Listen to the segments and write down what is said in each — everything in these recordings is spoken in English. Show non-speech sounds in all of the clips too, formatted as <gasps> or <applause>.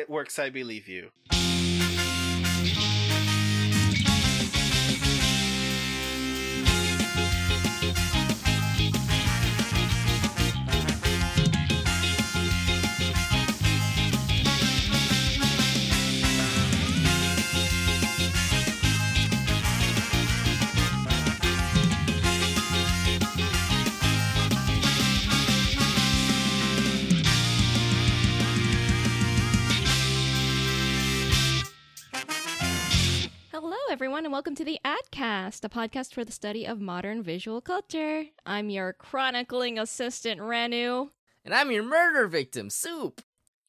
It works, I believe you. Everyone, and welcome to the Adcast, a podcast for the study of modern visual culture. I'm your chronicling assistant, Renu. And I'm your murder victim, Soup.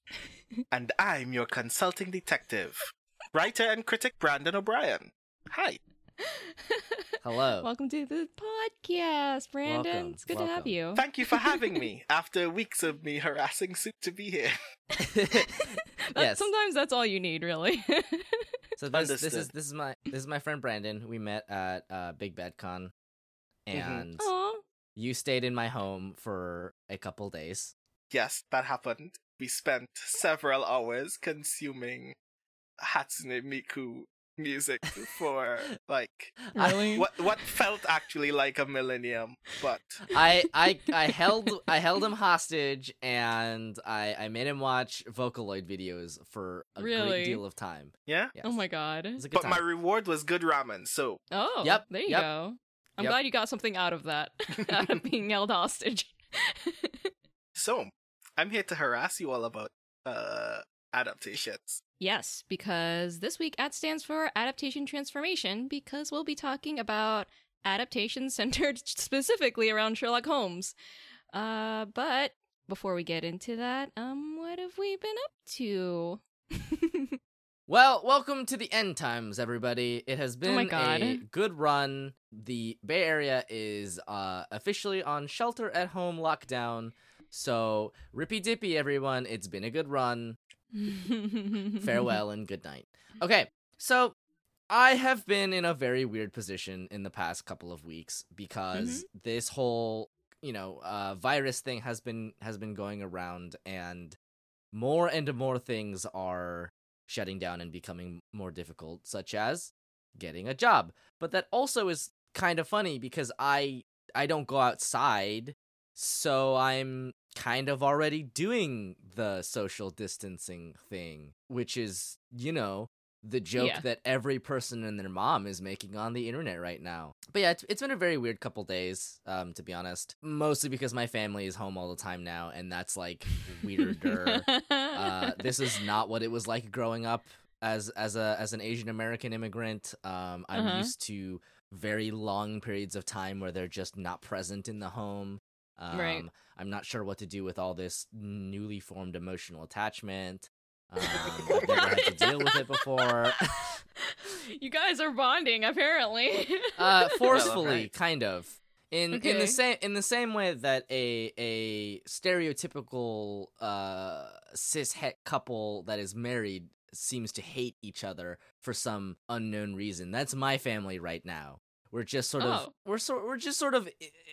<laughs> And I'm your consulting detective, writer and critic Brandon O'Brien. Hi. <laughs> Hello. Welcome to the podcast, Brandon. Welcome, it's good to have you. Thank you for having me <laughs> after weeks of me harassing Soup to be here. <laughs> That- yes. Sometimes that's all you need, really. So this, this is this is my this is my friend Brandon. We met at uh, Big Bad Con, Mhm. and Aw. you stayed in my home for a couple days. Yes, that happened. We spent several hours consuming Hatsune Miku music for like <laughs> Really? what what felt actually like a millennium, but I I <laughs> I held I held him hostage, and I I made him watch Vocaloid videos for a Really? great deal of time. yeah. Yes. Oh my god. It was a good But time. my reward was good ramen, so Oh, Yep, there you yep. go. I'm Yep. glad you got something out of that, <laughs> out of being held hostage. so I'm here to harass you all about uh adaptations. Yes, because this week AT stands for Adaptation Transformation, because we'll be talking about adaptations <laughs> centered specifically around Sherlock Holmes. Uh, but before we get into that, um, what have we been up to? <laughs> Well, welcome to the end times, everybody. It has been Oh a good run. The Bay Area is uh, officially on shelter at home lockdown. So, rippy dippy, everyone. It's been a good run. <laughs> Farewell and good night. Okay, so I have been in a very weird position in the past couple of weeks because this whole, you know, uh, virus thing has been has been going around, and more and more things are shutting down and becoming more difficult, such as getting a job. But that also is kind of funny because I I don't go outside, so I'm kind of already doing the social distancing thing, which is, you know, the joke Yeah. that every person and their mom is making on the internet right now. But yeah, it's, it's been a very weird couple days, um, to be honest. Mostly because my family is home all the time now, and that's like weirder. uh, <laughs> this is not what it was like growing up as as a as an Asian American immigrant. Um, I'm Uh-huh. used to very long periods of time where they're just not present in the home. Um, Right. I'm not sure what to do with all this newly formed emotional attachment. Um, I've never had to deal with it before. <laughs> you guys are bonding, apparently. <laughs> uh, <laughs> forcefully, alright. kind of. In in the same in the same way that a a stereotypical uh cis het couple that is married seems to hate each other for some unknown reason. That's my family right now. We're just sort of Oh. we're sort we're just sort of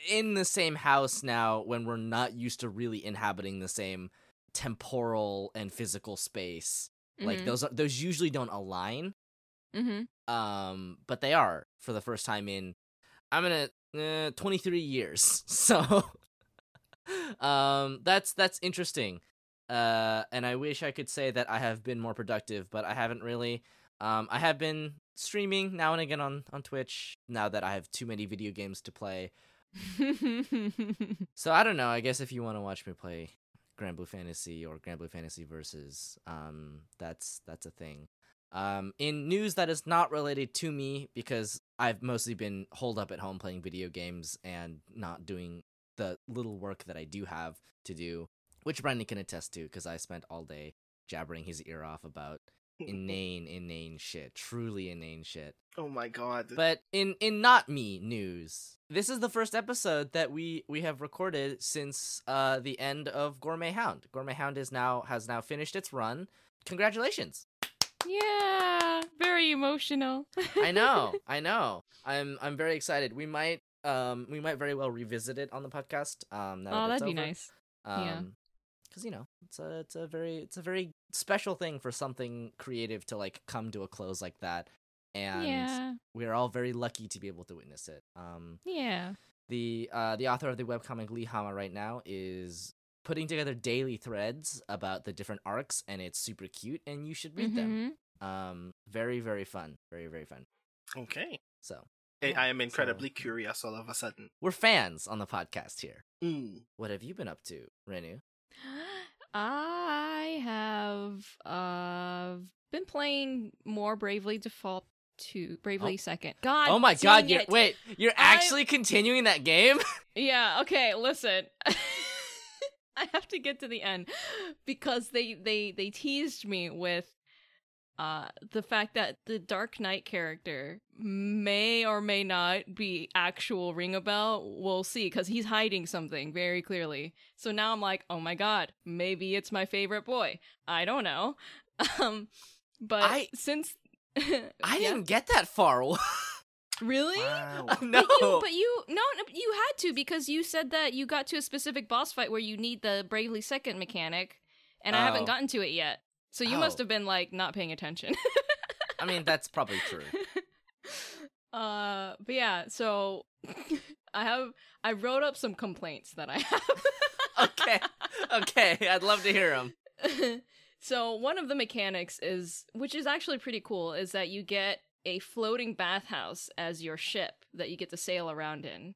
in the same house now when we're not used to really inhabiting the same temporal and physical space. Like those those usually don't align. Hmm um but they are for the first time in i'm gonna uh, 23 years. <laughs> So um that's that's interesting. Uh and i wish i could say that i have been more productive but i haven't really um i have been streaming now and again on on twitch now that i have too many video games to play. <laughs> So i don't know i guess if you want to watch me play Granblue Fantasy or Granblue Fantasy versus um that's that's a thing. Um, in news that is not related to me, because I've mostly been holed up at home playing video games and not doing the little work that I do have to do, which Brendan can attest to, because I spent all day jabbering his ear off about <laughs> inane, inane shit, truly inane shit. Oh my god. But in in not me news, this is the first episode that we we have recorded since uh the end of Gourmet Hound. Gourmet Hound is now has now finished its run. Congratulations. yeah, very emotional. <laughs> I know, I know. I'm I'm very excited. We might um we might very well revisit it on the podcast. Um, that Oh, it's that'd be over. nice. Um, yeah. Because you know it's a it's a very it's a very special thing for something creative to like come to a close like that, and yeah. we're all very lucky to be able to witness it. Um, Yeah. the uh the author of the webcomic Leehama right now is putting together daily threads about the different arcs, and it's super cute, and you should read them. Mhm. Um, very very fun, very very fun. Okay. So I- Yeah, I am so- incredibly curious all of a sudden. we're fans on the podcast here. Mm. What have you been up to, Renu? I have uh been playing more Bravely Default to Bravely Second. God. oh my god, you're wait, you're I'm- actually continuing that game? <laughs> Yeah, okay, listen. <laughs> I have to get to the end because they they they teased me with uh the fact that the Dark Knight character may or may not be actual Ringabel. We'll see cuz he's hiding something very clearly. So now I'm like, "Oh my god, maybe it's my favorite boy." I don't know. <laughs> Um but I- since <laughs> I Yeah. didn't get that far. <laughs> really Wow. no. But you, but you, no, no, you had to because you said that you got to a specific boss fight where you need the Bravely Second mechanic, and I haven't Oh. gotten to it yet. So you must Oh. have been like not paying attention. I mean, that's probably true. <laughs> uh, but yeah, so <laughs> I have I wrote up some complaints that I have. Okay. Okay, I'd love to hear them. <laughs> so one of the mechanics is which is actually pretty cool is that you get a floating bathhouse as your ship that you get to sail around in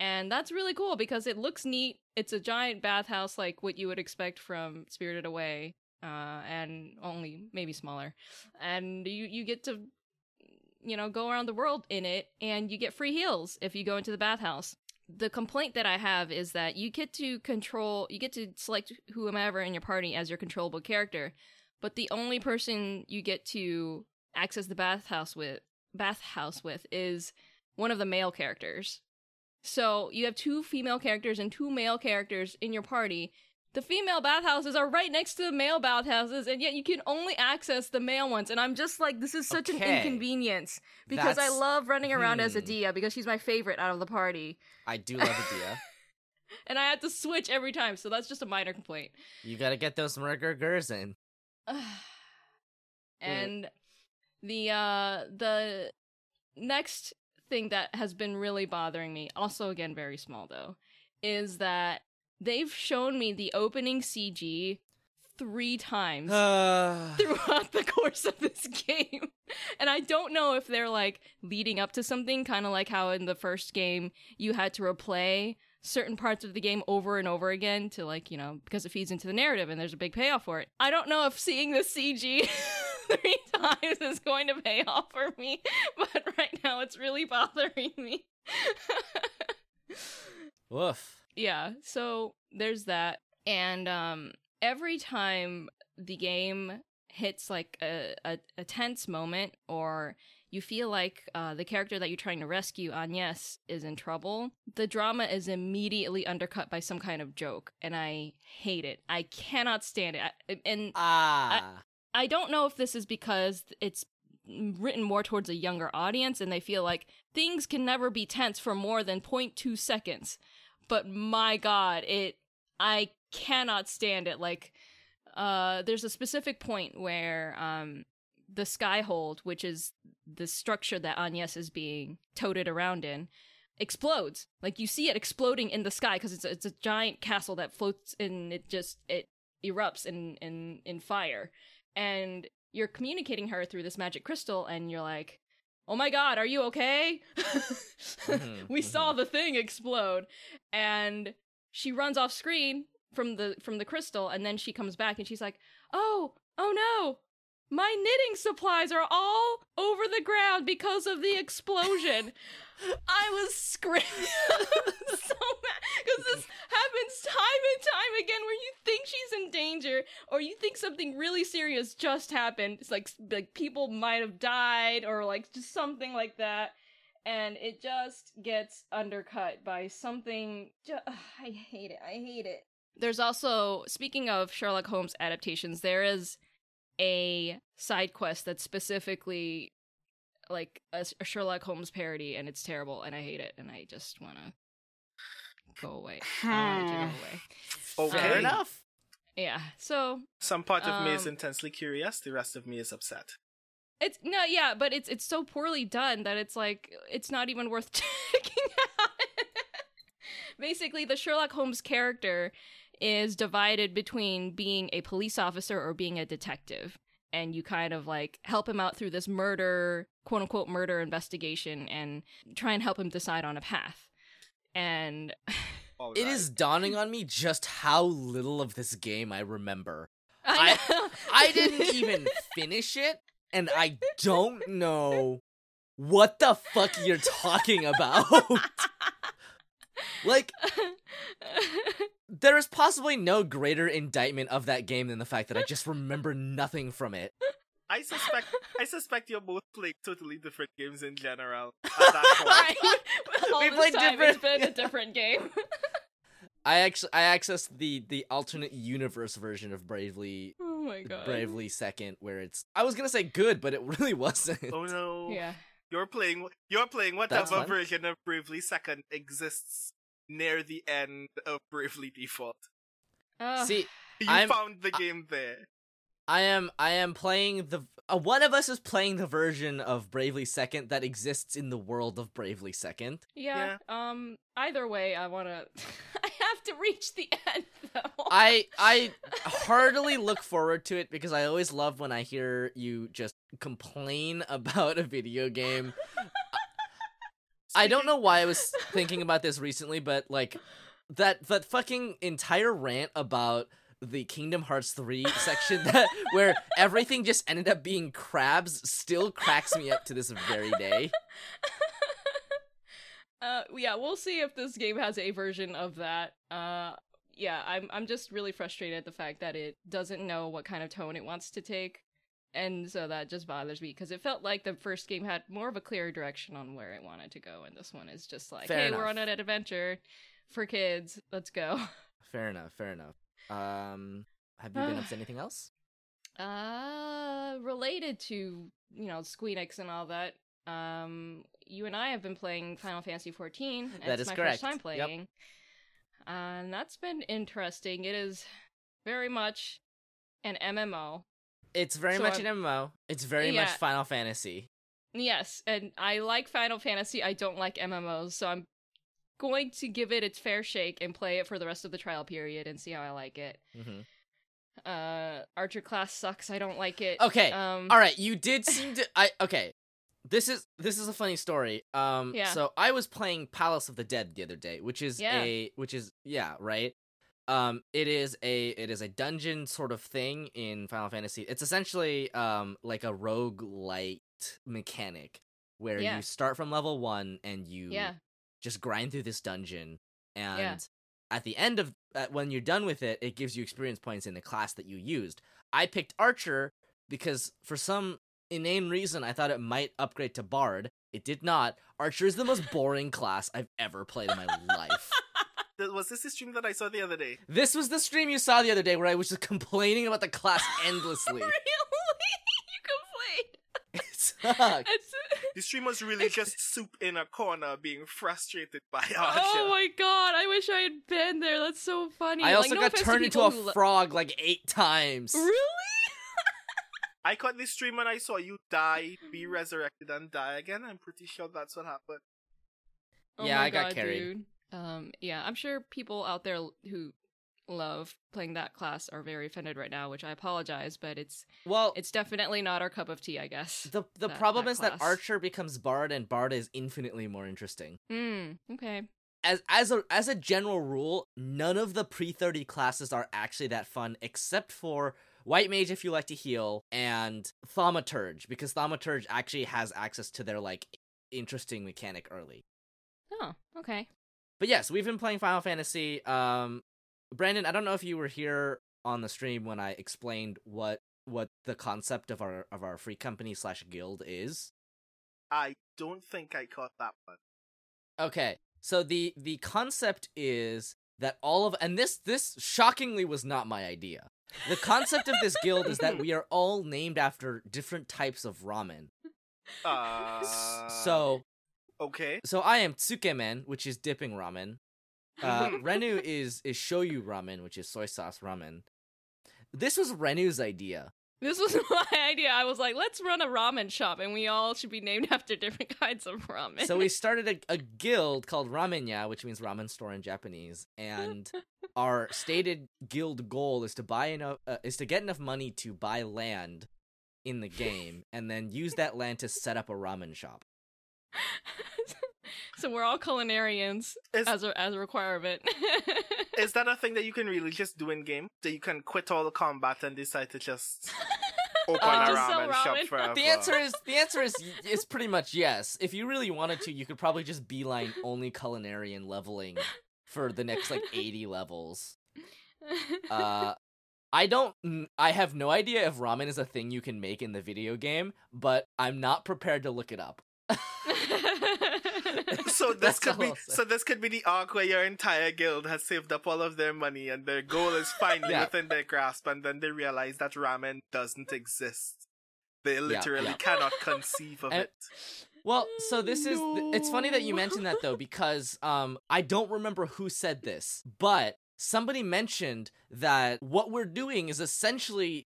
and that's really cool because it looks neat it's a giant bathhouse like what you would expect from spirited away uh, and only maybe smaller and you you get to you know go around the world in it and you get free heals if you go into the bathhouse the complaint that I have is that you get to control, you get to select whomever in your party as your controllable character, but the only person you get to access the bathhouse with, bathhouse with, is one of the male characters. So you have two female characters and two male characters in your party. The female bathhouses are right next to the male bathhouses, and yet you can only access the male ones. And I'm just like, this is such an inconvenience because I love running around as hmm. Edea because she's my favorite out of the party I do love Edea. <laughs> <laughs> and I have to switch every time, so that's just a minor complaint. You gotta get those murder gurs <sighs> in. and the uh the next thing that has been really bothering me, also again very small though, is that they've shown me the opening CG three times <sighs> <laughs> throughout the course of this game. And I don't know if they're like leading up to something, kind of like how in the first game you had to replay certain parts of the game over and over again to like, you know, because it feeds into the narrative and there's a big payoff for it. I don't know if seeing the CG <laughs> three times is going to pay off for me, <laughs> but right now it's really bothering me. Woof. Yeah so there's that and um every time the game hits like a, a, a tense moment or you feel like uh, the character that you're trying to rescue agnes is in trouble the drama is immediately undercut by some kind of joke and i hate it i cannot stand it I, and Ah. I don't know if this is because it's written more towards a younger audience and they feel like things can never be tense for more than 0.2 seconds. But my god, it I cannot stand it. Like uh there's a specific point where um the skyhold, which is the structure that Agnes is being toted around in, explodes. Like you see it exploding in the sky because it's a, it's a giant castle that floats and it just it erupts in in in fire and you're communicating her through this magic crystal and you're like oh my god are you okay? Mhm, <laughs> we saw the thing explode. And she runs off screen from the from the crystal and then she comes back and she's like oh oh no my knitting supplies are all over the ground because of the explosion. <laughs> I was screaming <laughs> so mad because this happens time and time again where you think she's in or you think something really serious just happened. It's like like people might have died or like just something like that, and it just gets undercut by something. Ju- ugh, I hate it. I hate it. There's also speaking of Sherlock Holmes adaptations, there is a side quest that's specifically like a, a Sherlock Holmes parody, and it's terrible, and I hate it, and I just want to go away. I want it to go away. Okay. Fair enough. Yeah. So Some part of me is Um, intensely curious, the rest of me is upset. it's no, yeah, but it's it's so poorly done that it's like it's not even worth <laughs> checking out. Basically, the Sherlock Holmes character is divided between being a police officer or being a detective. And you kind of like help him out through this murder, quote unquote, murder investigation and try and help him decide on a path. And <laughs> All It right. is dawning on me just how little of this game I remember. <laughs> I, I- I didn't even finish it, and I don't know what the fuck you're talking about. <laughs> like, there is possibly no greater indictment of that game than the fact that I just remember nothing from it. I suspect I suspect you're both playing totally different games in general. At <laughs> that point. <laughs> All We this played time it's different- been a different game. <laughs> I actually I accessed the the alternate universe version of Bravely oh my god. Bravely Second, where it's I was gonna say good, but it really wasn't. oh no. Yeah. You're playing you're playing whatever version of Bravely Second exists near the end of Bravely Default. Ugh. See, You I'm- found the I- game there. I am I am playing the uh, one of us is playing the version of Bravely Second that exists in the world of Bravely Second. yeah, Um. Either way, I want to. <laughs> I have to reach the <laughs> end though. I <laughs> I heartily look forward to it because I always love when I hear you just complain about a video game. I don't know why I was thinking about this recently, but like that that fucking entire rant about the Kingdom Hearts 3 section <laughs> that where everything just ended up being crabs still cracks me up to this very day. <laughs> uh. Yeah. We'll see if this game has a version of that. Uh. Yeah. I'm. I'm just really frustrated at the fact that it doesn't know what kind of tone it wants to take. And so that just bothers me because it felt like the first game had more of a clear direction on where it wanted to go, and this one is just like, Fair "Hey, we're on an adventure for kids. Let's go." <laughs> Fair enough, fair enough. Um have you been up to <sighs> anything else? Uh, related to you know Squeenix and all that. Um, you and I have been playing Final Fantasy XIV. That it's my correct. first time Yep. playing, and that's been interesting. It is very much an MMO. It's very So much I'm- an MMO. It's very much Final Fantasy. Yes, and I like Final Fantasy. I don't like MMOs, so I'm going to give it its fair shake and play it for the rest of the trial period and see how I like it. hmm Uh, Archer class sucks. I don't like it. Okay. Um. All right, you did seem to I okay. This is this is a funny story. Um Yeah. so I was playing Palace of the Dead the other day, which is Yeah. a which is yeah, right? Um it is a it is a dungeon sort of thing in Final Fantasy. It's essentially um like a roguelite mechanic where Yeah. you start from level 1 and you Yeah. Just grind through this dungeon and Yeah. at the end of uh, when you're done with it it gives you experience points in the class that you used i picked archer because for some inane reason i thought it might upgrade to bard it did not archer is the most boring class i've ever played in my life <laughs> Was this the stream that I saw the other day? this was the stream you saw the other day where i was just <laughs> complaining about the class <laughs> endlessly really? you complained. it sucked. It's, The stream was really just soup in a corner being frustrated by Archer. oh my god! I wish I had been there. That's so funny. i Like, also no got turned into a lo- frog like eight times Really? <laughs> I caught this stream and I saw you die, be resurrected, and die again. I'm pretty sure that's what happened. Oh Yeah, my I got God, carried. Dude. Um, yeah, I'm sure people out there who love playing that class are very offended right now, which I apologize, but it's well it's definitely not our cup of tea, I guess. the the that- problem that is that archer becomes bard and bard is infinitely more interesting Hmm. Okay. as as a as a general rule, none of the pre thirty classes are actually that fun, except for White Mage if you like to heal, and Thaumaturge because Thaumaturge actually has access to their like interesting mechanic early. Oh. Okay. But yes, we've been playing Final Fantasy. Um, Brandon, I don't know if you were here on the stream when I explained what what the concept of our of our free company slash guild is. I don't think I caught that one. Okay. So the the concept is that all of and this this shockingly was not my idea. The concept of this guild is that <laughs> we are all named after different types of ramen. Uh, so okay. so I am tsukemen, which is dipping ramen. Uh, <laughs> Renu is is shoyu ramen, which is soy sauce ramen. this was Renu's idea. This was <laughs> my idea. I was like, let's run a ramen shop, and we all should be named <laughs> after different kinds of ramen. So we started a, a guild called Ramenya, which means ramen store in Japanese, and our stated guild goal is to buy enough uh, is to get enough money to buy land in the game and then use that land to set up a ramen shop. So we're all culinarians Is, as a as a requirement. <laughs> is that a thing that you can really just do in game? That you can quit all the combat and decide to just <laughs> open Uh, a Just sell ramen shop forever? The answer is the answer is is pretty much yes. If you really wanted to, you could probably just beeline only culinarian leveling for the next like <laughs> 80 levels. Uh I don't I have no idea if ramen is a thing you can make in the video game, but I'm not prepared to look it up. So <laughs> this could be so this could be the arc where your entire guild has saved up all of their money and their goal is finally Yeah. within their grasp and then they realize that ramen doesn't exist. They literally yeah. cannot <laughs> conceive of And- it. Well, so this is it's funny that you mentioned that though because um I don't remember who said this, but somebody mentioned that what we're doing is essentially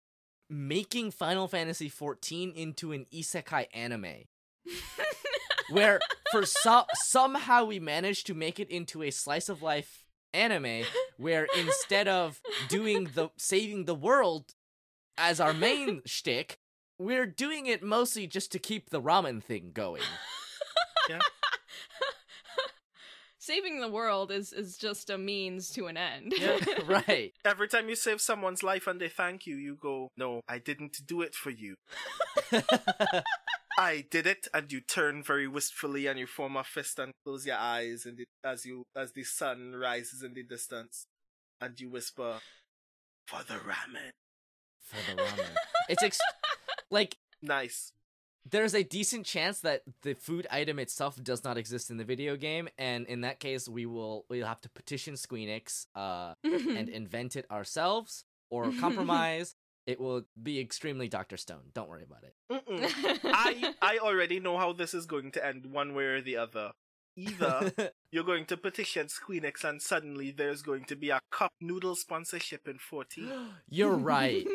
making Final Fantasy XIV into an isekai anime. <laughs> where for so- somehow we managed to make it into a slice of life anime where instead of doing the saving the world as our main shtick, we're doing it mostly just to keep the ramen thing going. Saving the world is is just a means to an end. Yeah. <laughs> right. Every time you save someone's life and they thank you, you go, "No, I didn't do it for you. <laughs> I did it." And you turn very wistfully and you form a fist and close your eyes, and it, as you as the sun rises in the distance, and you whisper, "For the ramen." For the ramen. <laughs> It's ex- like Nice. there's a decent chance that the food item itself does not exist in the video game, and in that case, we will we'll have to petition Squeenix uh, and invent it ourselves or <laughs> compromise. It will be extremely Doctor Stone. Don't worry about it. <laughs> I I already know how this is going to end, one way or the other. Either <laughs> you're going to petition Squeenix, and suddenly there's going to be a cup noodle sponsorship in 14. <gasps> You're right.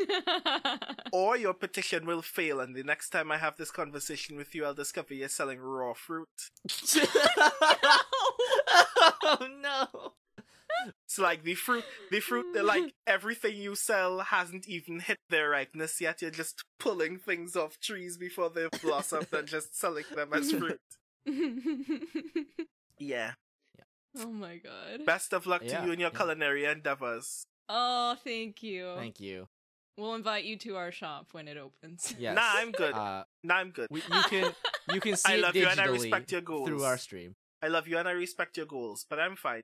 <laughs> or your petition will fail, and the next time I have this conversation with you, I'll discover you're selling raw fruit. oh no. It's like the fruit, the fruit, the, like <laughs> everything you sell hasn't even hit their ripeness yet. You're just pulling things off trees before they've blossomed and <laughs> just selling them as fruit. <laughs> Yeah. oh my god. Best of luck Yeah, to you in your yeah. culinary endeavors. Oh, thank you. Thank you. We'll invite you to our shop when it opens. Yes. Nah, I'm good. Uh, Nah, I'm good. we, you can you can see I it love you and I respect your goals. through our stream. I love you and I respect your goals, but I'm fine.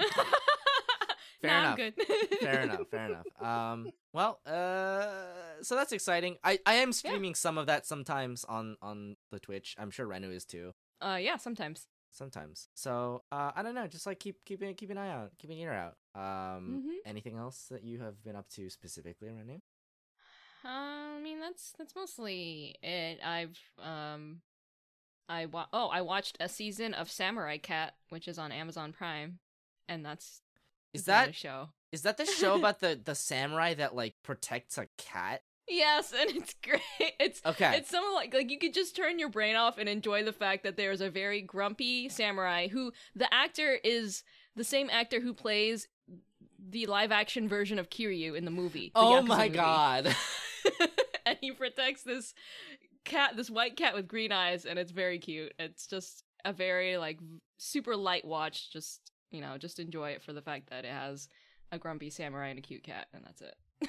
<laughs> Fair enough. I'm good. fair <laughs> enough fair enough um well uh so that's exciting i i am streaming some of that sometimes on on the twitch i'm sure renu is too Uh, yeah, sometimes. sometimes so uh i don't know just like keep keep an keep an eye out keep an ear out um Mhm. anything else that you have been up to specifically renu Uh, I mean, that's that's mostly it. I've um, I wa- oh, I watched a season of Samurai Cat, which is on Amazon Prime, and that's is that the show? is that the show about the the samurai that like protects a cat <laughs> Yes, and it's great. It's okay It's some like like you could just turn your brain off and enjoy the fact that there's a very grumpy samurai who the actor is the same actor who plays the live action version of Kiryu in the movie. the oh Yakuza my movie. god <laughs> and he protects this cat, this white cat with green eyes, and it's very cute. It's just a very like super light watch. Just you know, just enjoy it for the fact that it has a grumpy samurai and a cute cat, and that's it. <laughs>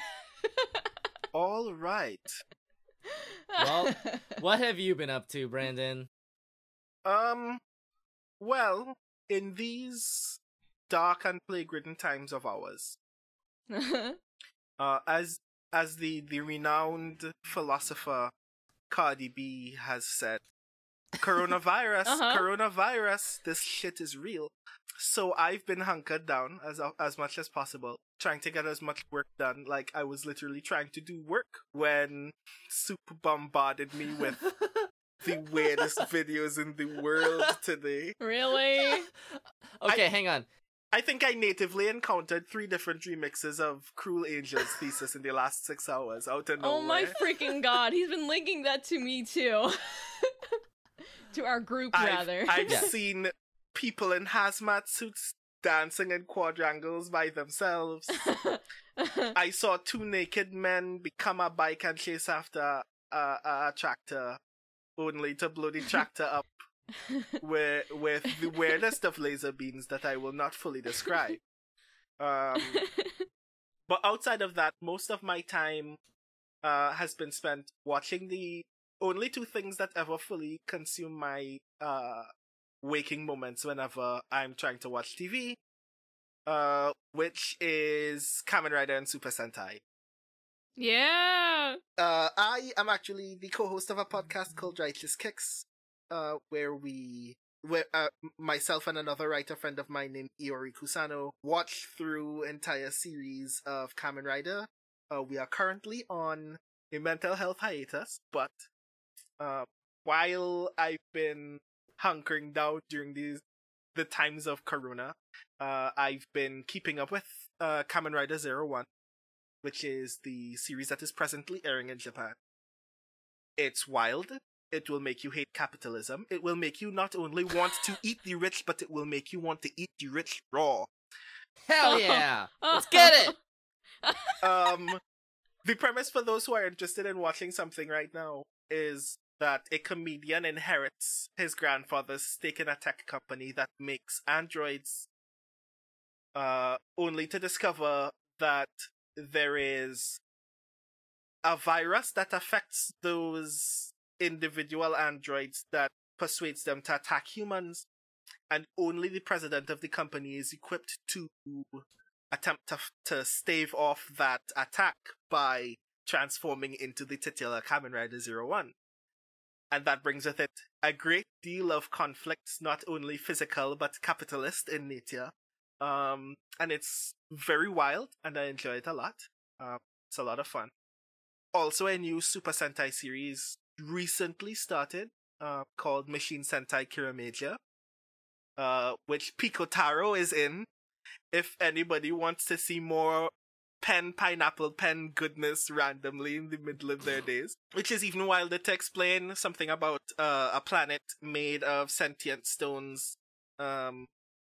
All right. Well, <laughs> what have you been up to brandon Um, well, in these dark and plague-ridden times of ours, <laughs> uh, as as the the renowned philosopher Cardi B has said, coronavirus, <laughs> Uh-huh. coronavirus, this shit is real. So I've been hunkered down as as much as possible, trying to get as much work done. Like I was literally trying to do work when Soup bombarded me with <laughs> the weirdest videos in the world today. really? <laughs> okay hang on I think I natively encountered three different remixes of Cruel Angel's thesis in the last six hours out of nowhere. Oh my freaking god, he's been linking that to me too. To our group, I've, rather. I've <laughs> Yeah. seen people in hazmat suits dancing in quadrangles by themselves. <laughs> I saw two naked men become a bike and chase after a, a tractor, only to blow the tractor up <laughs> with, with the weirdest of laser beams that I will not fully describe. Um, but outside of that, most of my time uh, has been spent watching the only two things that ever fully consume my uh, waking moments whenever I'm trying to watch TV, uh, which is Kamen Rider and Super Sentai. yeah. Uh, I am actually the co-host of a podcast called Righteous Kicks, uh, where we, where uh, myself and another writer friend of mine named Iori Kusano watch through entire series of Kamen Rider. Uh, we are currently on a mental health hiatus, but uh, while I've been hunkering down during these the times of Corona, uh, I've been keeping up with uh, Kamen Rider Zero One which is the series that is presently airing in Japan. It's wild. It will make you hate capitalism. It will make you not only want to eat the rich, but it will make you want to eat the rich raw. Hell <laughs> yeah! Let's get it. Um, the premise for those who are interested in watching something right now is that a comedian inherits his grandfather's stake in a tech company that makes androids, uh, only to discover that there is a virus that affects those individual androids that persuades them to attack humans, and only the president of the company is equipped to attempt to, to stave off that attack by transforming into the titular Kamen Rider Zero One. And that brings with it a great deal of conflicts, not only physical but capitalist in nature. Um, and it's very wild, and I enjoy it a lot. Uh, it's a lot of fun. Also, a new Super Sentai series recently started, uh, called Machine Sentai Kiramager, uh, which Pikotaro is in. If anybody wants to see more pen pineapple pen goodness randomly in the middle of their days, which is even wilder to explain something about uh, a planet made of sentient stones um,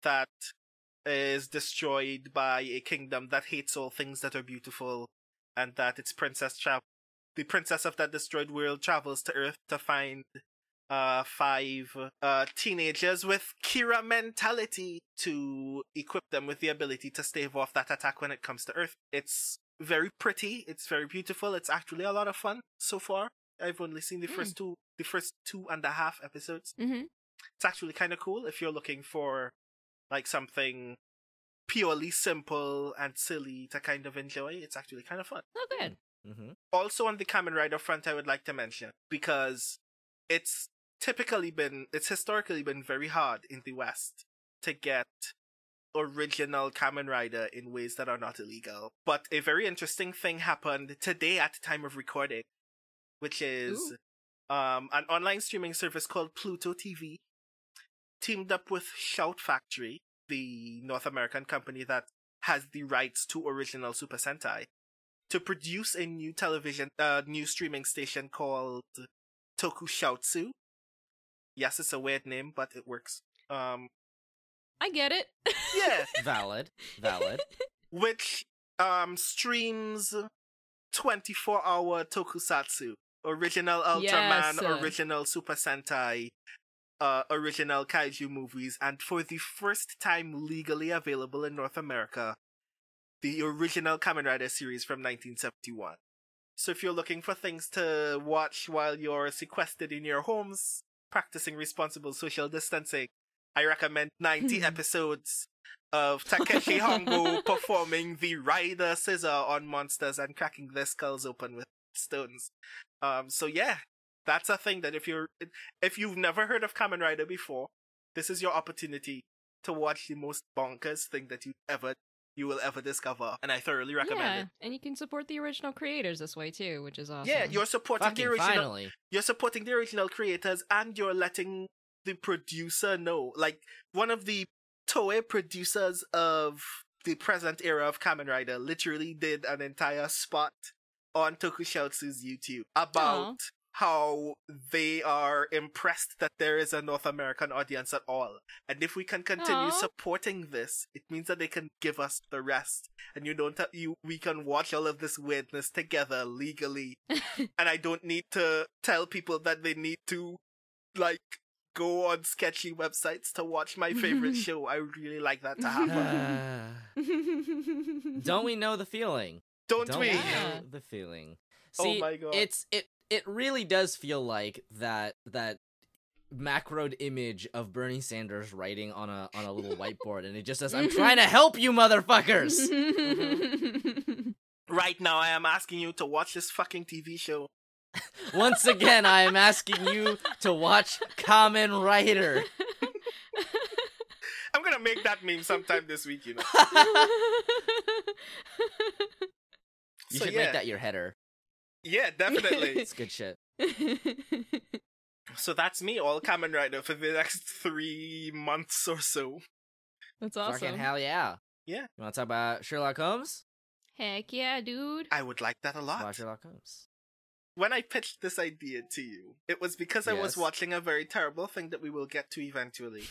that is destroyed by a kingdom that hates all things that are beautiful, and that its princess tra- the princess of that destroyed world travels to Earth to find uh five uh teenagers with Kira mentality to equip them with the ability to stave off that attack when it comes to Earth. It's very pretty, it's very beautiful, it's actually a lot of fun so far. I've only seen the Hmm. first two the first two and a half episodes. hmm It's actually kinda cool if you're looking for like something purely simple and silly to kind of enjoy. It's actually kind of fun. Oh, good. Mm-hmm. Also on the Kamen Rider front, I would like to mention because it's typically been, it's historically been very hard in the West to get original Kamen Rider in ways that are not illegal. But a very interesting thing happened today at the time of recording, which is um, an online streaming service called Pluto TV teamed up with Shout Factory, the North American company that has the rights to original Super Sentai, to produce a new television, uh, new streaming station called Tokushoutsu. Yes, it's a weird name, but it works. Um, I get it. yeah, <laughs> Valid. Valid. which um streams 24 hour tokusatsu original ultraman Yes. original super sentai uh original kaiju movies and for the first time legally available in north america the original Kamen Rider series from 1971 so if you're looking for things to watch while you're sequestered in your homes practicing responsible social distancing i recommend 90 <laughs> episodes of Takeshi Hongo <laughs> performing the Rider Scissor on monsters and cracking their skulls open with stones. Um, so yeah, that's a thing that if you're if you've never heard of Kamen Rider before, this is your opportunity to watch the most bonkers thing that you've ever you will ever discover, and I thoroughly recommend yeah, it. and you can support the original creators this way too, which is awesome. Yeah, you're supporting the original. finally. You're supporting the original creators, and you're letting the producer know. Like one of the Toei producers of the present era of Kamen Rider literally did an entire spot on Tokushoutsu's YouTube about how they are impressed that there is a North American audience at all. And if we can continue Aw. supporting this, it means that they can give us the rest. And you don't you we can watch all of this weirdness together legally. <laughs> and I don't need to tell people that they need to like go on sketchy websites to watch my favorite <laughs> show. I would really like that to happen. Ah. <laughs> Don't we know the feeling? Don't, Don't we? we know the feeling? Oh See, my God. it's it it really does feel like that that macroed image of Bernie Sanders writing on a on a little whiteboard, and it just says, "I'm trying to help you, motherfuckers." <laughs> Right now, I am asking you to watch this fucking TV show. <laughs> Once again, I am asking you to watch Kamen Rider. <laughs> I'm gonna make that meme sometime this week, you know. You So, should yeah. make that your header. Yeah, <laughs> definitely. It's good shit. <laughs> so that's me, all Kamen Rider, for the next three months or so. That's Fucking awesome. hell yeah. Yeah. You want to talk about Sherlock Holmes? Heck yeah, dude. I would like that a lot. watch Sherlock Holmes. When I pitched this idea to you, it was because I was watching a very terrible thing that we will get to eventually.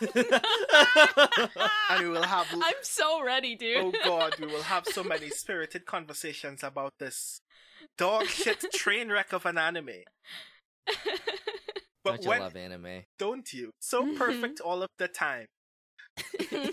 <laughs> and we will have. I'm so ready, dude. Oh god, we will have so many spirited conversations about this dog shit train wreck of an anime. <laughs> But Don't you when love anime? don't you? So perfect all of the time. <laughs>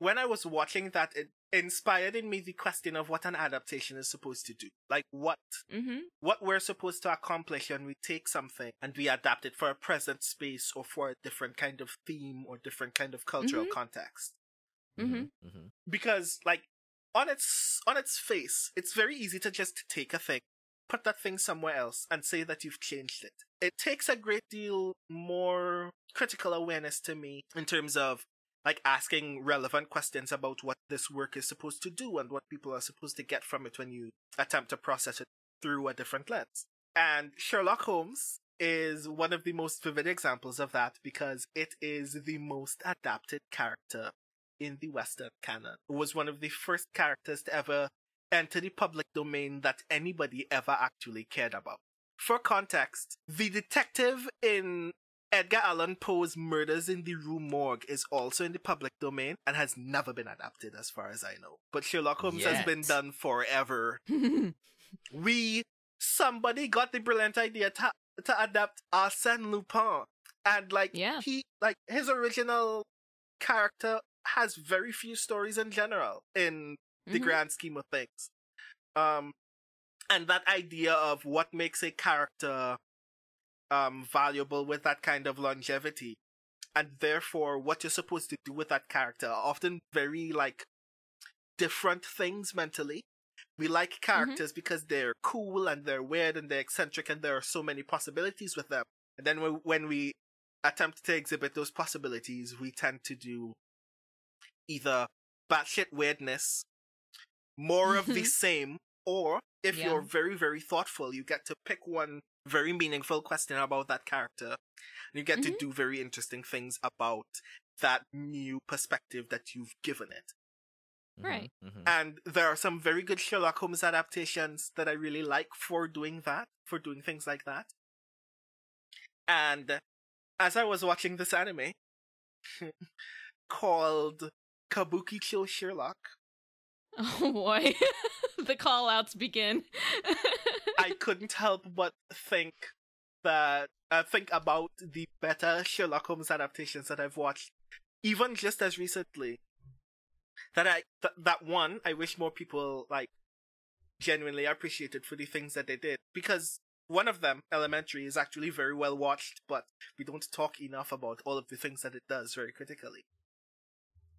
When I was watching that, it inspired in me the question of what an adaptation is supposed to do. Like what mm-hmm. what we're supposed to accomplish when we take something and we adapt it for a present space or for a different kind of theme or different kind of cultural Mhm. context. Mhm. hmm because like on its on its face it's very easy to just take a thing put that thing somewhere else and say that you've changed it. It takes a great deal more critical awareness to me in terms of like asking relevant questions about what this work is supposed to do and what people are supposed to get from it when you attempt to process it through a different lens. And sherlock holmes is one of the most vivid examples of that because it is the most adapted character in the Western canon. It Was one of the first characters to ever enter the public domain that anybody ever actually cared about. For context, the detective in Edgar Allan Poe's Murders in the Rue Morgue is also in the public domain and has never been adapted as far as I know. But Sherlock Holmes has been done forever. <laughs> We somebody got the brilliant idea to to adapt Arsène Lupin. And like Yeah. he like his original character has very few stories in general in the Mhm. grand scheme of things. Um and that idea of what makes a character um valuable with that kind of longevity and therefore what you're supposed to do with that character are often very like different things mentally. We like characters because they're cool and they're weird and they're eccentric and there are so many possibilities with them. And then when- when we attempt to exhibit those possibilities, we tend to do either batshit weirdness, more of the <laughs> same, or if Yeah. you're very, very thoughtful, you get to pick one very meaningful question about that character. And you get to Mhm. do very interesting things about that new perspective that you've given it. Right. hmm And there are some very good Sherlock Holmes adaptations that I really like for doing that, for doing things like that. And as I was watching this anime <laughs> called Kabukicho Sherlock, <laughs> Oh boy. <laughs> the call outs begin. <laughs> I couldn't help but think that uh, think about the better Sherlock Holmes adaptations that I've watched, even just as recently. That I th- that one I wish more people like genuinely appreciated for the things that they did because one of them, Elementary, is actually very well watched, but we don't talk enough about all of the things that it does very critically.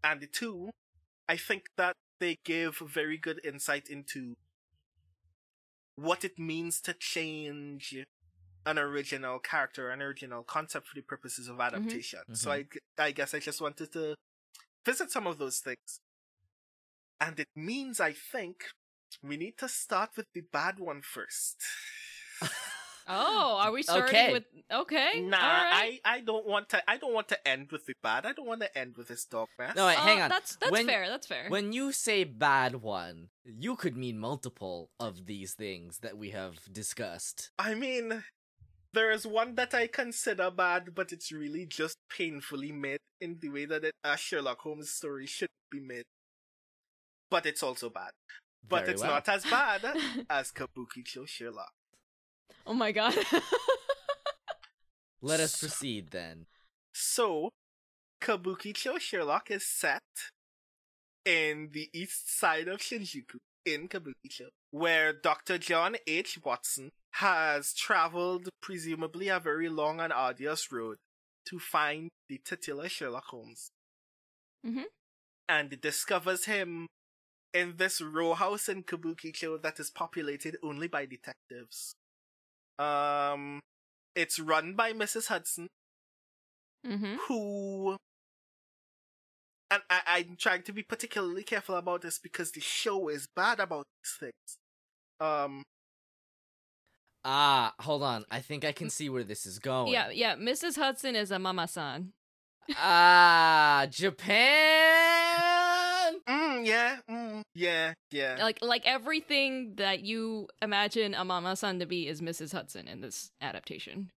And the two, I think that they give very good insight into what it means to change an original character, an original concept for the purposes of mm-hmm. adaptation. So mm-hmm. I, I guess I just wanted to visit some of those things. And it means, I think, we need to start with the bad one first. Oh, are we starting Okay. with okay? Nah, all right. I, I don't want to. I don't want to end with the bad. I don't want to end with this dog mess. No, wait, Uh, hang on. That's that's When- fair. That's fair. When you say bad one, you could mean multiple of these things that we have discussed. I mean, there is one that I consider bad, but it's really just painfully made in the way that it, a Sherlock Holmes story should be made. But it's also bad. But Very it's well. not as bad <laughs> as Kabukicho Sherlock. Oh my god. <laughs> Let us proceed then. So, Kabukicho Sherlock is set in the east side of Shinjuku, in Kabukicho, where Dr. John H. Watson has traveled presumably a very long and arduous road to find the titular Sherlock Holmes. Mhm. And discovers him in this row house in Kabukicho that is populated only by detectives. Um, it's run by Mrs. Hudson, hmm who and I, I'm trying to be particularly careful about this because the show is bad about these things. Um, Ah, hold on. I think I can see where this is going. Yeah, yeah. Mrs. Hudson is a mama-san. Ah, Japan. Mm, yeah, mm, yeah, yeah. Like like everything that you imagine a mama-san to be is Mrs. Hudson in this adaptation.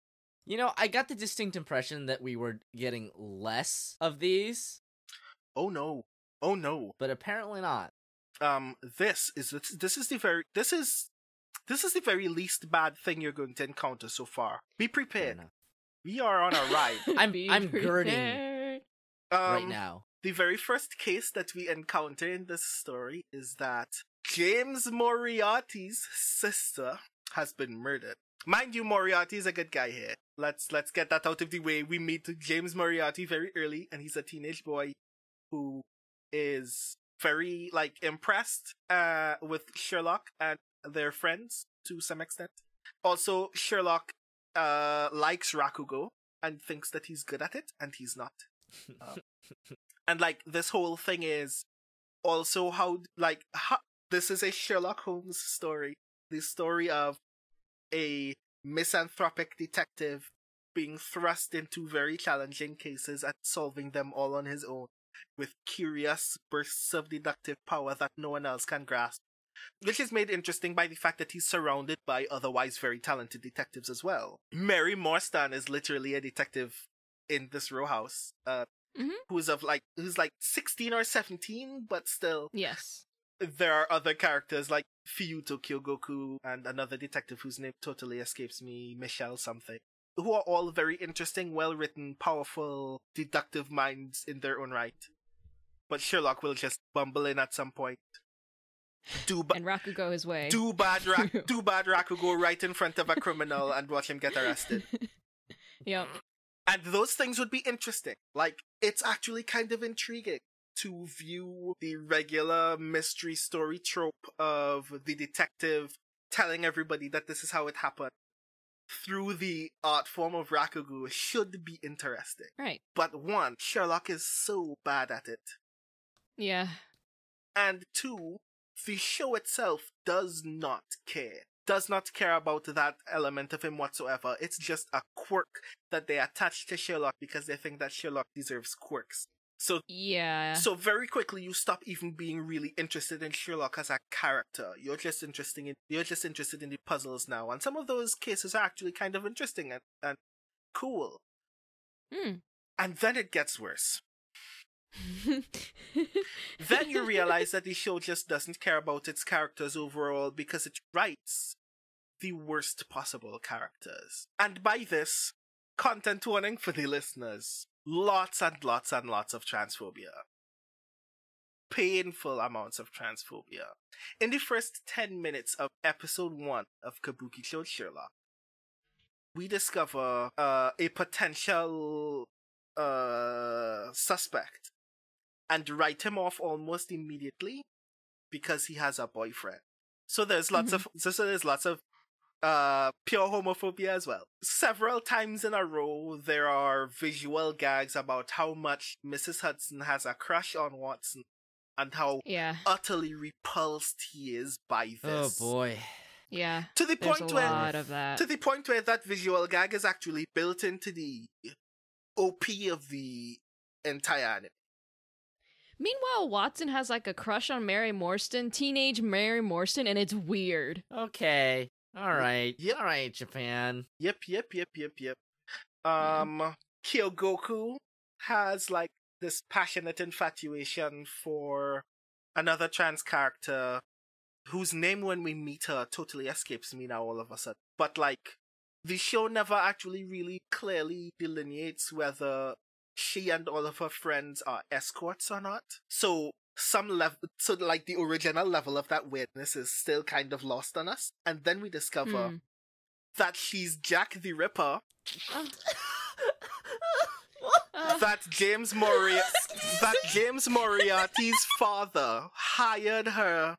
You know, I got the distinct impression that we were getting less of these, Oh no, oh no. but apparently not. Um, this is this is the very this is this is the very least bad thing you're going to encounter so far. Be prepared. We are on a ride. <laughs> I'm- Be I'm girding. Um, right now. The very first case that we encounter in this story is that James Moriarty's sister has been murdered. Mind you, Moriarty is a good guy here. Let's let's get that out of the way. We meet James Moriarty very early, and he's a teenage boy who is very like impressed uh with Sherlock and their friends to some extent. Also, Sherlock uh likes Rakugo and thinks that he's good at it, and he's not. <laughs> Um, and like this whole thing is also how like how, this is a Sherlock Holmes story, the story of a misanthropic detective being thrust into very challenging cases and solving them all on his own with curious bursts of deductive power that no one else can grasp. Which is made interesting by the fact that he's surrounded by otherwise very talented detectives as well. Mary Morstan is literally a detective in this row house. Uh, Mhm. who's of like who's like sixteen or seventeen, but still Yes. there are other characters like Fuyuto Kyogoku and another detective whose name totally escapes me, Michelle something, who are all very interesting, well written, powerful, deductive minds in their own right. But Sherlock will just bumble in at some point. Do, ba- And Rakugo his way. do bad Ra- <laughs> do bad Rakugo right in front of a criminal and watch him get arrested. <laughs> yep. And those things would be interesting. Like, it's actually kind of intriguing to view the regular mystery story trope of the detective telling everybody that this is how it happened through the art form of Rakugo should be interesting. Right. But one, Sherlock is so bad at it. Yeah. And two, the show itself does not care. Does not care about that element of him whatsoever. It's just a quirk that they attach to Sherlock because they think that Sherlock deserves quirks. So Yeah. so very quickly you stop even being really interested in Sherlock as a character. You're just interested in you're just interested in the puzzles now. And some of those cases are actually kind of interesting and, and cool. Hmm. And then it gets worse. <laughs> then you realize that the show just doesn't care about its characters overall because it writes the worst possible characters. And by this, content warning for the listeners. Lots and lots and lots of transphobia. Painful amounts of transphobia. In the first 10 minutes of episode 1 of Kabukicho Sherlock, we discover uh, a potential uh, suspect and write him off almost immediately because he has a boyfriend. So there's lots of so, so there's lots of uh pure homophobia as well. Several times in a row there are visual gags about how much Mrs. Hudson has a crush on Watson and how yeah. utterly repulsed he is by this. Oh boy. Yeah. To the point a where lot of that. to the point where that visual gag is actually built into the OP of the entire anime. Meanwhile, Watson has like a crush on Mary Morstan, teenage Mary Morstan, and it's weird. Okay. All right. Yep. All right, Japan. Yep, yep, yep, yep, yep. Yeah. Um, Kyogoku has like this passionate infatuation for another trans character whose name when we meet her totally escapes me now all of a sudden. But like, the show never actually really clearly delineates whether she and all of her friends are escorts or not. So some level, so like the original level of that weirdness is still kind of lost on us. And then we discover Hmm. that she's Jack the Ripper <laughs> that James Moriarty that James Moriarty's father hired her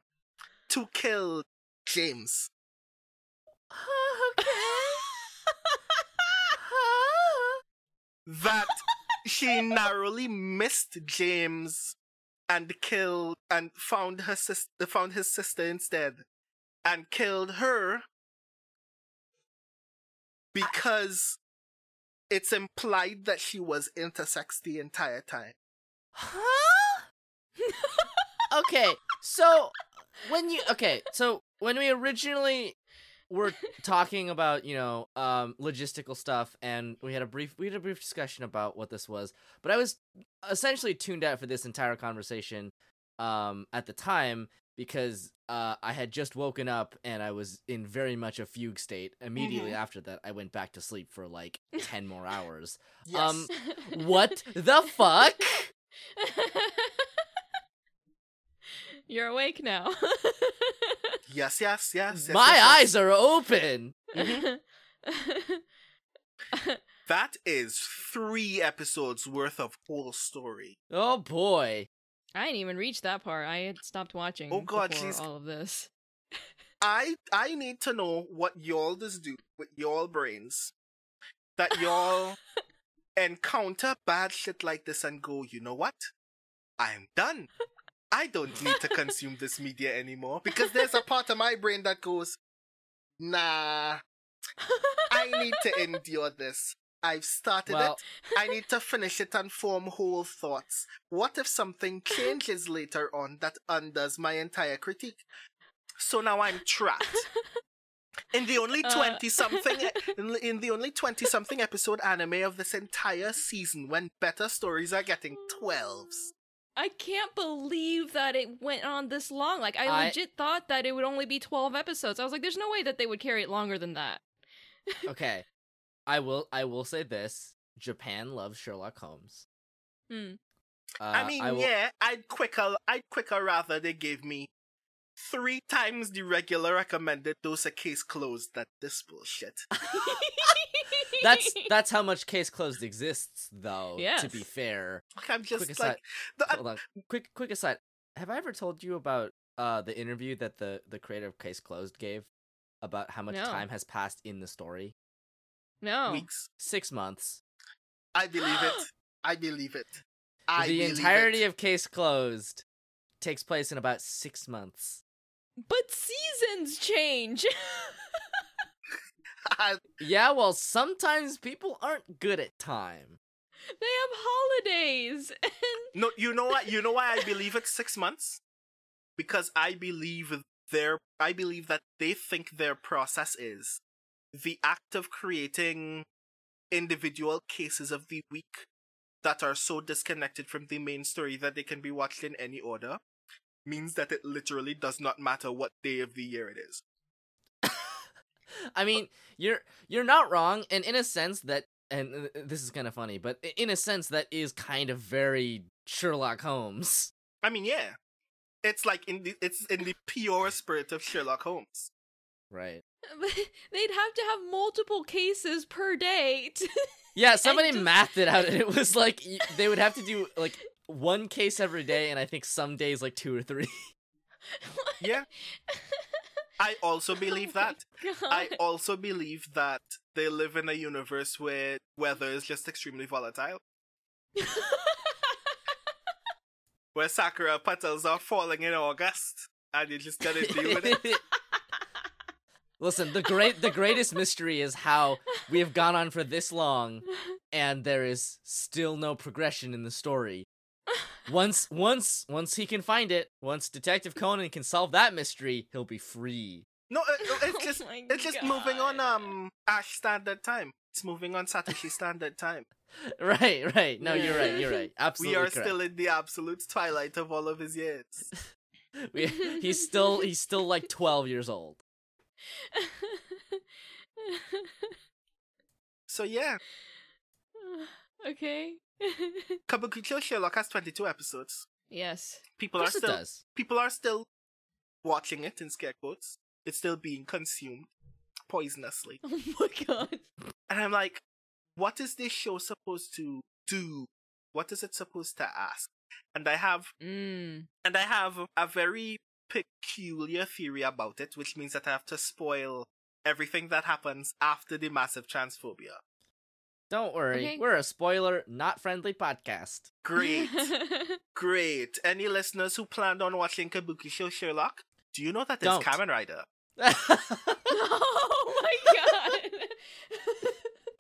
to kill James. Okay. That she narrowly missed James and killed and found her sister found his sister instead and killed her because it's implied that she was intersex the entire time. Huh? <laughs> okay, so when you okay, so when we originally were talking about you know um logistical stuff and we had a brief we had a brief discussion about what this was but i was essentially tuned out for this entire conversation um at the time because uh i had just woken up and i was in very much a fugue state immediately Mhm. after that i went back to sleep for like 10 more hours <laughs> Yes. Um, what the fuck <laughs> You're awake now. <laughs> yes, yes, yes. yes my yes, yes. eyes are open mm-hmm. <laughs> That is three episodes worth of whole story. oh boy I didn't even reach that part. I had stopped watching Oh God, before she's- all of this. <laughs> I I need to know what y'all does do with y'all brains that y'all encounter bad shit like this and go, you know what? I'm done. I don't need to consume this media anymore because there's a part of my brain that goes, nah, I need to endure this. I've started Well- it. I need to finish it and form whole thoughts. What if something changes later on that undoes my entire critique? So now I'm trapped. In the only Uh. 20 something <laughs> in, in the only 20 something episode anime of this entire season when better stories are getting 12s. I can't believe that it went on this long. Like I, I- legit thought that it would only be 12 episodes. I was like there's no way that they would carry it longer than that. <laughs> okay i will i will say this japan loves sherlock holmes Hmm. uh, I mean, will- yeah, I'd quicker I'd quicker rather they gave me three times the regular recommended dose of case closed than this bullshit. <laughs> that's <laughs> that's how much case closed exists though to be fair I'm just quick aside like the, hold on quick quick aside have i ever told you about uh the interview that the the creator of case closed gave about how much No. time has passed in the story no. weeks. six months I believe it. <gasps> I believe it. I the believe entirety it. of case closed takes place in about six months But seasons change. <laughs> I- <laughs> yeah well sometimes people aren't good at time they have holidays. <laughs> And no, you know what? You know why I believe it's six months? Because I believe their I believe that they think their process is the act of creating individual cases of the week that are so disconnected from the main story that they can be watched in any order means that it literally does not matter what day of the year it is. <laughs> I mean, you're you're not wrong, and in a sense that, and uh, this is kind of funny, but in a sense that is kind of very Sherlock Holmes. I mean, yeah. It's like in the it's in the pure spirit of Sherlock Holmes. Right. <laughs> they'd have to have multiple cases per day. to- Yeah, <laughs> somebody just- mathed it out, and it was like they would have to do like one case every day, and I think some days like two or three. Yeah. I also believe oh that. God. I also believe that they live in a universe where weather is just extremely volatile. <laughs> Where Sakura petals are falling in August. And you just gotta deal with it. <laughs> Listen, the great the greatest mystery is how we have gone on for this long <laughs> and there is still no progression in the story. Once once once he can find it, once Detective Conan can solve that mystery, he'll be free. No, uh, it's <laughs> Oh just my it's just moving on um Ash standard time. It's moving on Satoshi standard time. <laughs> Right, right. No, you're right. You're right. Absolutely <laughs> we are correct. still in the absolute twilight of all of his years. We- he's still he's still like 12 years old. So yeah, <sighs> okay. <laughs> Kabukicho Sherlock has 22 episodes. yes. People are still does. people are still watching it in scare quotes. It's still being consumed poisonously. <laughs> Oh my god. And I'm like, what is this show supposed to do? What is it supposed to ask? And I have Mm. and I have a very peculiar theory about it, which means that I have to spoil everything that happens after the massive transphobia. Don't worry. Okay. We're a spoiler not friendly podcast. Great. <laughs> Great. Any listeners who planned on watching Kabukicho Sherlock? Do you know that it's Don't. Kamen Rider? <laughs> <laughs> oh my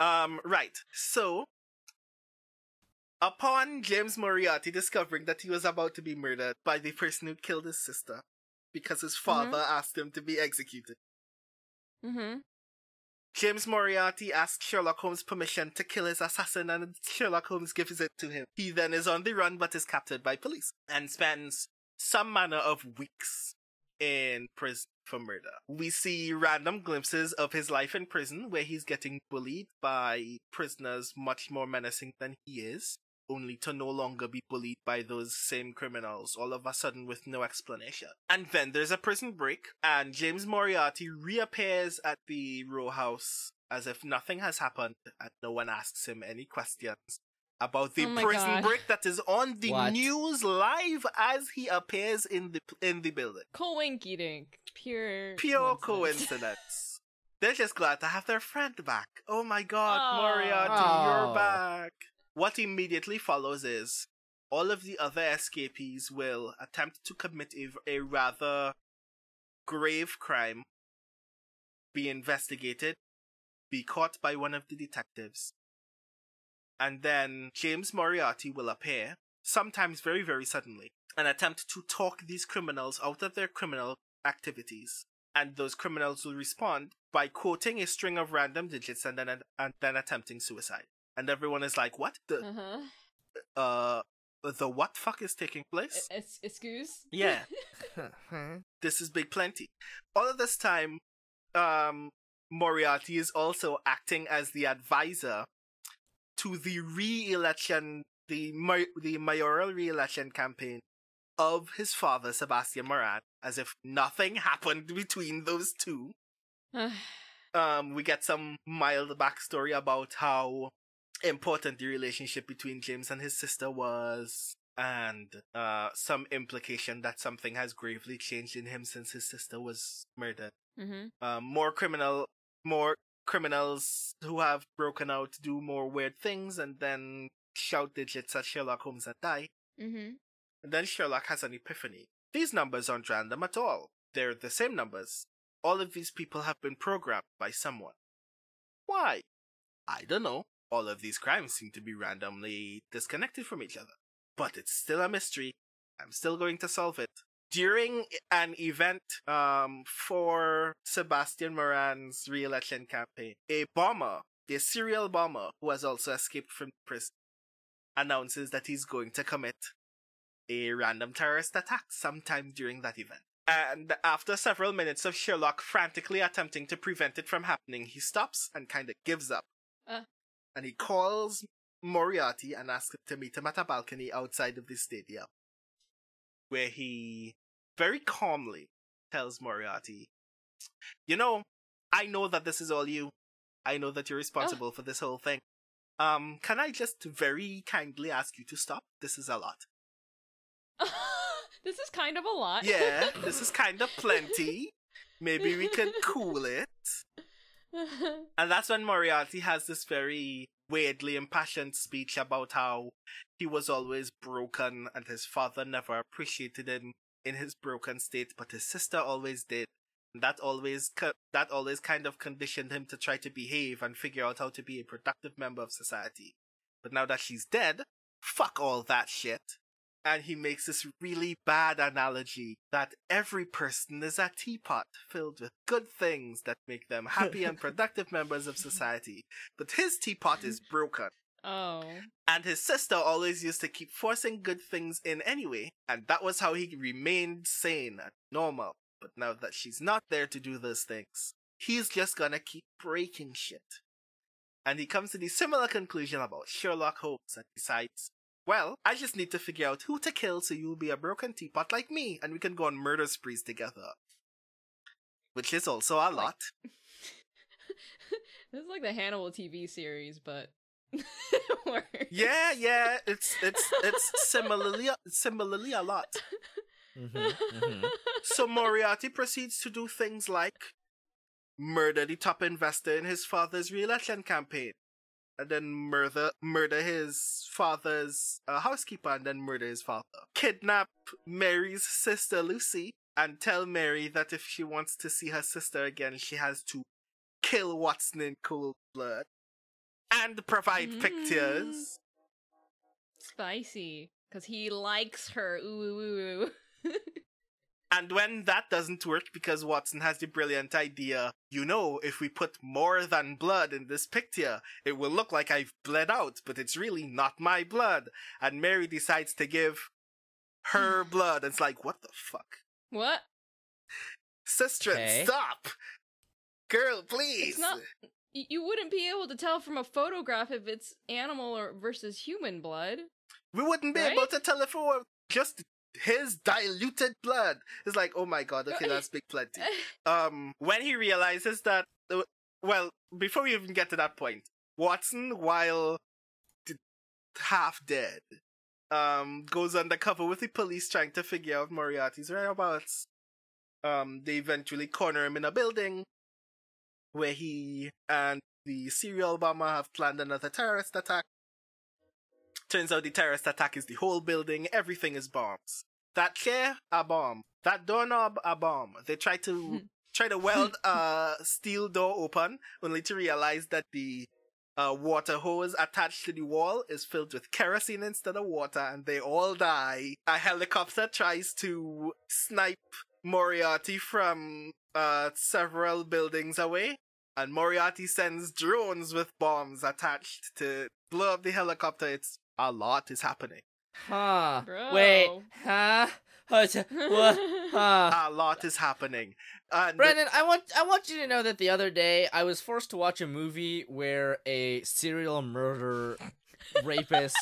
god. Um, right. So, upon James Moriarty discovering that he was about to be murdered by the person who killed his sister because his father asked him to be executed, mm-hmm. James Moriarty asks Sherlock Holmes permission to kill his assassin and Sherlock Holmes gives it to him. He then is on the run but is captured by police and spends some manner of weeks in prison for murder. We see random glimpses of his life in prison where he's getting bullied by prisoners much more menacing than he is, only to no longer be bullied by those same criminals all of a sudden with no explanation. And then there's a prison break, and James Moriarty reappears at the row house as if nothing has happened, and no one asks him any questions about the Oh prison God. break that is on the What? news live as he appears in the in the building. Coinky dink. Pure. Pure coincidence. coincidence. <laughs> They're just glad to have their friend back. Oh my god, Aw. Moriarty, Aw. you're back. What immediately follows is all of the other escapees will attempt to commit a, a rather grave crime, be investigated, be caught by one of the detectives, and then James Moriarty will appear, sometimes very, very suddenly, and attempt to talk these criminals out of their criminal activities. And those criminals will respond by quoting a string of random digits and then and then attempting suicide. And everyone is like, "What the Uh-huh. uh the what fuck is taking place?" Es- excuse? Yeah. <laughs> this is big plenty. All of this time, um, Moriarty is also acting as the advisor to the re-election, the ma- the mayoral re-election campaign of his father, Sebastian Moran, as if nothing happened between those two. <sighs> Um, we get some mild backstory about how important the relationship between James and his sister was, and uh, some implication that something has gravely changed in him since his sister was murdered. mm-hmm. Um, more criminal, more criminals who have broken out do more weird things and then shout digits at Sherlock Holmes and die. Mm-hmm. And then Sherlock has an epiphany. These numbers aren't random at all. They're the same numbers. All of these people have been programmed by someone. Why? I don't know. All of these crimes seem to be randomly disconnected from each other. But it's still a mystery. I'm still going to solve it. During an event um, for Sebastian Moran's re-election campaign, a bomber, a serial bomber who has also escaped from prison, announces that he's going to commit a random terrorist attack sometime during that event. And after several minutes of Sherlock frantically attempting to prevent it from happening, he stops and kind of gives up. Uh. And he calls Moriarty and asks to meet him at a balcony outside of the stadium, where he very calmly tells Moriarty, You know, I know that this is all you. I know that you're responsible for this whole thing. Um, can I just very kindly ask you to stop? This is a lot. <laughs> this is kind of a lot. Yeah, <laughs> this is kind of plenty. Maybe we can cool it. <laughs> And that's when Moriarty has this very weirdly impassioned speech about how he was always broken and his father never appreciated him in his broken state, but his sister always did. That always that always kind of conditioned him to try to behave and figure out how to be a productive member of society. But now that she's dead, fuck all that shit. And he makes this really bad analogy that every person is a teapot filled with good things that make them happy and <laughs> productive members of society. But his teapot is broken. oh. And his sister always used to keep forcing good things in anyway, and that was how he remained sane and normal. But now that she's not there to do those things, he's just gonna keep breaking shit. And he comes to the similar conclusion about Sherlock Holmes and decides, well, I just need to figure out who to kill so you'll be a broken teapot like me, and we can go on murder sprees together. Which is also a lot. <laughs> this is like the Hannibal TV series, but <laughs> worse. Yeah, yeah, it's it's it's similarly similarly a lot. Mhm, mhm. So Moriarty proceeds to do things like murder the top investor in his father's re-election campaign, and then murder murder his father's uh, housekeeper, and then murder his father. Kidnap Mary's sister Lucy, and tell Mary that if she wants to see her sister again, she has to kill Watson in cold blood, and provide Mm. pictures. Spicy. Because he likes her. Ooh, ooh, ooh, ooh. <laughs> And when that doesn't work because Watson has the brilliant idea, you know, if we put more than blood in this picture, it will look like I've bled out, but it's really not my blood. And Mary decides to give her <sighs> blood. And it's like, what the fuck? what? Sister, Okay. stop! Girl, please! It's not. You wouldn't be able to tell from a photograph if it's animal or versus human blood. We wouldn't be Right? able to tell if it were just his diluted blood. It's like, oh my god, okay, that's big plenty. <laughs> um when he realizes that uh, well before we even get to that point watson while d- half dead um goes undercover with the police trying to figure out moriarty's whereabouts um they eventually corner him in a building where he and the serial bomber have planned another terrorist attack turns out the terrorist attack is the whole building. Everything is bombs. That chair a bomb. That doorknob a bomb. They try to try to weld <laughs> a steel door open, only to realize that the uh, water hose attached to the wall is filled with kerosene instead of water, and they all die. A helicopter tries to snipe Moriarty from uh, several buildings away, and Moriarty sends drones with bombs attached to blow up the helicopter. It's a lot is happening. Huh. Bro. Wait. Huh? <laughs> What? What? <laughs> Huh. A lot is happening. And Brandon, I want I want you to know that the other day I was forced to watch a movie where a serial murder rapist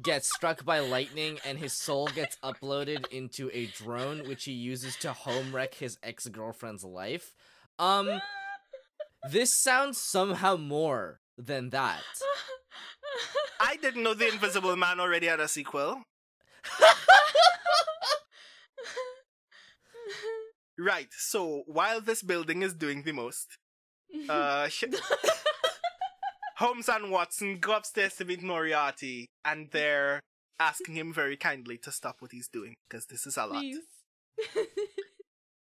gets struck by lightning and his soul gets uploaded into a drone which he uses to home wreck his ex-girlfriend's life. Um <laughs> this sounds somehow more than that. I didn't know the Invisible Man already had a sequel. Right, so while this building is doing the most, uh, sh- Holmes and Watson go upstairs to meet Moriarty, and they're asking him very kindly to stop what he's doing, because this is a lot.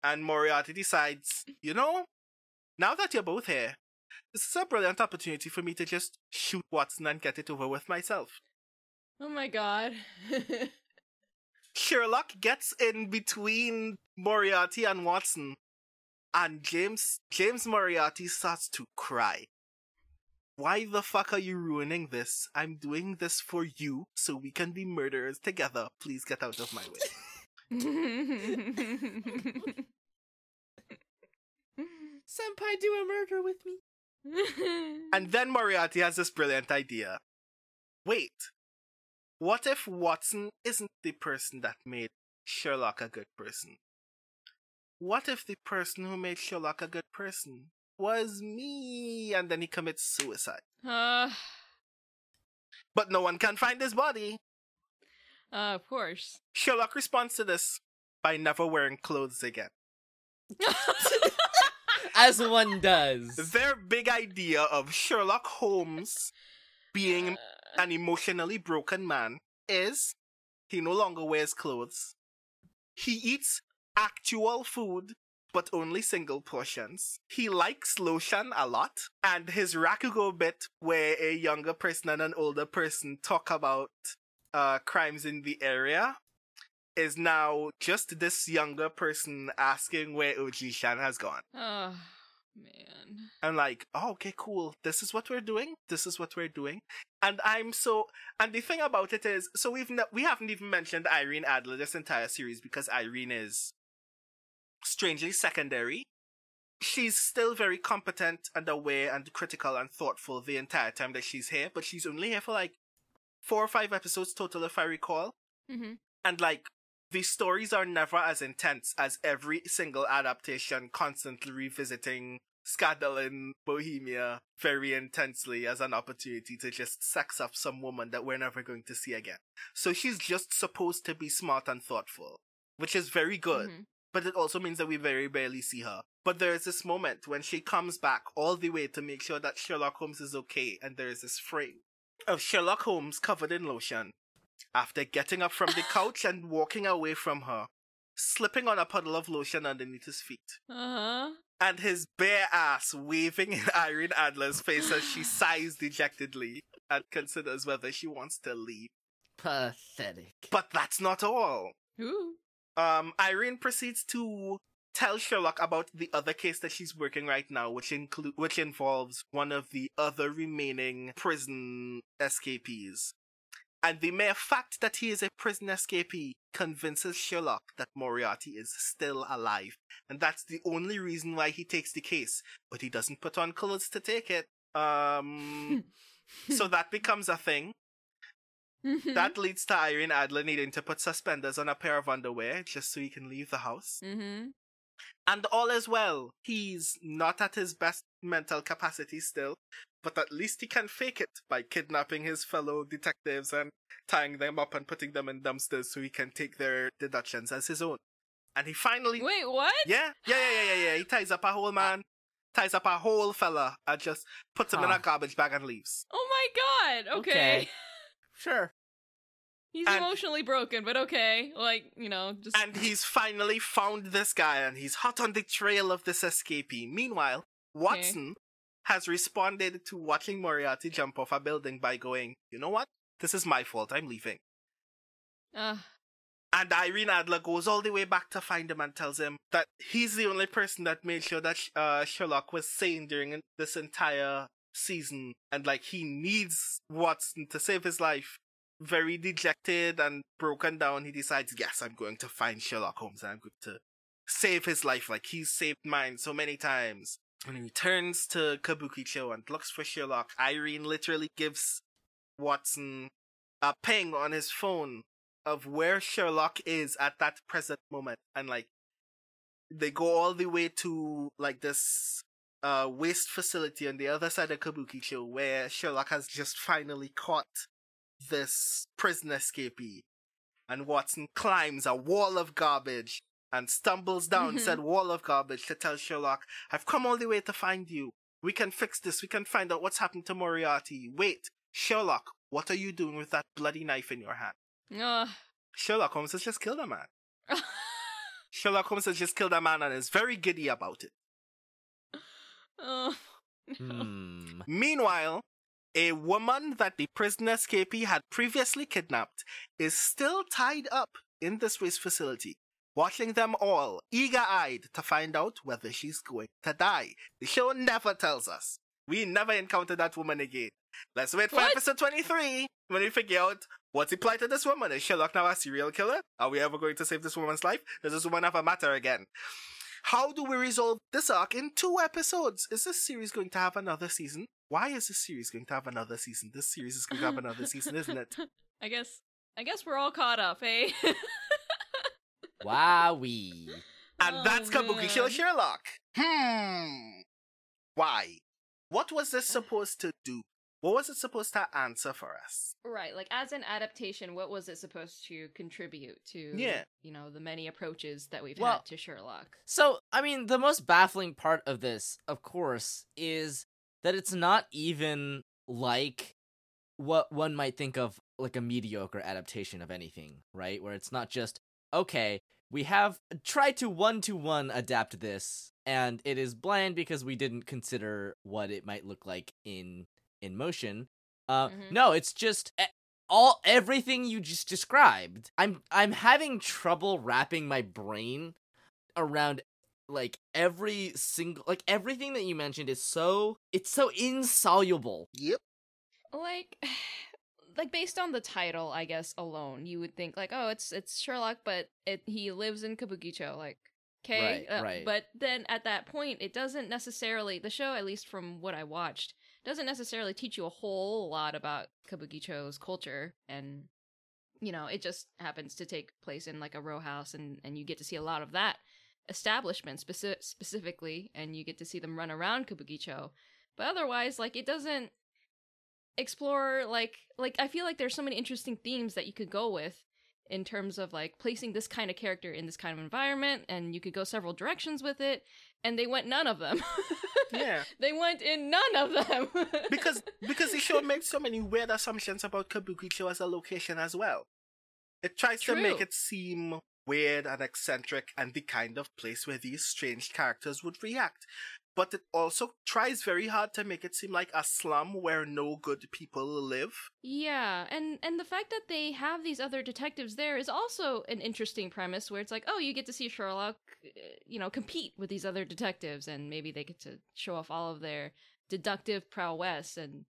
And Moriarty decides, you know, now that you're both here, this is a brilliant opportunity for me to just shoot Watson and get it over with myself. oh my god. <laughs> Sherlock gets in between Moriarty and Watson, and James James Moriarty starts to cry. Why the fuck are you ruining this? I'm doing this for you so we can be murderers together. Please get out of my way. <laughs> Senpai do a murder with me. <laughs> And then Moriarty has this brilliant idea. Wait, what if Watson isn't the person that made Sherlock a good person? What if the person who made Sherlock a good person was me? And then he commits suicide. uh, <sighs> But no one can find his body. uh, of course. Sherlock responds to this by never wearing clothes again. <laughs> <laughs> As one does. Their big idea of Sherlock Holmes being an emotionally broken man is he no longer wears clothes. He eats actual food but only single portions. He likes lotion a lot, and his Rakugo bit where a younger person and an older person talk about uh, crimes in the area is now just this younger person asking where Oji-shan has gone. Oh man. I'm like, oh, okay, cool. This is what we're doing. This is what we're doing. And I'm so, and the thing about it is, so we've, ne- we haven't even mentioned Irene Adler this entire series because Irene is strangely secondary. She's still very competent and aware and critical and thoughtful the entire time that she's here, but she's only here for like four or five episodes total, if I recall. Mm-hmm. And like, the stories are never as intense as every single adaptation constantly revisiting Scandal in Bohemia very intensely as an opportunity to just sex up some woman that we're never going to see again. So she's just supposed to be smart and thoughtful, which is very good. Mhm. But it also means that we very barely see her. But there is this moment when she comes back all the way to make sure that Sherlock Holmes is okay, and there is this frame of Sherlock Holmes covered in lotion after getting up from the couch and walking away from her, slipping on a puddle of lotion underneath his feet, Uh-huh. and his bare ass waving in Irene Adler's face as she sighs dejectedly and considers whether she wants to leave. Pathetic. But that's not all. Ooh. Um, Irene proceeds to tell Sherlock about the other case that she's working right now, which include which involves one of the other remaining prison escapees. And the mere fact that he is a prison escapee convinces Sherlock that Moriarty is still alive. And that's the only reason why he takes the case. But he doesn't put on clothes to take it. Um, <laughs> so that becomes a thing. Mhm. That leads to Irene Adler needing to put suspenders on a pair of underwear just so he can leave the house. Mm-hmm. And all is well. He's not at his best mental capacity still, but at least he can fake it by kidnapping his fellow detectives and tying them up and putting them in dumpsters so he can take their deductions as his own. And he finally. Wait, what? Yeah, yeah, yeah, yeah, yeah, yeah. He ties up a whole man, ties up a whole fella, and just puts him in a Huh. garbage bag and leaves. Oh my god. Okay. Okay. <laughs> Sure. He's And- emotionally broken, but okay. Like, you know, just And he's finally found this guy and he's hot on the trail of this escapee. Meanwhile, Watson has responded to watching Moriarty jump off a building by going, you know what? This is my fault. I'm leaving. uh, And Irene Adler goes all the way back to find him and tells him that he's the only person that made sure that uh, Sherlock was sane during this entire season. And like he needs Watson to save his life. Very dejected and broken down, he decides, yes, I'm going to find Sherlock Holmes and I'm going to save his life like he's saved mine so many times. When he returns to Kabukicho and looks for Sherlock, Irene literally gives Watson a ping on his phone of where Sherlock is at that present moment. And like, they go all the way to like this uh waste facility on the other side of Kabukicho where Sherlock has just finally caught this prison escapee. And Watson climbs a wall of garbage and stumbles down Mhm. said wall of garbage to tell Sherlock, I've come all the way to find you. We can fix this. We can find out what's happened to Moriarty. Wait, Sherlock, what are you doing with that bloody knife in your hand? uh, Sherlock Holmes has just killed a man. <laughs> Sherlock Holmes has just killed a man and is very giddy about it. oh, Hmm. Meanwhile, a woman that the prison escapee had previously kidnapped is still tied up in this waste facility, watching them all, eager eyed to find out whether she's going to die. The show never tells us. We never encounter that woman again. Let's wait for What? episode 23 when we figure out what's applied to this woman. Is Sherlock now a serial killer? Are we ever going to save this woman's life? Does this woman ever matter again? How do we resolve this arc in two episodes? Is this series going to have another season? Why is this series going to have another season? This series is going to have another season, isn't it? <laughs> I guess. I guess we're all caught up, eh? <laughs> Wowee. And Oh, that's Kabukicho man. Sherlock. Hmm. Why? What was this supposed to do? What was it supposed to answer for us? Right, like as an adaptation, what was it supposed to contribute to? Yeah. you know, the many approaches that we've Well- had to Sherlock. So, I mean, the most baffling part of this, of course, is that it's not even like what one might think of like a mediocre adaptation of anything, right? Where it's not just okay, we have tried to one to one adapt this, and it is bland because we didn't consider what it might look like in in motion. Uh, Mhm. no, it's just e- all everything you just described. I'm I'm having trouble wrapping my brain around like every single like everything that you mentioned is so it's so insoluble. Yep. like <sighs> like based on the title i guess alone you would think like oh it's it's sherlock but it he lives in kabukicho like okay Right, uh, right. but then at that point it doesn't necessarily the show at least from what i watched doesn't necessarily teach you a whole lot about kabukicho's culture and you know it just happens to take place in like a row house and and you get to see a lot of that establishment speci- specifically and you get to see them run around kabukicho but otherwise like it doesn't explore like like I feel like there's so many interesting themes that you could go with in terms of like placing this kind of character in this kind of environment and you could go several directions with it and they went none of them. Yeah. <laughs> they went in none of them. because because the show <laughs> makes so many weird assumptions about Kabukicho as a location as well. It tries to make it seem weird and eccentric and the kind of place where these strange characters would react. But it also tries very hard to make it seem like a slum where no good people live. Yeah, and and the fact that they have these other detectives there is also an interesting premise where it's like, oh, you get to see Sherlock, uh, you know, compete with these other detectives, and maybe they get to show off all of their deductive prowess and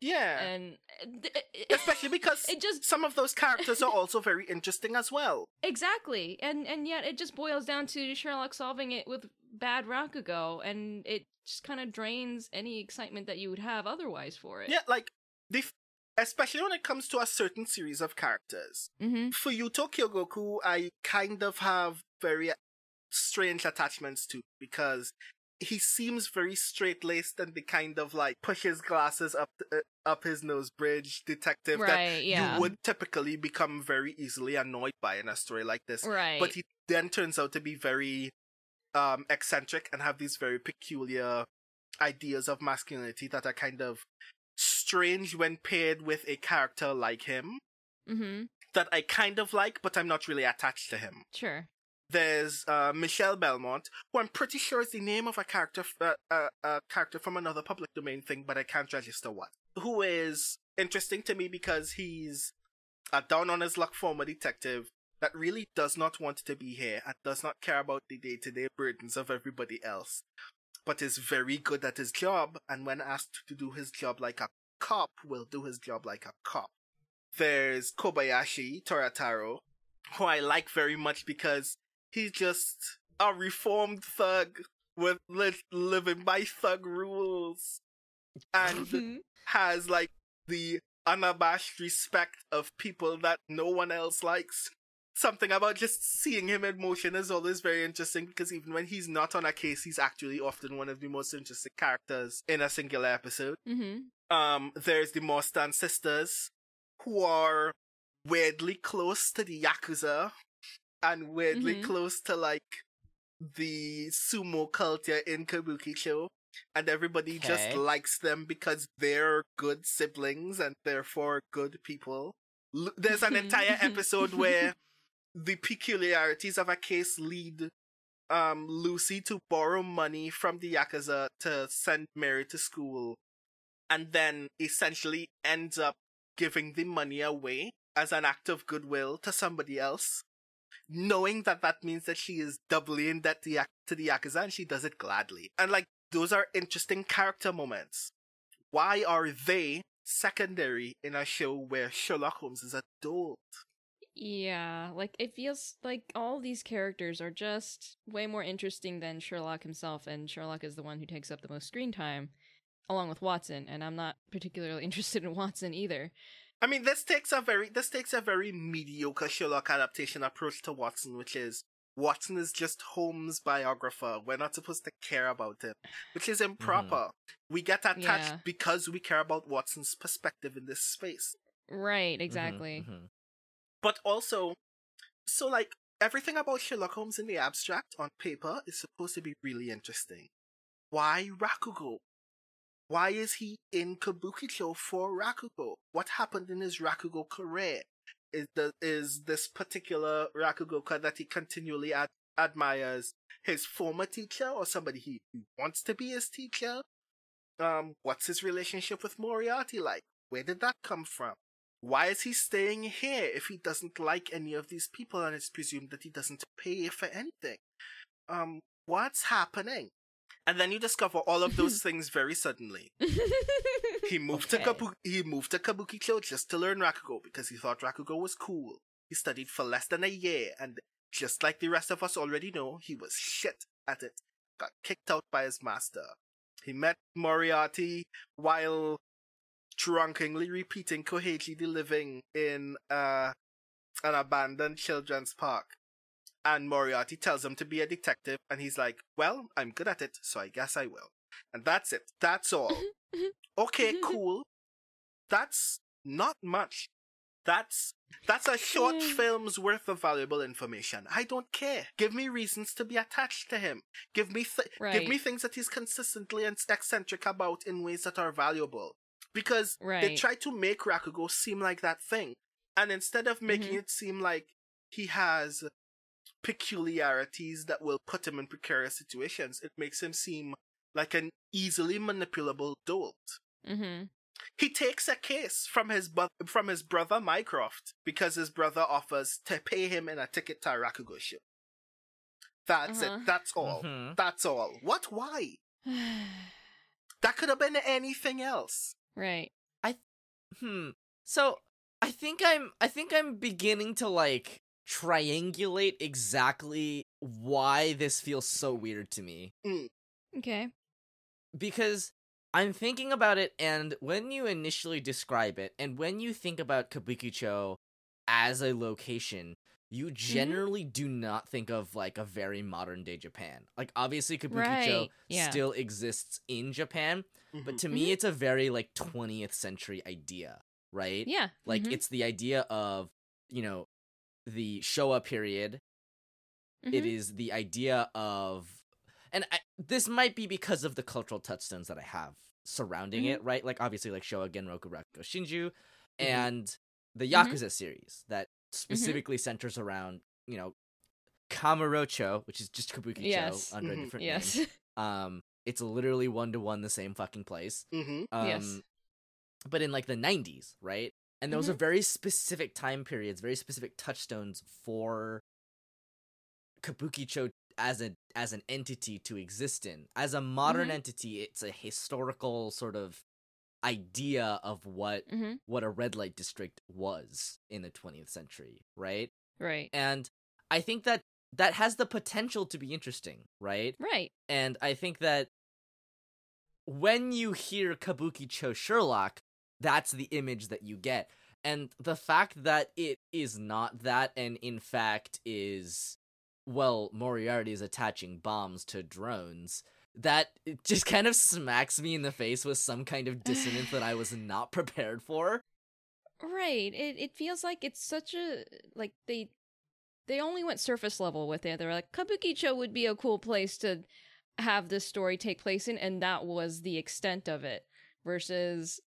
Yeah. and eh, eh, eh, Especially <laughs> because it just some of those characters are also very interesting as well. exactly, and and yet it just boils down to Sherlock solving it with bad Rakugo, and it just kind of drains any excitement that you would have otherwise for it. Yeah, like the f- especially when it comes to a certain series of characters. Mm-hmm. Fuyuto Kyogoku, I kind of have very strange attachments to because he seems very straight laced and the kind of like push his glasses up uh, up his nose bridge detective that Yeah. you would typically become very easily annoyed by in a story like this. Right. But he then turns out to be very um eccentric and have these very peculiar ideas of masculinity that are kind of strange when paired with a character like him mm-hmm. that I kind of like, but I'm not really attached to him. Sure. There's uh, Michelle Belmont, who I'm pretty sure is the name of a character, uh, uh, a character from another public domain thing, but I can't register what. Who is interesting to me because he's a down on his luck former detective that really does not want to be here and does not care about the day to day burdens of everybody else, but is very good at his job, and when asked to do his job like a cop, will do his job like a cop. There's Kobayashi Torataro, who I like very much because he's just a reformed thug with li- living by thug rules and Mhm. has like the unabashed respect of people that no one else likes. Something about just seeing him in motion is always very interesting because even when he's not on a case, he's actually often one of the most interesting characters in a singular episode. Mm-hmm. Um, there's the Morstan sisters, who are weirdly close to the Yakuza, and weirdly Mhm. close to like the sumo culture in Kabukicho, and everybody just likes them because they're good siblings and therefore good people. L- There's an entire <laughs> episode where the peculiarities of a case lead um Lucy to borrow money from the Yakuza to send Mary to school and then essentially ends up giving the money away as an act of goodwill to somebody else, knowing that that means that she is doubly in debt to, Yak- to the Yakuza and she does it gladly. And like, those are interesting character moments. Why are they secondary in a show where Sherlock Holmes is a adult? Yeah, like it feels like all these characters are just way more interesting than Sherlock himself, and Sherlock is the one who takes up the most screen time, along with Watson, and I'm not particularly <laughs> interested in Watson either. I mean, this takes a very this takes a very mediocre Sherlock adaptation approach to Watson, which is Watson is just Holmes' biographer. We're not supposed to care about him, which is improper. We get attached Yeah. because we care about Watson's perspective in this space. Right, Mhm, exactly. mhm. But also, so like everything about Sherlock Holmes in the abstract on paper is supposed to be really interesting. Why Rakugo? Why is he in Kabukicho for Rakugo? What happened in his Rakugo career? is the is this particular Rakugoka that he continually ad- admires his former teacher or somebody he wants to be his teacher? Um, what's his relationship with Moriarty like? Where did that come from? Why is he staying here if he doesn't like any of these people and it's presumed that he doesn't pay for anything? Um, what's happening? And then you discover all of those <laughs> things very suddenly. <laughs> He moved Okay. to Kabu- he moved to Kabukicho just to learn Rakugo because he thought Rakugo was cool. He studied for less than a year, and just like the rest of us already know, he was shit at it. Got kicked out by his master. He met Moriarty while drunkenly repeating Koheiji the Living in uh, an abandoned children's park. And Moriarty tells him to be a detective, and he's like, Well, I'm good at it, so I guess I will. And that's it. That's all. <laughs> Okay, cool. That's not much. That's that's a short Yeah. film's worth of valuable information. I don't care. Give me reasons to be attached to him. Give me th- give me things that he's consistently and eccentric about in ways that are valuable. Because they try to make Rakugo seem like that thing, and instead of making Mhm. it seem like he has peculiarities that will put him in precarious situations, it makes him seem like an easily manipulable dolt. mm-hmm. He takes a case from his bu- from his brother Mycroft because his brother offers to pay him in a ticket to a Rakugo show. That's Uh-huh. it. That's all. Mhm. That's all. What? Why? <sighs> That could have been anything else. right. I Hmm. So I think I'm I think I'm beginning to like triangulate exactly why this feels so weird to me. Okay. Because I'm thinking about it and when you initially describe it and when you think about Kabukicho as a location, you generally do not think of like a very modern day Japan. Like obviously Kabukicho Right, yeah. still exists in Japan, but Mhm. to me it's a very like 20th century idea, right? Yeah. Like mhm, it's the idea of, you know, the Showa period. It mhm. is the idea of and I, this might be because of the cultural touchstones that I have surrounding Mhm. it, right? Like obviously like Showa Genroku Rakugo Shinju Mhm. and the Mhm. Yakuza series that specifically centers around, you know, Kamurocho, which is just Kabukicho Yes. under a different Yes. name. <laughs> Um it's literally one to one the same fucking place. Um, Yes. But in like the 90s, right? And those are very specific time periods, very specific touchstones for Kabukicho as a as an entity to exist in. As a modern Mhm. entity, it's a historical sort of idea of what hmm what a red light district was in the 20th century, right? Right. And I think that that has the potential to be interesting, right? Right. And I think that when you hear Kabukicho Sherlock, that's the image that you get. And the fact that it is not that, and in fact is, well, Moriarty is attaching bombs to drones, that just kind of smacks me in the face with some kind of dissonance that I was not <laughs> prepared for. Right. It it feels like it's such a like they they only went surface level with it. They're like Kabukicho would be a cool place to have this story take place in, and that was the extent of it. Versus,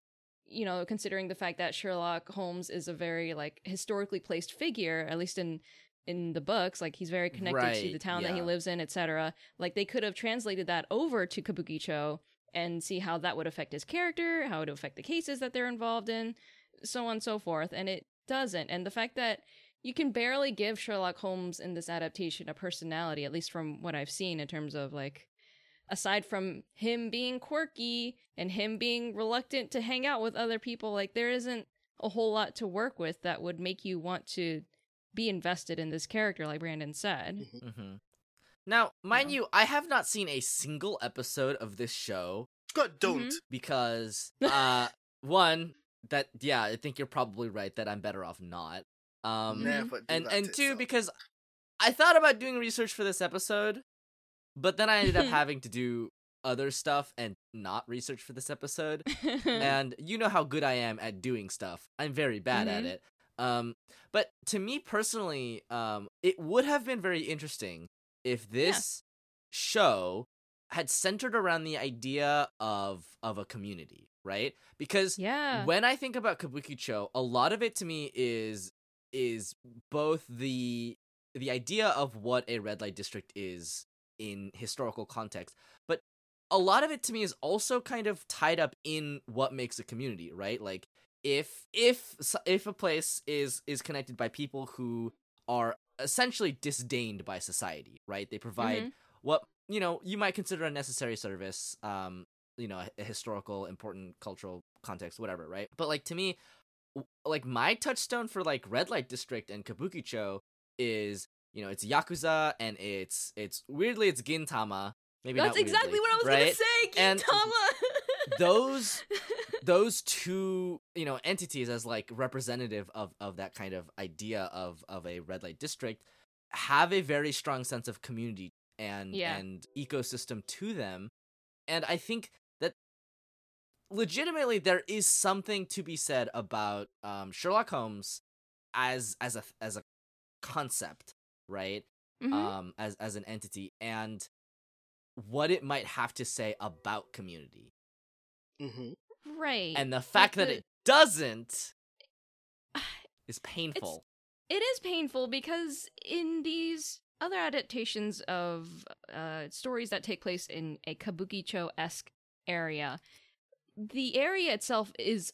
you know, considering the fact that Sherlock Holmes is a very like historically placed figure, at least in in the books, like he's very connected to the town that he lives in, etc. Like they could have translated that over to Kabukicho and see how that would affect his character, how it would affect the cases that they're involved in, so on and so forth. And it doesn't. And the fact that you can barely give Sherlock Holmes in this adaptation a personality, at least from what I've seen in terms of like aside from him being quirky and him being reluctant to hang out with other people, like there isn't a whole lot to work with that would make you want to be invested in this character, like Brandon said. hmm Now, mind Yeah. you, I have not seen a single episode of this show Good, don't. Mhm. because <laughs> uh one that yeah i think you're probably right that i'm better off not um Never and and two yourself. because i thought about doing research for this episode but then i ended up <laughs> having to do other stuff and not research for this episode <laughs> and you know how good i am at doing stuff i'm very bad at Mhm. it um but to me personally um it would have been very interesting if this show had centered around the idea of of a community right because yeah. when I think about Kabukicho, a lot of it to me is is both the the idea of what a red light district is in historical context, but a lot of it to me is also kind of tied up in what makes a community, right? Like if if if a place is is connected by people who are essentially disdained by society, right? They provide Mhm. what you know you might consider a necessary service, um, you know, a, a historical, important cultural context, whatever, right? But like to me, like my touchstone for like red light district and kabukicho is you know it's yakuza and it's it's weirdly it's gintama. Maybe That's exactly weirdly, what I was right? gonna say, Gintama. <laughs> those <laughs> those two you know entities as like representative of of that kind of idea of of a red light district have a very strong sense of community and Yeah. and ecosystem to them and i think that legitimately there is something to be said about um sherlock holmes as as a as a concept right Mhm. um as as an entity and what it might have to say about community hmm right. and the fact that the- it doesn't is painful. it is painful because in these other adaptations of uh, stories that take place in a kabukicho esque area, the area itself is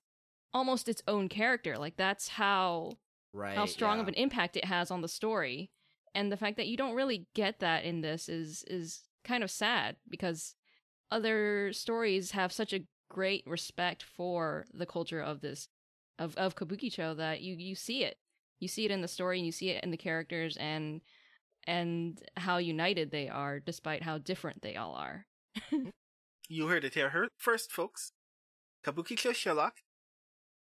almost its own character. Like that's how right? how strong of an impact it has on the story, and the fact that you don't really get that in this is is kind of sad because other stories have such a great respect for the culture of this of of kabukicho that you you see it you see it in the story and you see it in the characters and and how united they are despite how different they all are <laughs> You heard it here first, folks. Kabukicho Sherlock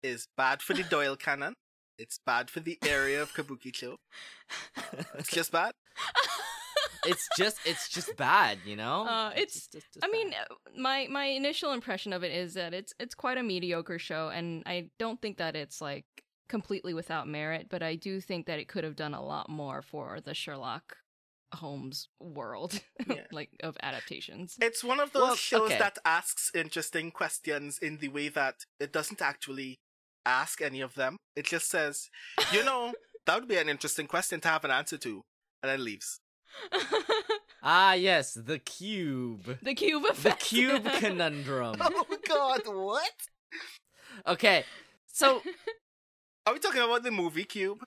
is bad for the Doyle canon. It's bad for the area of Kabukicho. <laughs> It's just bad. <laughs> it's just it's just bad, you know. Uh, it's- just- just- just I mean, bad. uh, my my initial impression of it is that it's it's quite a mediocre show, and I don't think that it's like completely without merit. But I do think that it could have done a lot more for the Sherlock Holmes world, <laughs> Yeah. like of adaptations. It's one of those Well, shows okay. that asks interesting questions in the way that it doesn't actually ask any of them. It just says, you know, <laughs> that would be an interesting question to have an answer to, and then leaves. <laughs> ah yes, the cube, the cube the cube conundrum. <laughs> Oh God, what? Okay, so Are we talking about the movie Cube?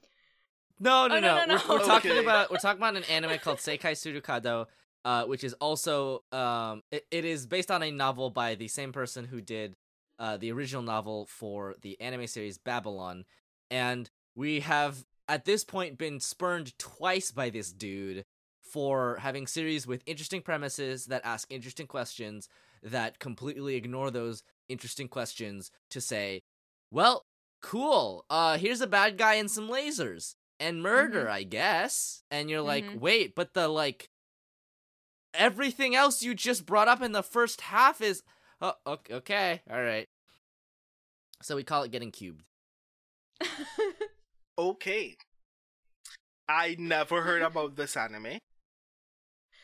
no, no, Oh, no, no, no, We're, we're no. talking about we're talking about an anime called Seikaisuru Kado, uh, which is also um, it, it is based on a novel by the same person who did uh the original novel for the anime series Babylon, and we have at this point been spurned twice by this dude for having series with interesting premises that ask interesting questions that completely ignore those interesting questions to say, well, cool. Uh here's a bad guy and some lasers and murder, I guess. And you're like, Mhm. "Wait, but the like everything else you just brought up in the first half is oh, ok- okay. All right." So we call it getting cubed. <laughs> Okay. I never heard about this anime.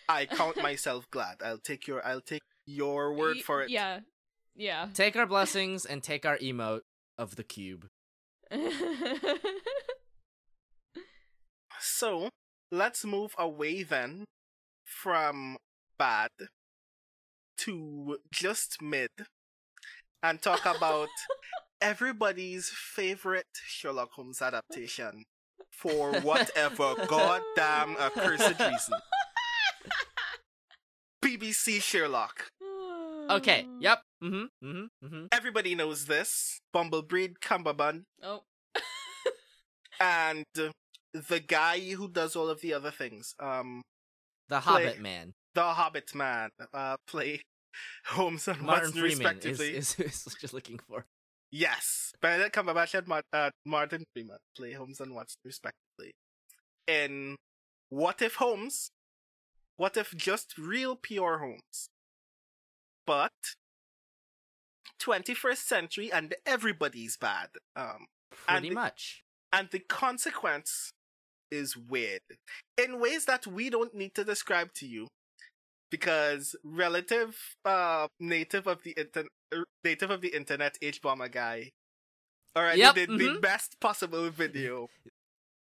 I count myself glad. I'll take your I'll take your word for it. Yeah, yeah. Take our blessings and take our emote of the cube. So let's move away then from bad to just mid and talk about <laughs> everybody's favorite Sherlock Holmes adaptation for whatever goddamn accursed reason. <laughs> BBC Sherlock. Okay. Yep. Mm-hmm. Mm-hmm. Mm-hmm. Everybody knows this. Bumblebreed Cumberbund Oh. <laughs> and the guy who does all of the other things. Um The Play- Hobbit man, the Hobbit man uh, play <laughs> Holmes and Martin Watson Freeman, is, respectively. is <laughs> is just looking for. Yes, Benedict Cumberbatch and Mar- uh, Martin Freeman play Holmes and Watson respectively. In What If Holmes? What if just real pure Holmes? But 21st century and everybody's bad. Um, Pretty And- much. and the consequence is weird in ways that we don't need to describe to you because relative uh native of the internet native of the internet hbomberguy already Yep, did the mhm. best possible video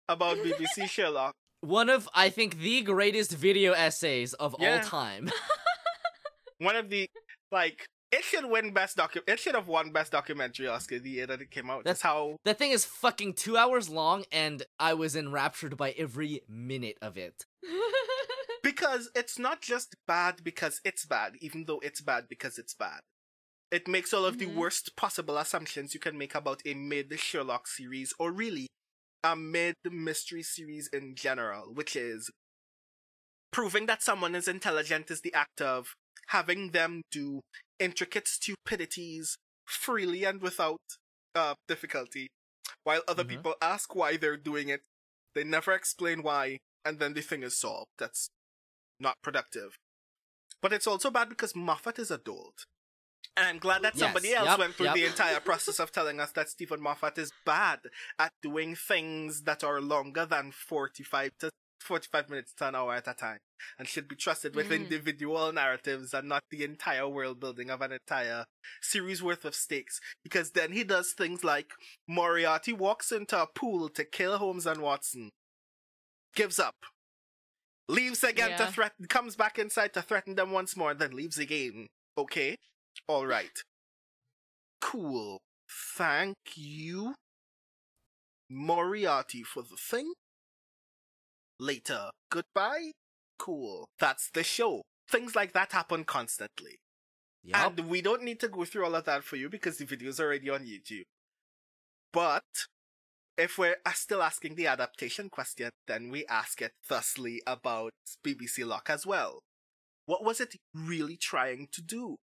about BBC <laughs> Sherlock. One of I think the greatest video essays of Yeah. all time. <laughs> One of the like it should win best docu. It should have won best documentary Oscar the year that it came out. That's That's- how That thing is fucking two hours long, and I was enraptured by every minute of it. <laughs> because it's not just bad because it's bad, even though it's bad because it's bad. It makes all of Mhm. the worst possible assumptions you can make about a mid Sherlock series, or really a mid mystery series in general, which is proving that someone is intelligent is the act of having them do intricate stupidities freely and without uh, difficulty, while other Mhm. people ask why they're doing it. They never explain why, and then the thing is solved. That's not productive. But it's also bad because Moffat is a adult. And I'm glad that Yes, somebody else yep, went through yep. the <laughs> entire process of telling us that Steven Moffat is bad at doing things that are longer than 45 to 45 minutes to an hour at a time and should be trusted with Mhm. individual narratives and not the entire world building of an entire series worth of stakes. Because then he does things like Moriarty walks into a pool to kill Holmes and Watson, gives up, leaves again Yeah. to threaten, comes back inside to threaten them once more, then leaves again. Okay, all right, cool. Thank you, Moriarty, for the thing. Later, goodbye. Cool. That's the show. Things like that happen constantly. Yup. And we don't need to go through all of that for you because the video's already on YouTube. But if we're still asking the adaptation question, then we ask it thusly about BBC Lock as well. What was it really trying to do?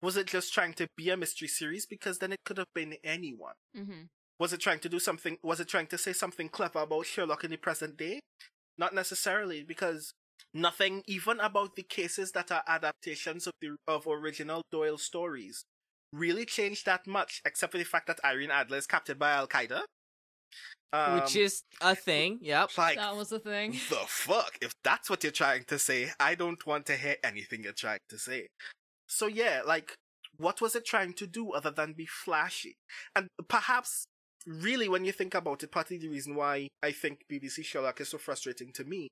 Was it just trying to be a mystery series? Because then it could have been anyone. hmm Was it trying to do something? Was it trying to say something clever about Sherlock in the present day? Not necessarily, because nothing, even about the cases that are adaptations of the of original Doyle stories, really changed that much, except for the fact that Irene Adler is captured by Al Qaeda. Um, Which is a thing. Yep. like that was a thing. the fuck? If that's what you're trying to say, I don't want to hear anything you're trying to say. So yeah, like, what was it trying to do other than be flashy? And perhaps, really, when you think about it, partly the reason why I think BBC Sherlock is so frustrating to me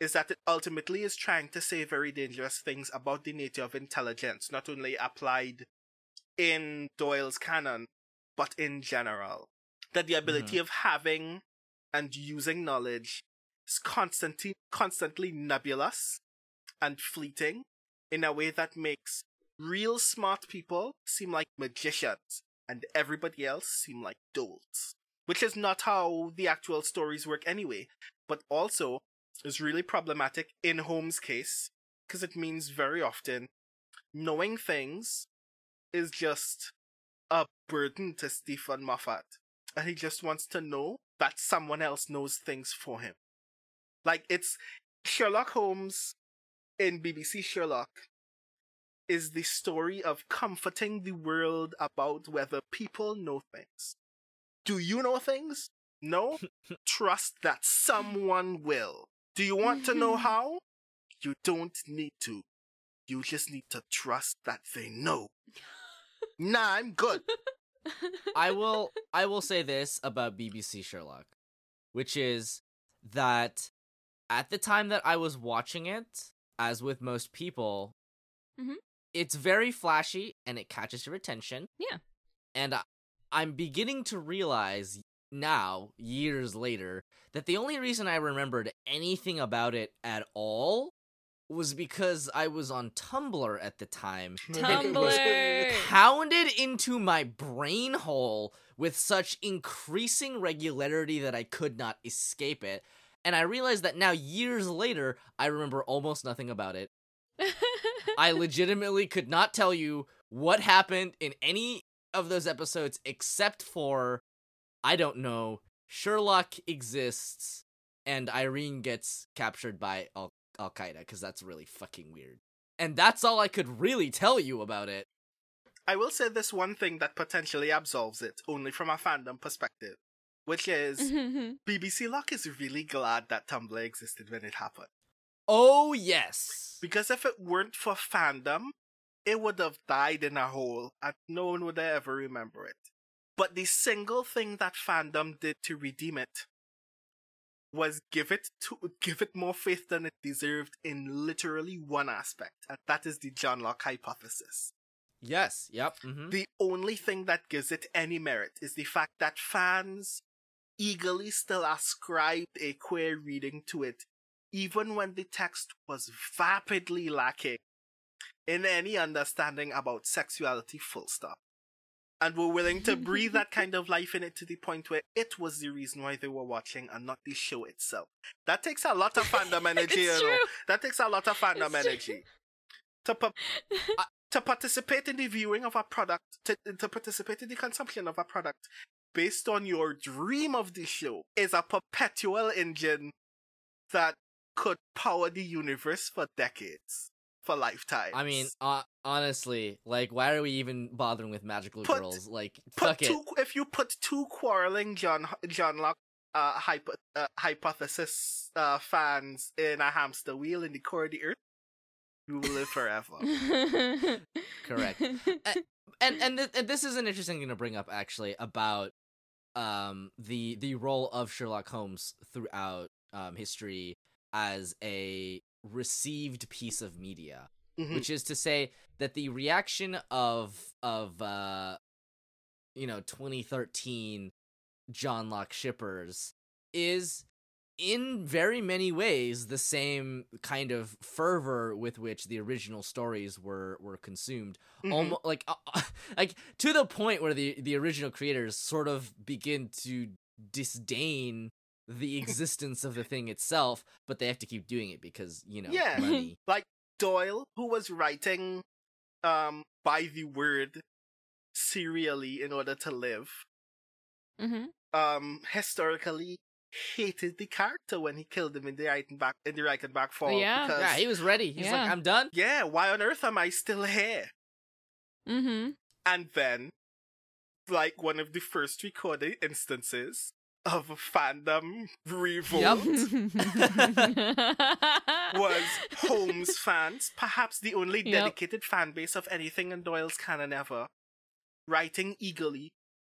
is that it ultimately is trying to say very dangerous things about the nature of intelligence, not only applied in Doyle's canon, but in general. That the ability mm-hmm. of having and using knowledge is constantly constantly nebulous and fleeting in a way that makes real smart people seem like magicians and everybody else seem like dolts. Which is not how the actual stories work anyway, but also is really problematic in Holmes' case because it means very often knowing things is just a burden to Steven Moffat. And he just wants to know that someone else knows things for him. Like it's Sherlock Holmes in BBC Sherlock is the story of comforting the world about whether people know things. Do you know things? No? <laughs> Trust that someone will. Do you want to know <laughs> how? You don't need to. You just need to trust that they know. Nah, I'm good. <laughs> I will I will say this about BBC Sherlock, which is that at the time that I was watching it, as with most people, Mhm. it's very flashy and it catches your attention. Yeah. And I, I'm beginning to realize now, years later, that the only reason I remembered anything about it at all was because I was on Tumblr at the time Tumblr. pounded into my brain hole with such increasing regularity that I could not escape it. And I realized that now, years later, I remember almost nothing about it. I <laughs> legitimately could not tell you what happened in any of those episodes except for, I don't know, Sherlock exists and Irene gets captured by Al Al Qaeda because that's really fucking weird. And that's all I could really tell you about it. I will say this one thing that potentially absolves it, only from a fandom perspective, which is <laughs> mm-hmm. BBC Lock is really glad that Tumblr existed when it happened. Oh, yes. Because if it weren't for fandom, it would have died in a hole and no one would ever remember it. But the single thing that fandom did to redeem it was give it to give it more faith than it deserved in literally one aspect, and that is the Johnlock hypothesis. Yes. Yep. hmm The only thing that gives it any merit is the fact that fans eagerly still ascribed a queer reading to it, even when the text was vapidly lacking in any understanding about sexuality, full stop. And were willing to breathe that <laughs> kind of life in it to the point where it was the reason why they were watching and not the show itself. That takes a lot of fandom <laughs> energy, you know. true. That takes a lot of fandom It's true. energy. To, pa- uh, <laughs> to participate in the viewing of a product, to, to participate in the consumption of a product based on your dream of the show is a perpetual engine that could power the universe for decades, for lifetime. I mean, uh, honestly, like, why are we even bothering with magical Put- girls? Like, put fuck it. if you put two quarreling John Johnlock uh, hypo, uh, hypothesis uh, fans in a hamster wheel in the core of the earth, you will live forever. <laughs> Correct. and and, th- and this is an interesting thing to bring up actually about um the the role of Sherlock Holmes throughout um history as a received piece of media Mhm. which is to say that the reaction of of uh you know 2013 Johnlock shippers is in very many ways the same kind of fervor with which the original stories were were consumed Mhm. almost like uh, <laughs> like to the point where the the original creators sort of begin to disdain the existence of the thing itself but they have to keep doing it because you know Yeah. money <laughs> like Doyle, who was writing um by the word serially in order to live, hmm um historically hated the character when he killed him in the right and back in the Reichenbach Fall. Yeah. because, yeah he was ready he's like Yeah. i'm done yeah, why on earth am I still here? Mm-hmm. And then, like one of the first recorded instances of fandom revolt <laughs> was Holmes fans, perhaps the only Yep. dedicated fan base of anything in Doyle's canon ever, writing eagerly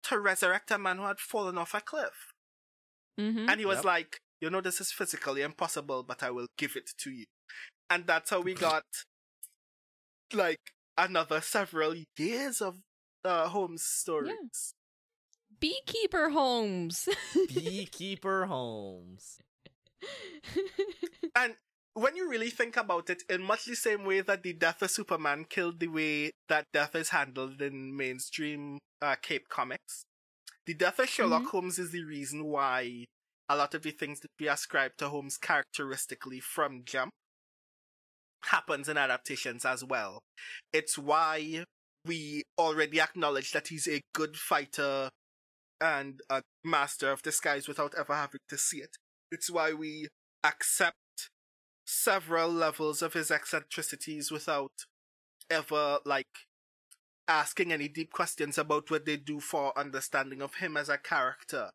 to resurrect a man who had fallen off a cliff. hmm And he was Yep. like, you know, this is physically impossible, but I will give it to you. And that's how we got, like, another several years of uh, Holmes stories. Beekeeper Holmes. <laughs> beekeeper holmes <laughs> And when you really think about it, in much the same way that the death of Superman killed the way that death is handled in mainstream uh, Cape comics, the death of Sherlock Holmes is the reason why a lot of the things that we ascribe to Holmes characteristically from Jump happens in adaptations as well. It's why we already acknowledge that he's a good fighter and a master of disguise without ever having to see it. It's why we accept several levels of his eccentricities without ever, like, asking any deep questions about what they do for understanding of him as a character.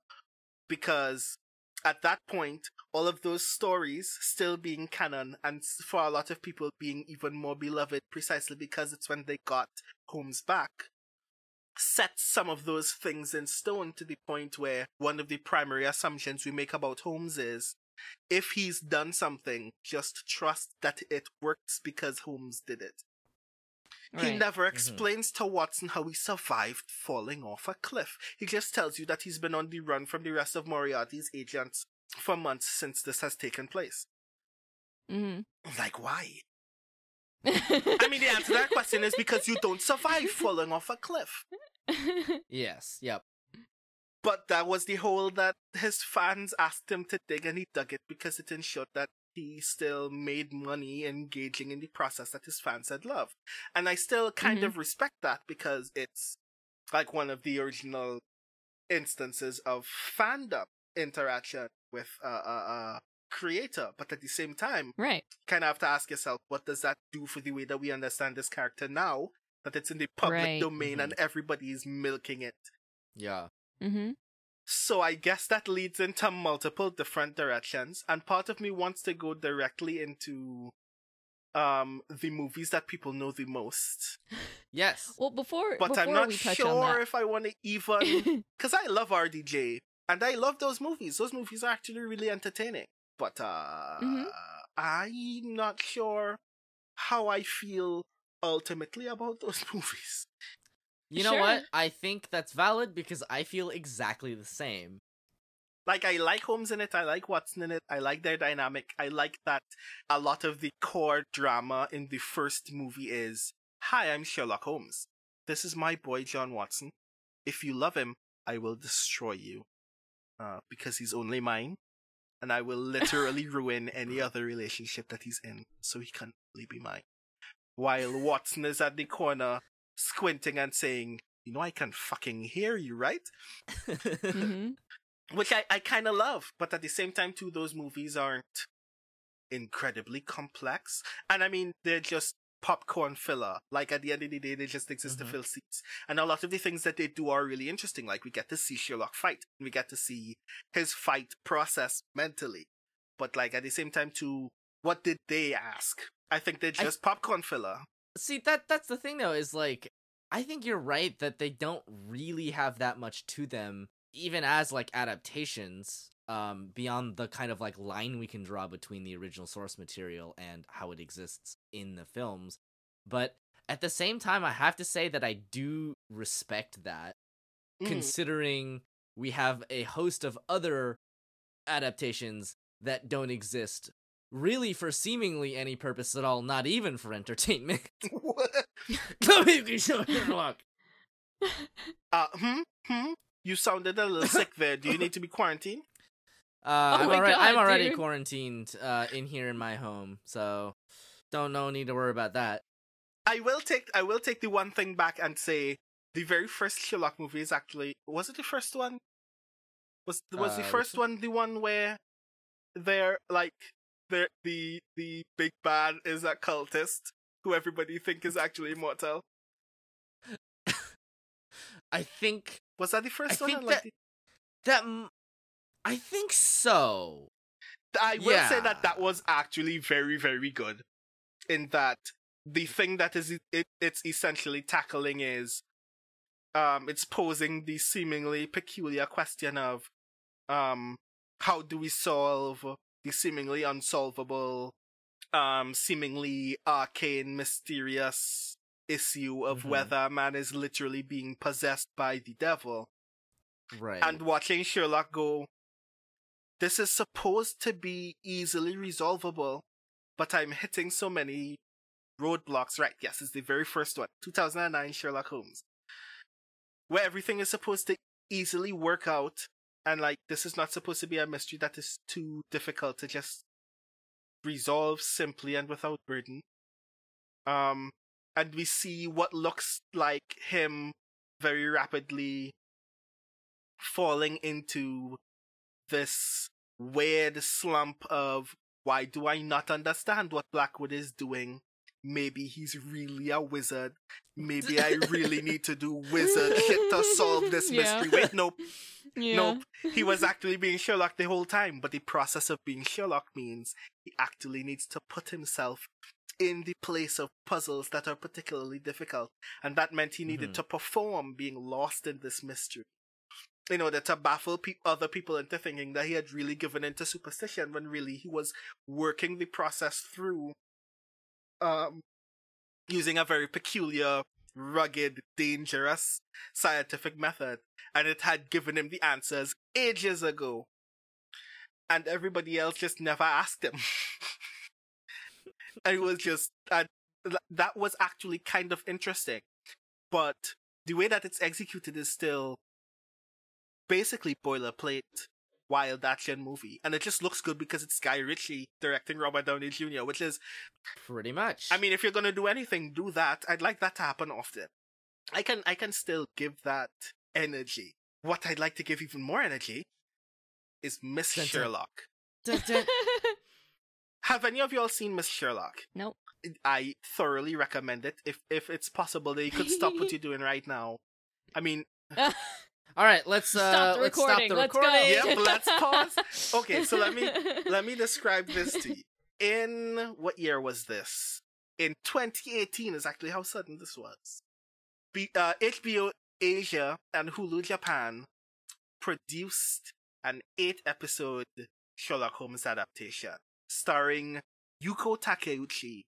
Because at that point, all of those stories still being canon, and for a lot of people being even more beloved precisely because it's when they got Holmes back, sets some of those things in stone to the point where one of the primary assumptions we make about Holmes is if he's done something, just trust that it works because Holmes did it. He never explains to Watson how he survived falling off a cliff. He just tells you that he's been on the run from the rest of Moriarty's agents for months since this has taken place. Mm-hmm. Like, why? <laughs> I mean, the answer to that question is because you don't survive falling off a cliff. yes yep But that was the hole that his fans asked him to dig, and he dug it because it ensured that he still made money engaging in the process that his fans had loved. And I still kind Mhm. of respect that because it's like one of the original instances of fandom interaction with a, a, a creator. But at the same time, right. kind of have to ask yourself, what does that do for the way that we understand this character now? That it's in the public Right. domain and everybody is milking it. yeah hmm So I guess that leads into multiple different directions, and part of me wants to go directly into um the movies that people know the most. <laughs> yes Well, before But before I'm not we touch sure if I want to even <laughs> because I love RDJ, and I love those movies. Those movies are actually really entertaining. But uh, Mhm. I'm not sure how I feel ultimately about <laughs> those movies. You know Sure. what? I think that's valid because I feel exactly the same. Like I like Holmes in it, I like Watson in it, I like their dynamic. I like that a lot of the core drama in the first movie is, "Hi, I'm Sherlock Holmes. This is my boy John Watson. If you love him, I will destroy you, uh, because he's only mine, and I will literally <laughs> ruin any other relationship that he's in, so he can't only be mine." While Watson is at the corner, squinting and saying, "You know I can fucking hear you, right?" hmm <laughs> which I, I kind of love, but at the same time, too, those movies aren't incredibly complex. And I mean, they're just popcorn filler. Like at the end of the day, they just exist Mhm. to fill seats. And a lot of the things that they do are really interesting. Like we get to see Sherlock fight, And we get to see his fight process mentally. But like at the same time, too, what did they ask? I think they're I- just popcorn filler. See that that's the thing though is like I think you're right that they don't really have that much to them even as like adaptations um beyond the kind of like line we can draw between the original source material and how it exists in the films. But at the same time I have to say that I do respect that Mm. considering we have a host of other adaptations that don't exist really for seemingly any purpose at all, not even for entertainment. <laughs> <laughs> Come here, Sherlock. <laughs> uh, hmm? Hmm? You sounded a little sick there. Do you need to be quarantined? Uh, Oh I'm already, I'm already quarantined uh, in here in my home, so don't no need to worry about that. I will take I will take the one thing back and say the very first Sherlock movie is actually was it the first one? Was was the Uh, which first one the one where they're like the the the big bad is a cultist who everybody think is actually immortal? <laughs> I think Was that the first one? think or, like, that- that m- I think so. I will say that that was actually very very good. In that the thing that is it, it's essentially tackling is um it's posing the seemingly peculiar question of um how do we solve the seemingly unsolvable um seemingly arcane mysterious issue of Mhm. whether man is literally being possessed by the devil Right. and watching Sherlock go, this is supposed to be easily resolvable, but I'm hitting so many roadblocks. Right, yes, it's the very first one, 2009 Sherlock Holmes, where everything is supposed to easily work out, and like, this is not supposed to be a mystery that is too difficult to just resolve simply and without burden. Um, and we see what looks like him very rapidly falling into this weird slump of why do I not understand what Blackwood is doing? Maybe he's really a wizard. Maybe I really need to do wizard shit to solve <laughs> this Yeah. mystery. Wait, nope. Yeah. Nope. He was <laughs> actually being Sherlock the whole time, but the process of being Sherlock means he actually needs to put himself in the place of puzzles that are particularly difficult. And that meant he needed Mhm. to perform being lost in this mystery in order to baffle pe- other people into thinking that he had really given into superstition when really he was working the process through um using a very peculiar rugged dangerous scientific method. And it had given him the answers ages ago. And everybody else just never asked him. And <laughs> it was just and th- that was actually kind of interesting. But the way that it's executed is still basically boilerplate wild action movie and it just looks good because it's guy ritchie directing robert downey jr which is Pretty much. I mean, if you're gonna do anything, do that. I'd like that to happen often. I can I can still give that energy. What I'd like to give even more energy is Miss Dun, dun. Sherlock. Dun, dun. <laughs> Have any of y'all seen Miss Sherlock? Nope. I thoroughly recommend it. If if it's possible that you could stop what you're <laughs> doing right now. I mean, <laughs> All right, let's uh, Stop the let's recording. stop the Let's recording. go. Yep, let's pause. <laughs> Okay, so let me let me describe this to you. In what year was this? In 2018 is actually how sudden this was. B- uh, HBO Asia and Hulu Japan produced an eight episode Sherlock Holmes adaptation starring Yuko Takeuchi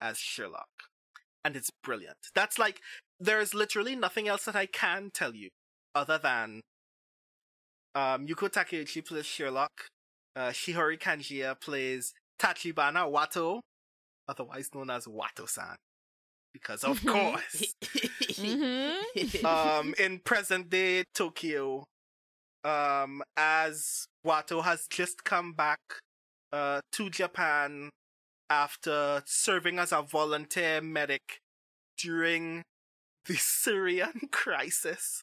as Sherlock. And it's brilliant. That's like, there's literally nothing else that I can tell you other than um, Yuko Takeuchi plays Sherlock. Uh, Shiori Kanjiya plays Tachibana Wato, otherwise known as Wato-san. Because of course. <laughs> Mhm. um, in present day Tokyo, um, as Wato has just come back uh, to Japan after serving as a volunteer medic during the <laughs> Syrian <laughs> crisis.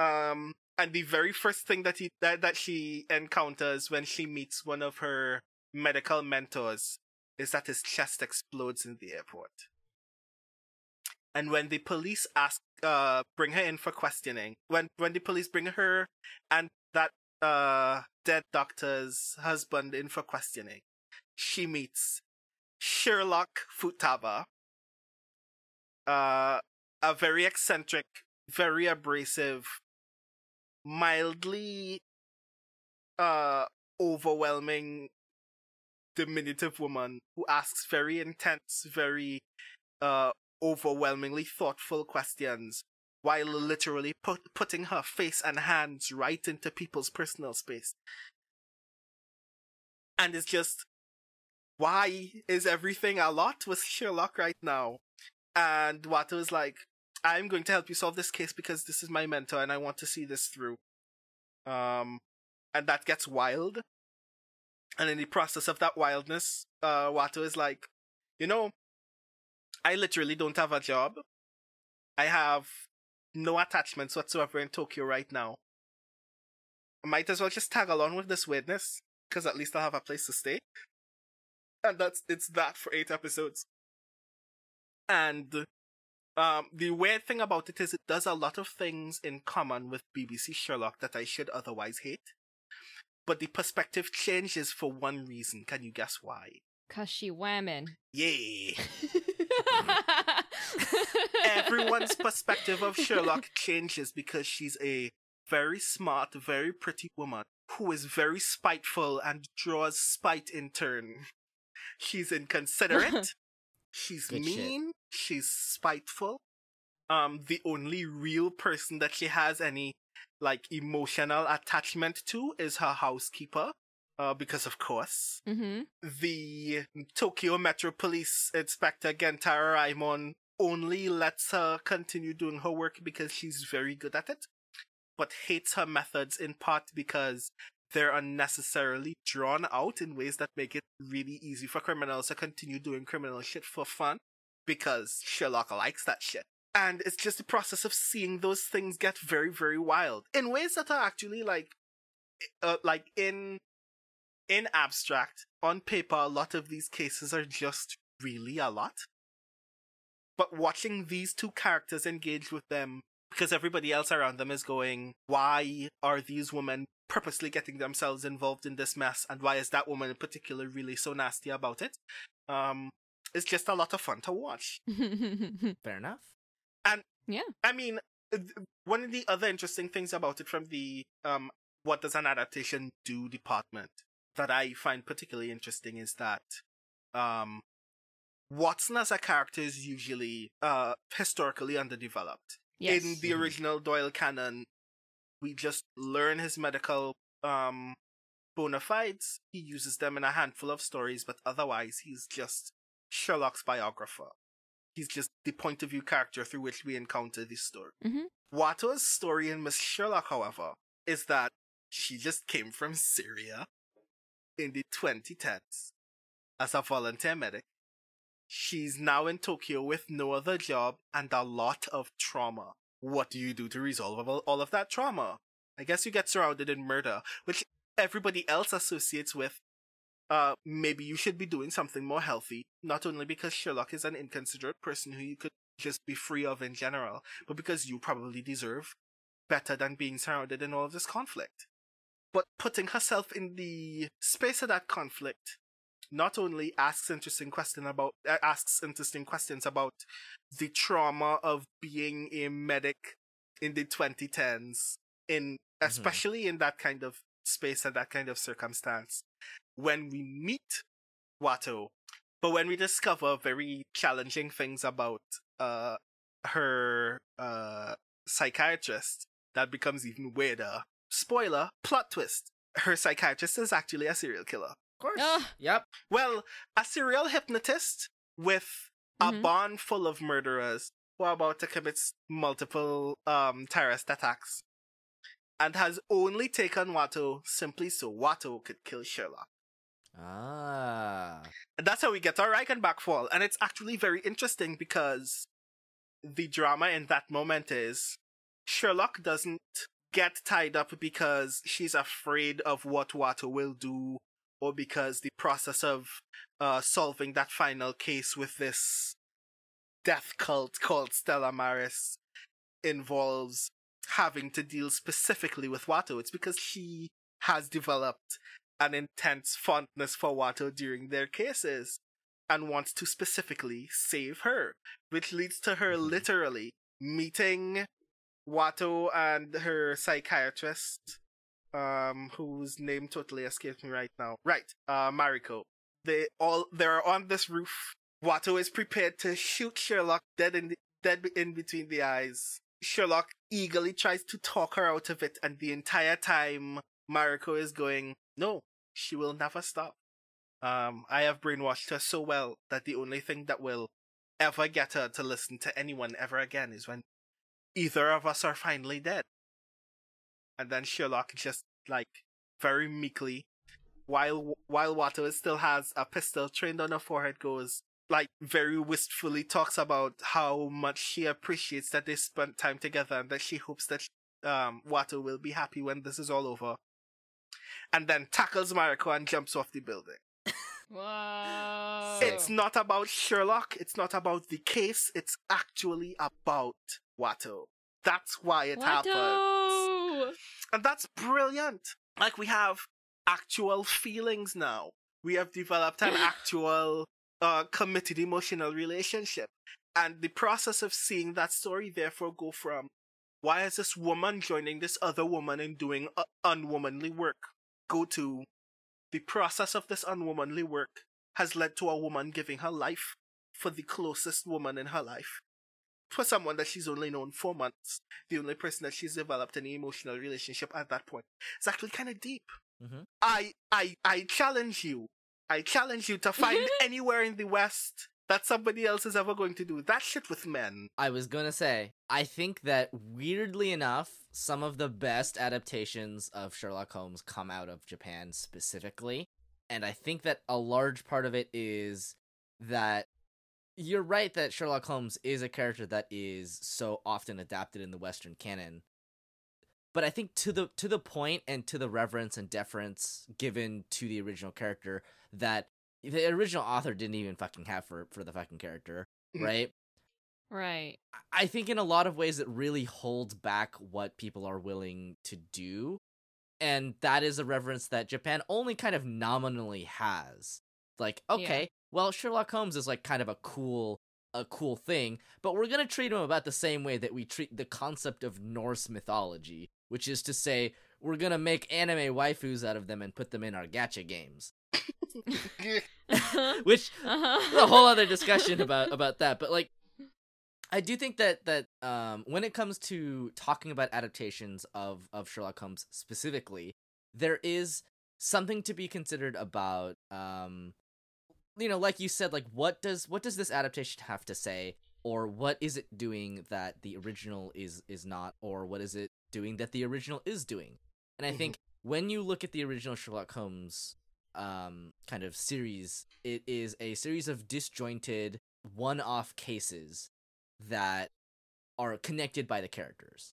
Um, and the very first thing that he that, that she encounters when she meets one of her medical mentors is that his chest explodes in the airport. And when the police ask, uh, bring her in for questioning, when when the police bring her and that uh dead doctor's husband in for questioning, she meets Sherlock Futaba, uh, a very eccentric, very abrasive, mildly uh overwhelming diminutive woman who asks very intense, very uh overwhelmingly thoughtful questions while literally put, putting her face and hands right into people's personal space. And it's just, why is everything a lot with Sherlock right now? And Wato is like, I'm going to help you solve this case because this is my mentor and I want to see this through. Um, and that gets wild. And in the process of that wildness, uh, Wato is like, you know, I literally don't have a job. I have no attachments whatsoever in Tokyo right now. I might as well just tag along with this weirdness, because at least I'll have a place to stay. And that's it's that for eight episodes. And um, the weird thing about it is it does a lot of things in common with BBC Sherlock that I should otherwise hate. But the perspective changes for one reason. Can you guess why? Cause she whamming. Yay! <laughs> everyone's perspective of Sherlock changes because she's a very smart, very pretty woman who is very spiteful and draws spite in turn. She's inconsiderate. <laughs> she's Good shit. mean. She's spiteful. Um, the only real person that she has any like emotional attachment to is her housekeeper. Uh, because of course mm-hmm. the Tokyo Metro Police Inspector Gentara Raimon only lets her continue doing her work because she's very good at it, but hates her methods in part because they're unnecessarily drawn out in ways that make it really easy for criminals to continue doing criminal shit for fun because Sherlock likes that shit. And it's just the process of seeing those things get very, very wild in ways that are actually like, uh, like in in abstract, on paper, a lot of these cases are just really a lot. But watching these two characters engage with them, because everybody else around them is going, why are these women purposely getting themselves involved in this mess? And why is that woman in particular really so nasty about it? Um, it's just a lot of fun to watch. <laughs> Fair enough. And yeah, I mean, uh, one of the other interesting things about it from the um, what does an adaptation do department that I find particularly interesting is that um, Watson as a character is usually uh, historically underdeveloped. Yes. In the original Doyle canon, we just learn his medical um, bona fides. He uses them in a handful of stories, but otherwise, he's just Sherlock's biographer. He's just the point of view character through which we encounter this story. Mhm. Wato's story in Miss Sherlock, however, is that she just came from Syria in the 2010s as a volunteer medic. She's now in Tokyo with no other job and a lot of trauma. What do you do to resolve all- of that trauma? I guess you get surrounded in murder, which everybody else associates with uh, maybe you should be doing something more healthy, not only because Sherlock is an inconsiderate person who you could just be free of in general, but because you probably deserve better than being surrounded in all of this conflict. But putting herself in the space of that conflict not only asks interesting question about uh, asks interesting questions about the trauma of being a medic in the 2010s in especially in that kind of space and that kind of circumstance. When we meet Wato, but when we discover very challenging things about uh her uh psychiatrist, that becomes even weirder. Spoiler, plot twist. Her psychiatrist is actually a serial killer. Of course. Ugh. Yep. Well, a serial hypnotist with a Mhm. barn full of murderers who are about to commit multiple um terrorist attacks. And has only taken Wato simply so Wato could kill Sherlock. Ah. And that's how we get our Reichenbach fall. And it's actually very interesting because the drama in that moment is Sherlock doesn't get tied up because she's afraid of what Wato will do or because the process of uh, solving that final case with this death cult called Stella Maris involves having to deal specifically with Wato. It's because she has developed an intense fondness for Wato during their cases and wants to specifically save her, which leads to her Mhm. literally meeting Wato and her psychiatrist, um, whose name totally escapes me right now. Right, uh, Mariko. They all they're on this roof. Wato is prepared to shoot Sherlock dead in the, dead in between the eyes. Sherlock eagerly tries to talk her out of it, and the entire time Mariko is going, "No, she will never stop." Um, I have brainwashed her so well that the only thing that will ever get her to listen to anyone ever again is when either of us are finally dead. And then Sherlock just like very meekly, while while Wato still has a pistol trained on her forehead, goes like very wistfully talks about how much she appreciates that they spent time together and that she hopes that um Wato will be happy when this is all over. And then tackles Mariko and jumps off the building. Wow. It's not about Sherlock. It's not about the case. It's actually about Wato. That's why it happens. And that's brilliant. Like we have actual feelings now. We have developed an <laughs> actual uh, committed emotional relationship. And the process of seeing that story therefore go from why is this woman joining this other woman and doing uh, unwomanly work go to the process of this unwomanly work has led to a woman giving her life for the closest woman in her life. For someone that she's only known four months, the only person that she's developed any emotional relationship at that point. It's actually kind of deep. Mhm. I, I, I challenge you. I challenge you to find <laughs> anywhere in the West that somebody else is ever going to do that shit with men. I was gonna say, I think that weirdly enough, some of the best adaptations of Sherlock Holmes come out of Japan specifically. And I think that a large part of it is that you're right that Sherlock Holmes is a character that is so often adapted in the Western canon. But I think to the to the point and to the reverence and deference given to the original character that the original author didn't even fucking have for for the fucking character, Mhm. right? Right. I think in a lot of ways it really holds back what people are willing to do. And that is a reverence that Japan only kind of nominally has. Like, okay, well Sherlock Holmes is like kind of a cool a cool thing, but we're going to treat him about the same way that we treat the concept of Norse mythology, which is to say we're going to make anime waifus out of them and put them in our gacha games. uh-huh. <laughs> Which a whole other discussion about about that but like i do think that that um when it comes to talking about adaptations of of sherlock holmes specifically there is something to be considered about um you know like you said like what does what does this adaptation have to say? Or what is it doing that the original is is not? Or what is it doing that the original is doing? And i think when you look at the original sherlock holmes um kind of series it is a series of disjointed one-off cases that are connected by the characters.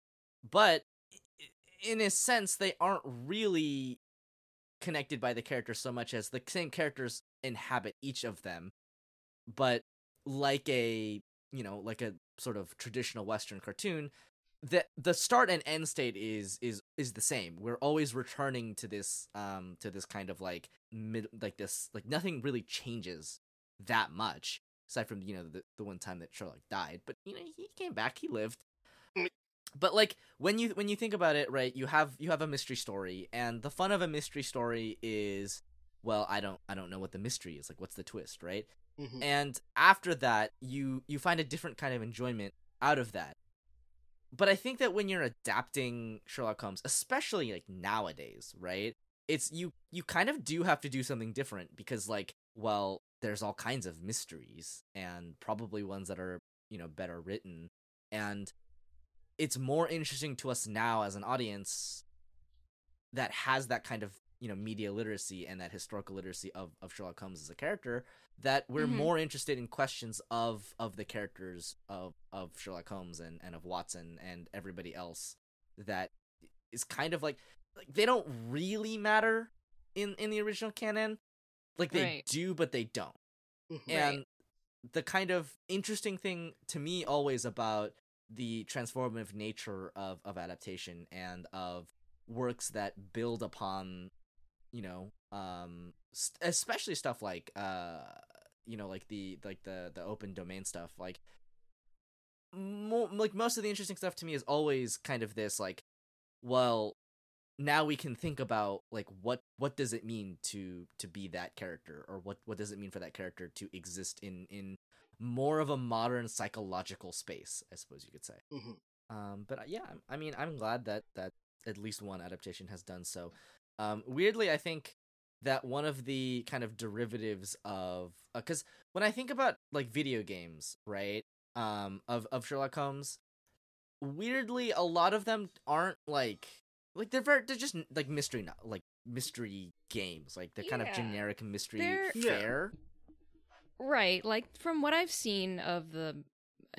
But in a sense they aren't really connected by the characters so much as the same characters inhabit each of them but like a you know like a sort of traditional western cartoon the the start and end state is is is the same. We're always returning to this um to this kind of like mid like this like nothing really changes that much aside from you know the, the one time that sherlock died but you know he came back he lived but like when you when you think about it, right? You have you have a mystery story, and the fun of a mystery story is, well, I don't I don't know what the mystery is. Like, what's the twist, right? Mhm. and after that you you find a different kind of enjoyment out of that but i think that when you're adapting sherlock holmes especially like nowadays right it's you you kind of do have to do something different because like well there's all kinds of mysteries and probably ones that are you know better written and it's more interesting to us now as an audience that has that kind of you know media literacy and that historical literacy of, of Sherlock Holmes as a character that we're Mhm. more interested in questions of of the characters of of Sherlock Holmes and and of Watson and everybody else that is kind of like like they don't really matter in in the original canon like they Right. do but they don't Mhm. and the kind of interesting thing to me always about the transformative nature of, of adaptation and of works that build upon you know um st- especially stuff like uh you know like the like the the open domain stuff like mo- like most of the interesting stuff to me is always kind of this like well now we can think about like what what does it mean to to be that character or what what does it mean for that character to exist in in more of a modern psychological space i suppose you could say Mhm. um but uh, yeah I'm- mean i'm glad that that at least one adaptation has done so um weirdly i think that one of the kind of derivatives of because when i think about like video games right um of of sherlock holmes weirdly a lot of them aren't like like they're very they're just like mystery like mystery games like they're kind of generic mystery They're- Yeah. Right. Like from what I've seen of the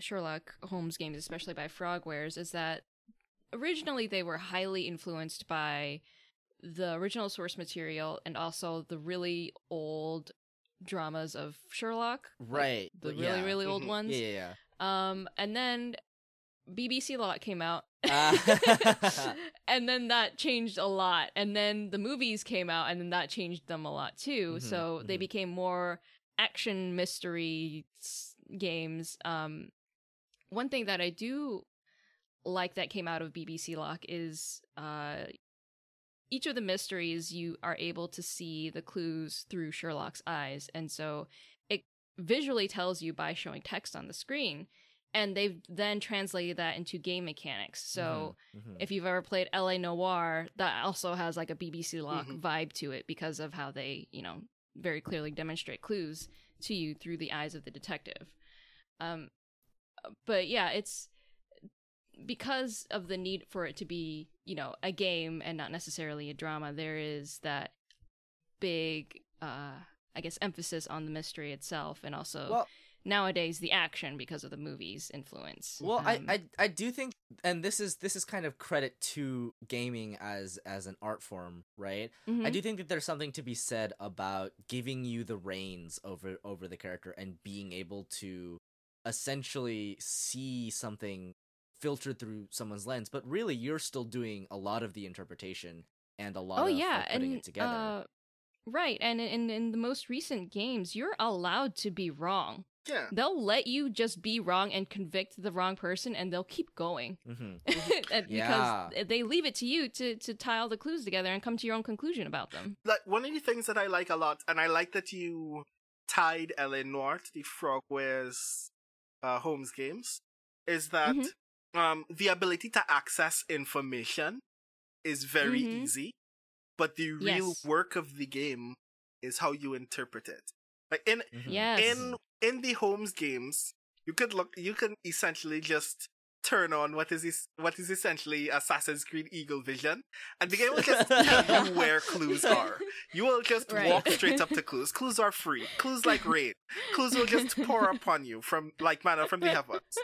Sherlock Holmes games, especially by Frogwares, is that originally they were highly influenced by the original source material and also the really old dramas of Sherlock. like right the but really, yeah. really old Mhm. ones. yeah yeah, Um, and then BBC Lock came out. Ah. <laughs> <laughs> and then that changed a lot. And then the movies came out, and then that changed them a lot too. Mhm, so they mhm. became more action mystery games. Um, one thing that I do like that came out of BBC Lock is uh, each of the mysteries you are able to see the clues through Sherlock's eyes, and so it visually tells you by showing text on the screen. And they've then translated that into game mechanics. So Mhm, mhm. if you've ever played LA Noir, that also has like a BBC Lock Mhm. vibe to it because of how they, you know, very clearly demonstrate clues to you through the eyes of the detective. Um, but yeah, it's because of the need for it to be, you know, a game and not necessarily a drama. There is that big, uh, I guess, emphasis on the mystery itself, and also well nowadays the action because of the movie's influence. Well, Um, I, I I do think, and this is this is kind of credit to gaming as as an art form, right? I mhm. do think that there's something to be said about giving you the reins over over the character and being able to essentially see something filtered through someone's lens, but really you're still doing a lot of the interpretation and a lot oh of yeah like, putting and it together. uh, right and in in the most recent games you're allowed to be wrong Yeah. they'll let you just be wrong and convict the wrong person and they'll keep going <laughs> hmm <laughs> Yeah. because they leave it to you to to tie all the clues together and come to your own conclusion about them Like one of the things that I like a lot, and I like that you tied LA Noir to the Frogwares uh, Holmes games, is that Mhm. um, the ability to access information is very Mhm. easy, but the real Yes. work of the game is how you interpret it. Like in Mhm. yes in in the Holmes games, you could look, you can essentially just turn on what is es- what is essentially Assassin's Creed Eagle Vision, and the game will just tell you <laughs> where clues are. You will just Right. walk straight up to <laughs> clues. Clues are free. Clues like rain. Clues will just pour upon you from like manna from the heavens.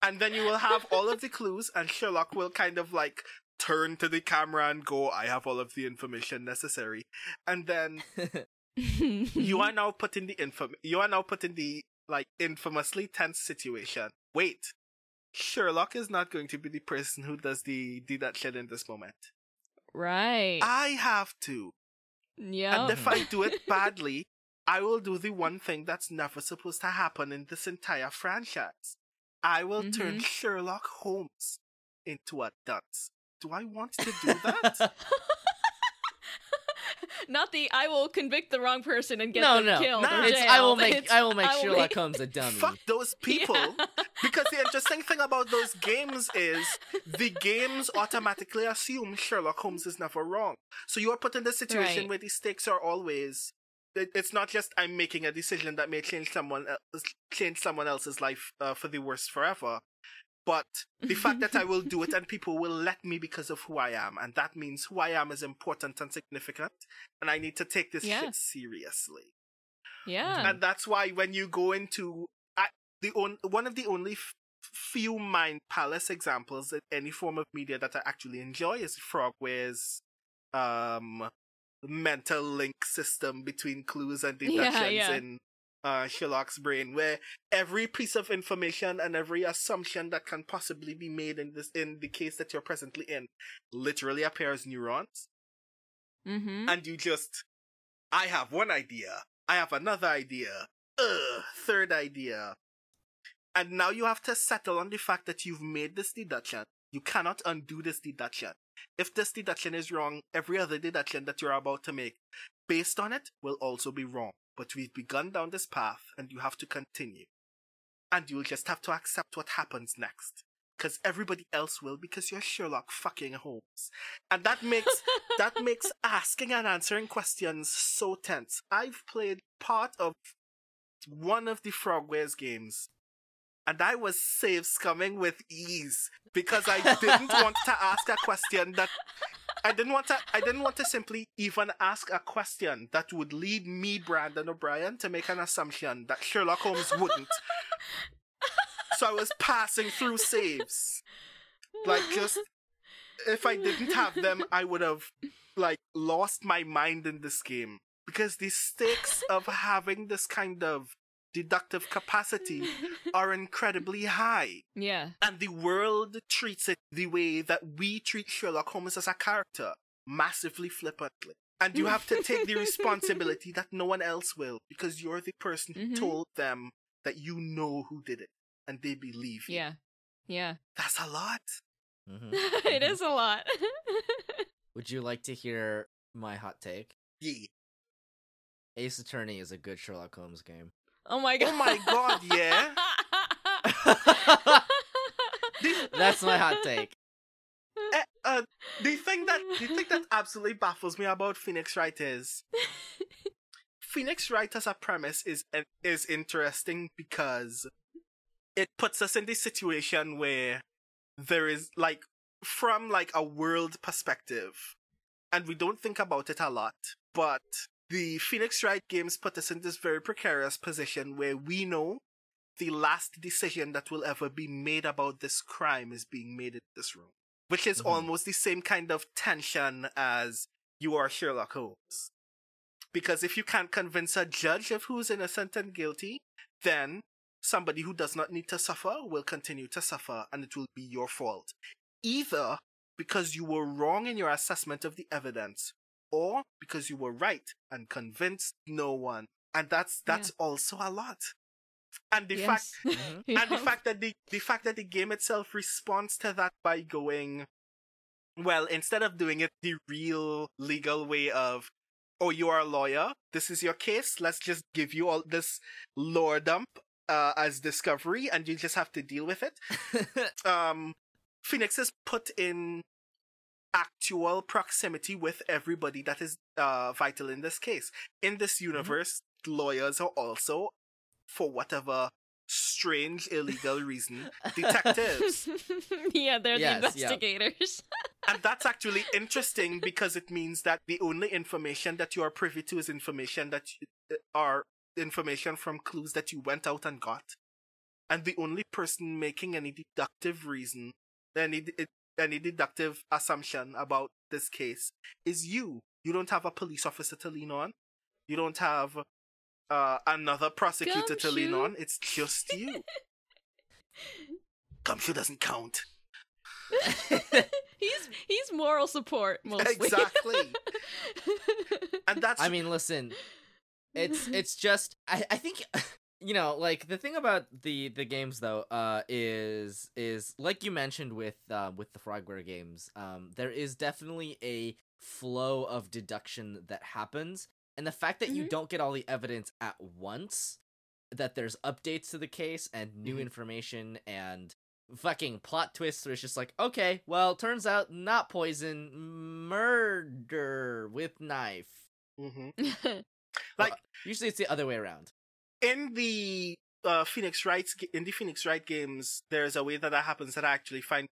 And then you will have all of the clues, and Sherlock will kind of like turn to the camera and go, I have all of the information necessary. And then <laughs> you are now put in the infam- you are now put in the like infamously tense situation. Wait. Sherlock is not going to be the person who does the do that shit in this moment. right I have to. yeah And if I do it <laughs> badly, I will do the one thing that's never supposed to happen in this entire franchise. I will turn Mhm. Sherlock Holmes into a dunce. Do I want to do that? <laughs> Not the I will convict the wrong person and get no, them no, killed Nah. or it's jailed. I will make It's, I will make I will Sherlock <laughs> make- Holmes a dummy. Fuck those people. Yeah. Because the interesting thing about those games is the games automatically assume Sherlock Holmes is never wrong. So you are put in the situation Right. where the stakes are always. it- It's not just I'm making a decision that may change someone else, change someone else's life uh, for the worse forever, but the fact that I will do it <laughs> and people will let me because of who I am, and that means who I am is important and significant, and I need to take this Yeah. shit seriously yeah. and that's why when you go into I, the on, one of the only f- few mind palace examples in any form of media that I actually enjoy is Frogwares' um mental link system between clues and <laughs> Yeah, deductions yeah. in uh, Sherlock's brain, where every piece of information and every assumption that can possibly be made in this in the case that you're presently in literally appears neurons Mm-hmm. and you just I have one idea, I have another idea, ugh, third idea. And now you have to settle on the fact that you've made this deduction. You cannot undo this deduction. If this deduction is wrong, every other deduction that you're about to make based on it will also be wrong. But we've begun down this path and you have to continue. And you'll just have to accept what happens next. Because everybody else will because you're Sherlock fucking Holmes. And that makes <laughs> that makes asking and answering questions so tense. I've played part of one of the Frogwares games, and I was save scumming with ease because I didn't <laughs> want to ask a question that I didn't want to. I didn't want to simply even ask a question that would lead me, Brandon O'Brien, to make an assumption that Sherlock Holmes wouldn't. So I was passing through saves, like just if I didn't have them, I would have like lost my mind in this game because the stakes of having this kind of deductive capacity <laughs> are incredibly high. yeah. And the world treats it the way that we treat Sherlock Holmes as a character, massively flippantly. And you have to take the responsibility <laughs> that no one else will because you're the person who Mhm. told them that you know who did it and they believe you. Yeah. Yeah. That's a lot. Mhm. <laughs> it is a lot. Would you like to hear my hot take? Yeah. Ace Attorney is a good Sherlock Holmes game. Oh my god. Oh my god, yeah. <laughs> That's my hot take. Eh, uh, the thing that the thing that absolutely baffles me about Phoenix Wright is <laughs> Phoenix Wright as a premise is is interesting because it puts us in this situation where there is like from like a world perspective, and we don't think about it a lot, but the Phoenix Wright games put us in this very precarious position where we know the last decision that will ever be made about this crime is being made in this room. Which is Mhm. almost the same kind of tension as you are Sherlock Holmes. Because if you can't convince a judge of who's innocent and guilty, then somebody who does not need to suffer will continue to suffer and it will be your fault. Either because you were wrong in your assessment of the evidence, or because you were right and convinced no one. And that's that's also a lot. And the fact Yes. Mhm. <laughs> and the fact that the the fact that the game itself responds to that by going well instead of doing it the real legal way of oh you are a lawyer this is your case let's just give you all this lore dump uh, as discovery and you just have to deal with it <laughs> um phoenix is put in actual proximity with everybody that is uh vital in this case in this universe lawyers are also for whatever strange illegal reason <laughs> detectives <laughs> yeah, they're Yes, the yeah. investigators. <laughs> and that's actually interesting because it means that the only information that you are privy to is information that you, uh, are information from clues that you went out and got and the only person making any deductive reason any de- any deductive assumption about this case is you. You don't have a police officer to lean on. You don't have uh, another prosecutor to lean on. It's just you. <laughs> Gumshoe doesn't count. <laughs> He's he's moral support mostly. exactly. <laughs> And that's I mean, listen, it's it's just I I think you know, like the thing about the the games though, uh, is is like you mentioned with uh, with the Frogware games, um, there is definitely a flow of deduction that happens, and the fact that you Mhm. don't get all the evidence at once, that there's updates to the case and new Mhm. information and fucking plot twists where it's just like, okay, well, turns out not poison, murder with knife. hmm Mm-hmm. <laughs> Like Usually it's the other way around. In the uh, Phoenix Wright in the Phoenix Wright games, there's a way that that happens that I actually find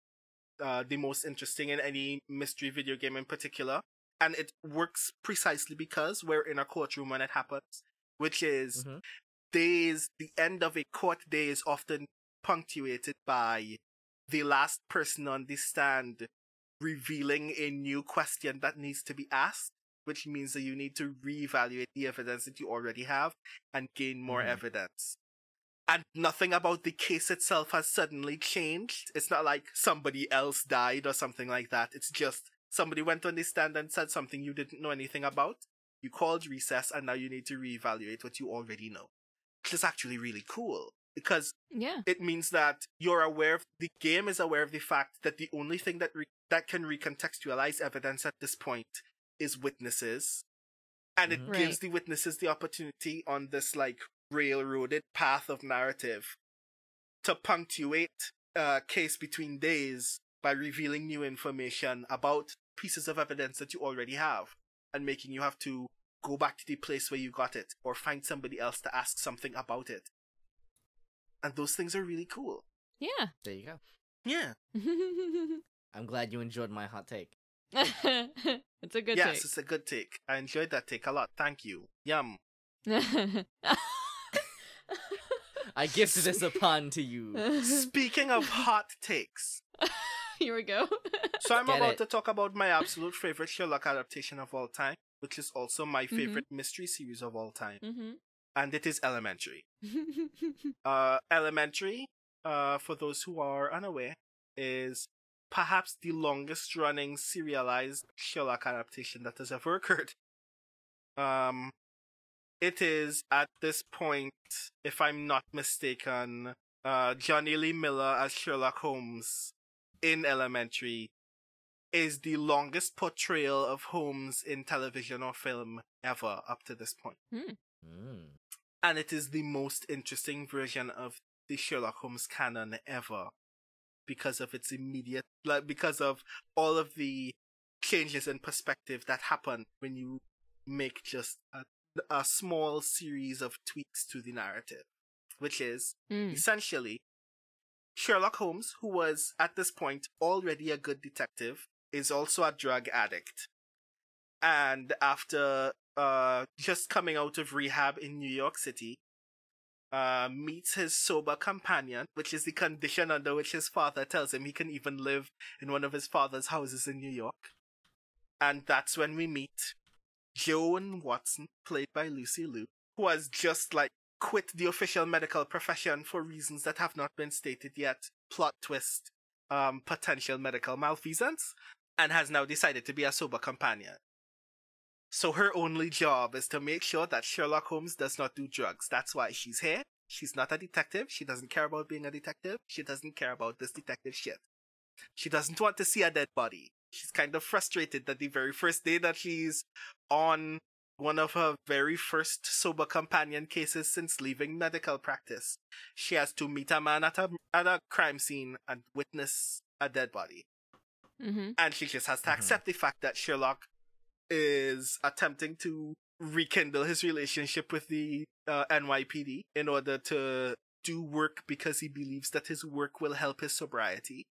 uh, the most interesting in any mystery video game in particular, and it works precisely because we're in a courtroom when it happens, which is Mhm. days. The end of a court day is often punctuated by the last person on the stand revealing a new question that needs to be asked, which means that you need to reevaluate the evidence that you already have and gain more Mhm. evidence. And nothing about the case itself has suddenly changed. It's not like somebody else died or something like that. It's just somebody went on the stand and said something you didn't know anything about. You called recess and now you need to reevaluate what you already know. Which is actually really cool because yeah. it means that you're aware of the game is aware of the fact that the only thing that re- that can recontextualize evidence at this point is witnesses and it Mhm. gives the witnesses the opportunity on this like railroaded path of narrative to punctuate a case between days by revealing new information about pieces of evidence that you already have and making you have to go back to the place where you got it or find somebody else to ask something about it and those things are really cool Yeah. There you go. yeah <laughs> I'm glad you enjoyed my hot take. <laughs> it's a good take. yes it's a good take i enjoyed that take a lot thank you yum. <laughs> I gifted this upon to you. speaking of hot takes <laughs> Here we go. So I'm Get about it. to talk about my absolute favorite Sherlock adaptation of all time, which is also my Mhm. favorite mystery series of all time, hmm and it is Elementary. Uh, Elementary, uh, for those who are unaware, is perhaps the longest running serialized Sherlock adaptation that has ever occurred. Um, it is at this point, if I'm not mistaken, uh, Jonny Lee Miller as Sherlock Holmes in Elementary is the longest portrayal of Holmes in television or film ever up to this point Mm. and it is the most interesting version of the Sherlock Holmes canon ever because of its immediate like because of all of the changes in perspective that happen when you make just a, a small series of tweaks to the narrative which is Mm. essentially Sherlock Holmes who was at this point already a good detective is also a drug addict and after uh just coming out of rehab in New York City, uh meets his sober companion, which is the condition under which his father tells him he can even live in one of his father's houses in New York. And that's when we meet Joan Watson, played by Lucy Liu, who has just like quit the official medical profession for reasons that have not been stated yet. Plot twist, um, potential medical malfeasance, and has now decided to be a sober companion. So her only job is to make sure that Sherlock Holmes does not do drugs. That's why she's here. She's not a detective. She doesn't care about being a detective. She doesn't care about this detective shit. She doesn't want to see a dead body. She's kind of frustrated that the very first day that she's on one of her very first sober companion cases since leaving medical practice, she has to meet a man at a, at a crime scene and witness a dead body hmm and she just has to Mhm. accept the fact that Sherlock is attempting to rekindle his relationship with the uh, NYPD in order to do work because he believes that his work will help his sobriety,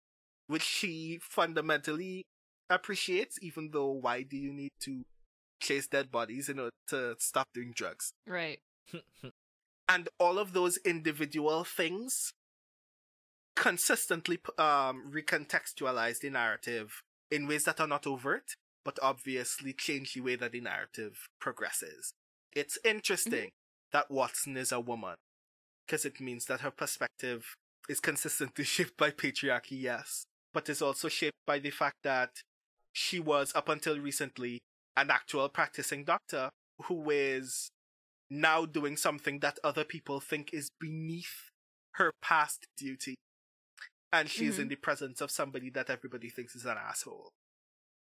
which she fundamentally appreciates, even though why do you need to chase dead bodies in order to stop doing drugs? Right. <laughs> and all of those individual things consistently um, recontextualize the narrative in ways that are not overt, but obviously change the way that the narrative progresses. It's interesting that Watson is a woman, because it means that her perspective is consistently <laughs> shaped by patriarchy, yes, but is also shaped by the fact that she was, up until recently, an actual practicing doctor who is now doing something that other people think is beneath her past duty. And she's Mhm. in the presence of somebody that everybody thinks is an asshole.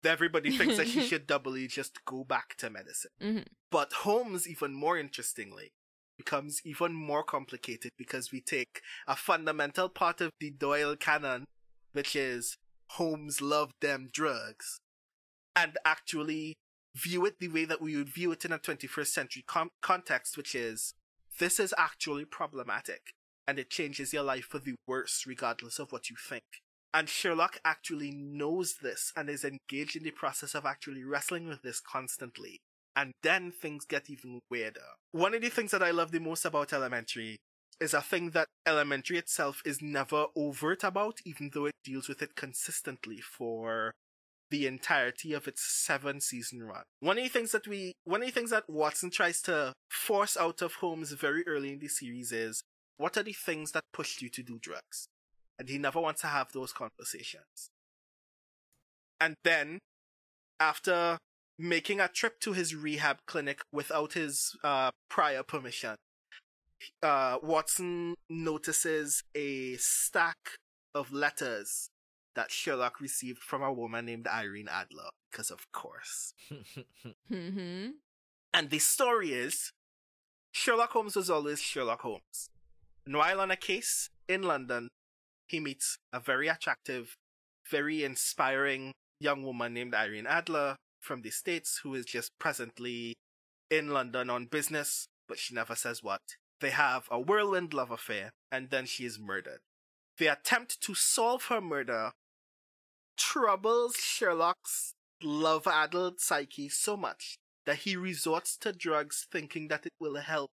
Everybody thinks that she <laughs> should doubly just go back to medicine. Mhm. But Holmes, even more interestingly, becomes even more complicated because we take a fundamental part of the Doyle canon, which is Holmes loved them drugs, and actually view it the way that we would view it in a 21st century com- context, which is this is actually problematic and it changes your life for the worse regardless of what you think. And Sherlock actually knows this and is engaged in the process of actually wrestling with this constantly. And then things get even weirder. One of the things that I love the most about Elementary is a thing that Elementary itself is never overt about, even though it deals with it consistently for the entirety of its seven season run. One of the things that we, one of the things that Watson tries to force out of Holmes very early in the series is, what are the things that pushed you to do drugs? And he never wants to have those conversations. And then, after making a trip to his rehab clinic without his uh, prior permission, uh, Watson notices a stack of letters that Sherlock received from a woman named Irene Adler, because of course. <laughs> Mhm. And the story is Sherlock Holmes was always Sherlock Holmes. And while on a case in London, he meets a very attractive, very inspiring young woman named Irene Adler from the States who is just presently in London on business, but she never says what. They have a whirlwind love affair, and then she is murdered. The attempt to solve her murder troubles Sherlock's love addled psyche so much that he resorts to drugs thinking that it will help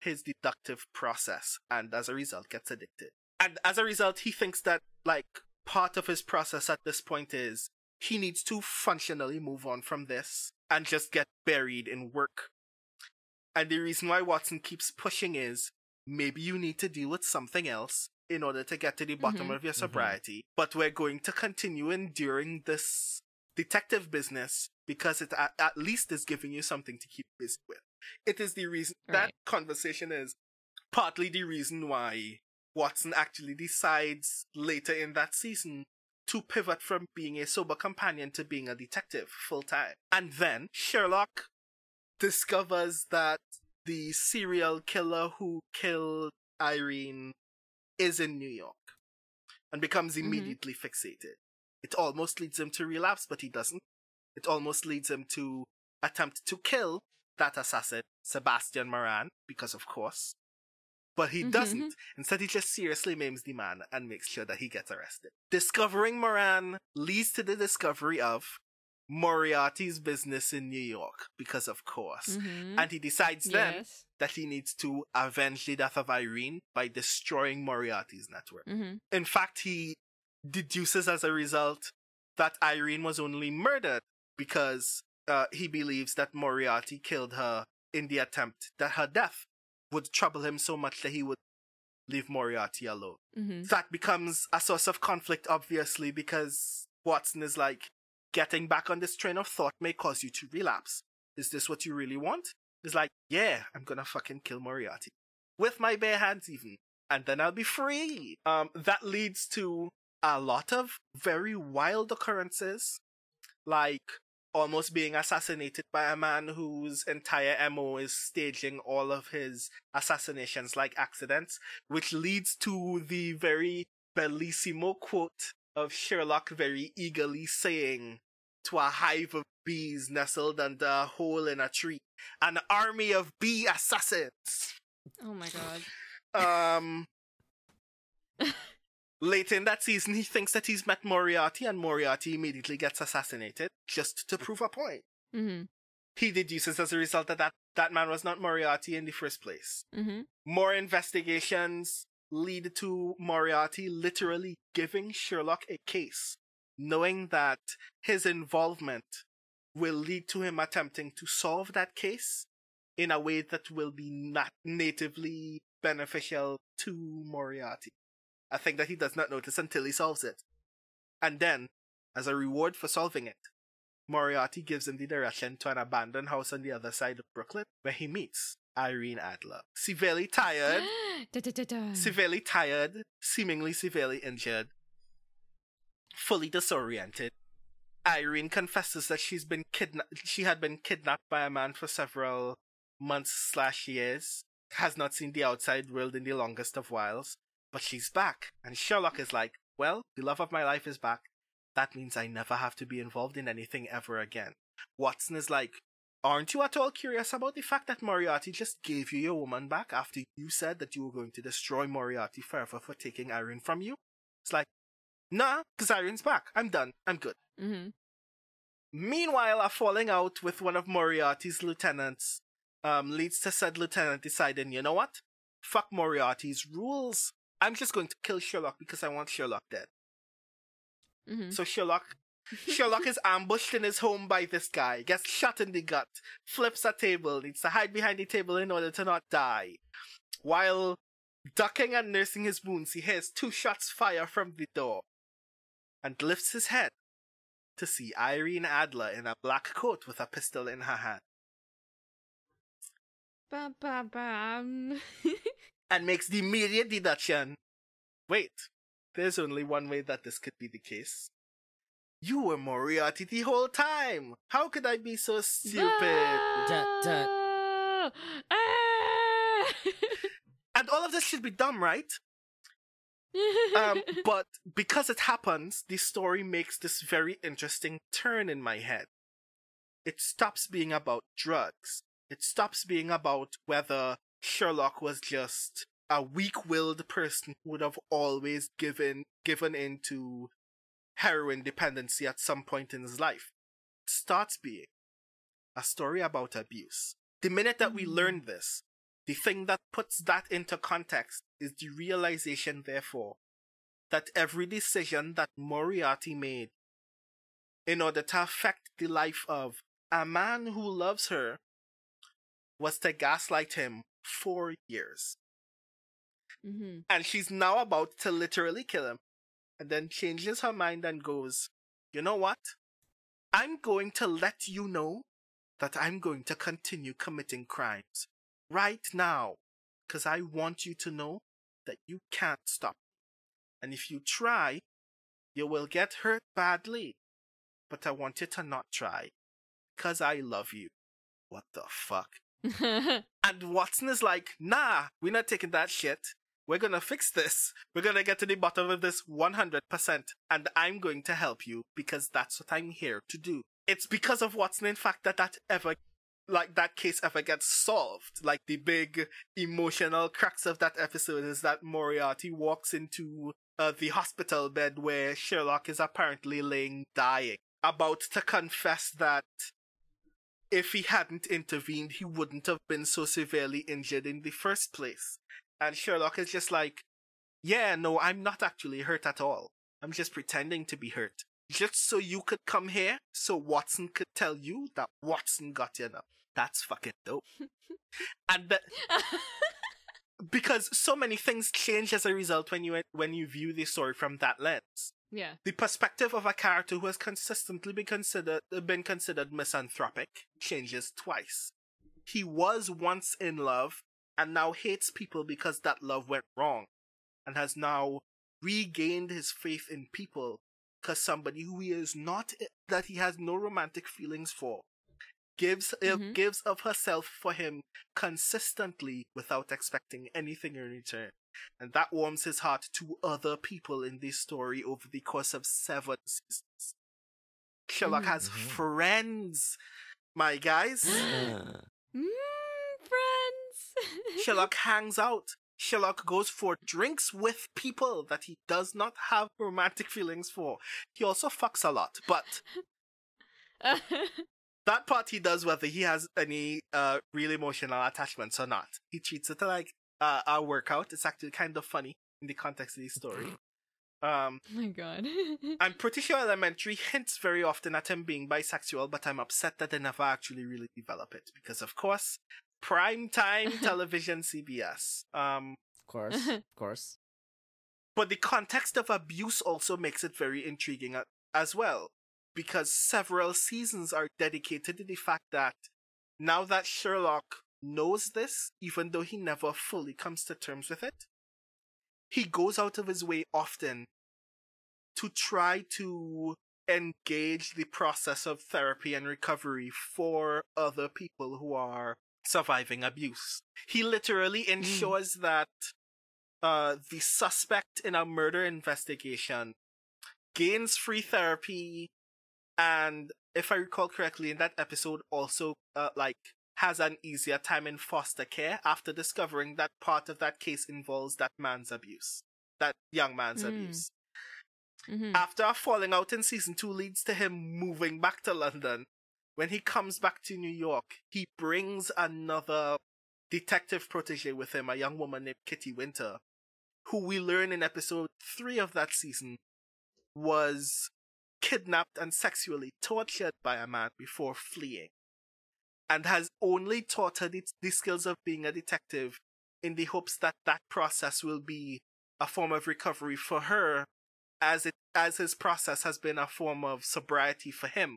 his deductive process and as a result gets addicted. And as a result, he thinks that like part of his process at this point is he needs to functionally move on from this and just get buried in work. And the reason why Watson keeps pushing is maybe you need to deal with something else in order to get to the bottom Mhm. of your Mhm. sobriety. But we're going to continue enduring this detective business because it at, at least is giving you something to keep busy with. It is the reason that conversation is partly the reason why Watson actually decides later in that season to pivot from being a sober companion to being a detective full time. And then Sherlock discovers that the serial killer who killed Irene is in New York and becomes Mhm. immediately fixated. It almost leads him to relapse, but he doesn't. It almost leads him to attempt to kill that assassin, Sebastian Moran, because of course. But he Mhm. doesn't. Instead, he just seriously maims the man and makes sure that he gets arrested. Discovering Moran leads to the discovery of Moriarty's business in New York, because of course. Mhm. And he decides then yes. that he needs to avenge the death of Irene by destroying Moriarty's network. Mhm. In fact, he deduces as a result that Irene was only murdered because uh, he believes that Moriarty killed her in the attempt that her death would trouble him so much that he would leave Moriarty alone. Mhm. That becomes a source of conflict, obviously, because Watson is like, getting back on this train of thought may cause you to relapse. Is this what you really want? It's like, yeah, I'm gonna fucking kill Moriarty. With my bare hands, even. And then I'll be free. Um, that leads to a lot of very wild occurrences, like almost being assassinated by a man whose entire MO is staging all of his assassinations like accidents, which leads to the very bellissimo quote of Sherlock very eagerly saying to a hive of bees nestled under a hole in a tree, an army of bee assassins. Oh my god. Um, <laughs> later in that season, he thinks that he's met Moriarty, and Moriarty immediately gets assassinated just to prove a point. Mhm. He deduces as a result that that, that man was not Moriarty in the first place. Mhm. More investigations lead to Moriarty literally giving Sherlock a case, knowing that his involvement will lead to him attempting to solve that case in a way that will be not natively beneficial to Moriarty. A thing that he does not notice until he solves it. And then, as a reward for solving it, Moriarty gives him the direction to an abandoned house on the other side of Brooklyn, where he meets Irene Adler. Severely tired, <gasps> severely tired, seemingly severely injured, fully disoriented. Irene confesses that she's been kidna- she had been kidnapped by a man for several months slash years, has not seen the outside world in the longest of whiles, but she's back. And Sherlock is like, well, the love of my life is back. That means I never have to be involved in anything ever again. Watson is like, aren't you at all curious about the fact that Moriarty just gave you your woman back after you said that you were going to destroy Moriarty forever for taking Irene from you? It's like, nah, because Irene's back. I'm done. I'm good. Mhm. Meanwhile, a falling out with one of Moriarty's lieutenants um, leads to said lieutenant deciding, you know what? Fuck Moriarty's rules. I'm just going to kill Sherlock because I want Sherlock dead. Mhm. So Sherlock <laughs> Sherlock is ambushed in his home by this guy, gets shot in the gut, flips a table, needs to hide behind the table in order to not die. While ducking and nursing his wounds, he hears two shots fire from the door and lifts his head to see Irene Adler in a black coat with a pistol in her hand Ba, ba, bam. <laughs> and makes the immediate deduction wait, there's only one way that this could be the case. You were Moriarty the whole time! How could I be so stupid? Dun, dun. Ah! <laughs> And all of this should be dumb, right? <laughs> Um, but because it happens, the story makes this very interesting turn in my head. It stops being about drugs. It stops being about whether Sherlock was just a weak-willed person who would have always given given into heroin dependency at some point in his life. It starts being a story about abuse. The minute that we Mm. learn this, the thing that puts that into context is the realization, therefore, that every decision that Moriarty made in order to affect the life of a man who loves her was to gaslight him for years. Mm-hmm. And she's now about to literally kill him. And then changes her mind and goes, You know what? I'm going to let you know that I'm going to continue committing crimes right now. Because I want you to know that you can't stop. And if you try, you will get hurt badly. But I want you to not try. Because I love you. What the fuck? <laughs> And Watson is like, nah, we're not taking that shit. We're gonna fix this. We're gonna get to the bottom of this 100%. And I'm going to help you because that's what I'm here to do. It's because of Watson, in fact, that that ever, like, that case ever gets solved. Like, the big emotional crux of that episode is that Moriarty walks into uh, the hospital bed where Sherlock is apparently laying dying, about to confess that if he hadn't intervened, he wouldn't have been so severely injured in the first place. And Sherlock is just like, yeah, no, I'm not actually hurt at all. I'm just pretending to be hurt. Just so you could come here, so Watson could tell you that Watson got you now. That's fucking dope. <laughs> and that, <laughs> because so many things change as a result when you when you view the story from that lens. Yeah. The perspective of a character who has consistently been considered been considered misanthropic changes twice. He was once in love and now hates people because that love went wrong, and has now regained his faith in people because somebody who he is not that he has no romantic feelings for gives uh, Mhm. gives of herself for him consistently without expecting anything in return and that warms his heart to other people in this story over the course of seven seasons. Sherlock Mm. has Mhm. friends, my guys. <gasps> Mm, friends. <laughs> Sherlock hangs out. Sherlock goes for drinks with people that he does not have romantic feelings for. He also fucks a lot, but <laughs> that part he does whether he has any uh, real emotional attachments or not. He treats it like uh, a workout. It's actually kind of funny in the context of the story. Um, <laughs> oh my god. <laughs> I'm pretty sure Elementary hints very often at him being bisexual, but I'm upset that they never actually really develop it because, of course, prime time <laughs> television CBS. Um, of course, of course. but the context of abuse also makes it very intriguing as well, because several seasons are dedicated to the fact that now that Sherlock knows this, even though he never fully comes to terms with it. He goes out of his way often to try to engage the process of therapy and recovery for other people who are surviving abuse. He literally ensures that uh, the suspect in a murder investigation gains free therapy and if I recall correctly in that episode also uh, like has an easier time in foster care after discovering that part of that case involves that man's abuse. That young man's Mm. abuse. Mhm. After a falling out in season two leads to him moving back to London, when he comes back to New York, he brings another detective protege with him, a young woman named Kitty Winter, who we learn in episode three of that season was kidnapped and sexually tortured by a man before fleeing, and has only taught her the, the skills of being a detective in the hopes that that process will be a form of recovery for her as it as his process has been a form of sobriety for him.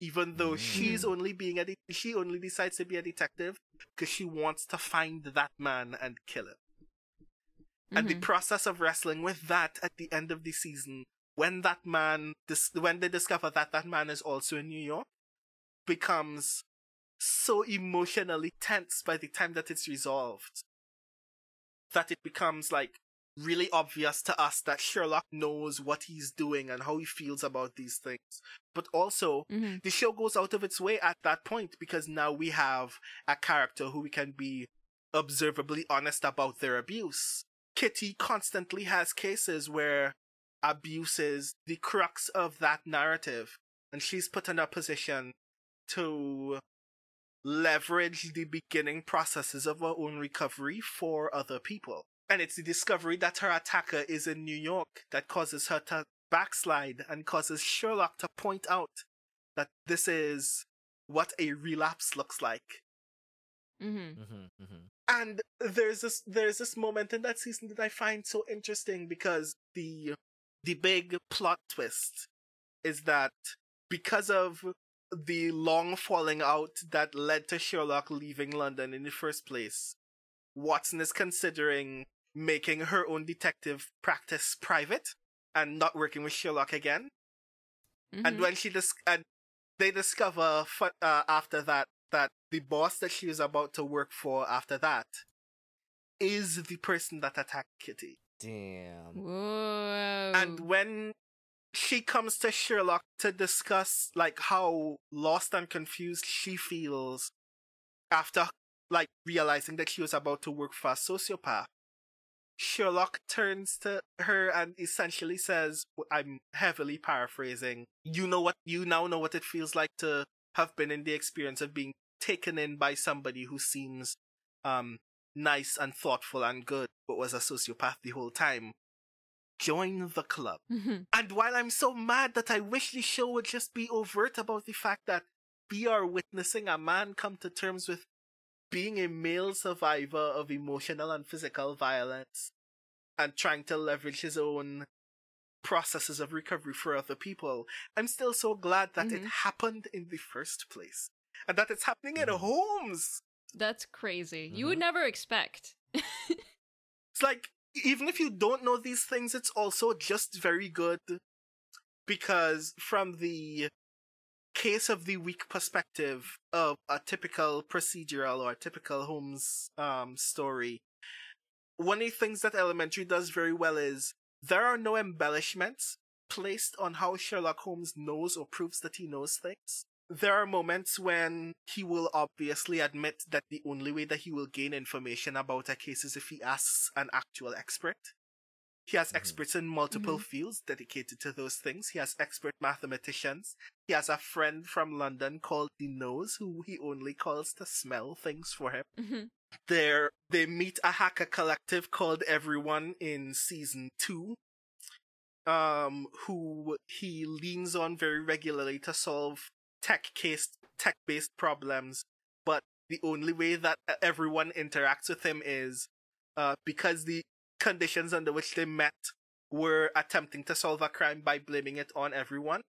Even though she's only being a de- she only decides to be a detective because she wants to find that man and kill him. And the Mhm. process of wrestling with that at the end of the season when that man dis- when they discover that that man is also in new york becomes so emotionally tense by the time that it's resolved that it becomes like really obvious to us that Sherlock knows what he's doing and how he feels about these things. But also, Mhm. the show goes out of its way at that point because now we have a character who we can be observably honest about their abuse. Kitty constantly has cases where abuse is the crux of that narrative, and she's put in a position to leverage the beginning processes of her own recovery for other people. And it's the discovery that her attacker is in New York that causes her to backslide and causes Sherlock to point out that this is what a relapse looks like. Mhm. Mm-hmm, mm-hmm. And there's this there's this moment in that season that I find so interesting because the the big plot twist is that because of the long falling out that led to Sherlock leaving London in the first place, Watson is considering making her own detective practice private and not working with Sherlock again. And Mhm. when she dis- and they discover fu- uh, after that that the boss that she is about to work for after that is the person that attacked Kitty. Damn. Whoa. And when she comes to Sherlock to discuss like how lost and confused she feels after like realizing that she was about to work for a sociopath, Sherlock turns to her and essentially says, I'm heavily paraphrasing, you know what, you now know what it feels like to have been in the experience of being taken in by somebody who seems, um, nice and thoughtful and good, but was a sociopath the whole time. Join the club. Mhm. And while I'm so mad that I wish the show would just be overt about the fact that we are witnessing a man come to terms with being a male survivor of emotional and physical violence and trying to leverage his own processes of recovery for other people, I'm still so glad that it Mhm. happened in the first place. And that it's happening in Mhm. Holmes. That's crazy. You would Mhm. never expect. <laughs> It's like even if you don't know these things, it's also just very good because from the case of the weak perspective of a typical procedural or a typical Holmes um story, one of the things that Elementary does very well is there are no embellishments placed on how Sherlock Holmes knows or proves that he knows things. There are moments when he will obviously admit that the only way that he will gain information about a case is if he asks an actual expert. He has Mhm. experts in multiple fields dedicated to those things. He has expert mathematicians. He has a friend from London called the Nose, who he only calls to smell things for him. Mhm. There, they meet a hacker collective called Everyone in season two, um, who he leans on very regularly to solve tech case, tech based problems. But the only way that everyone interacts with him is, uh, because the conditions under which they met were attempting to solve a crime by blaming it on everyone.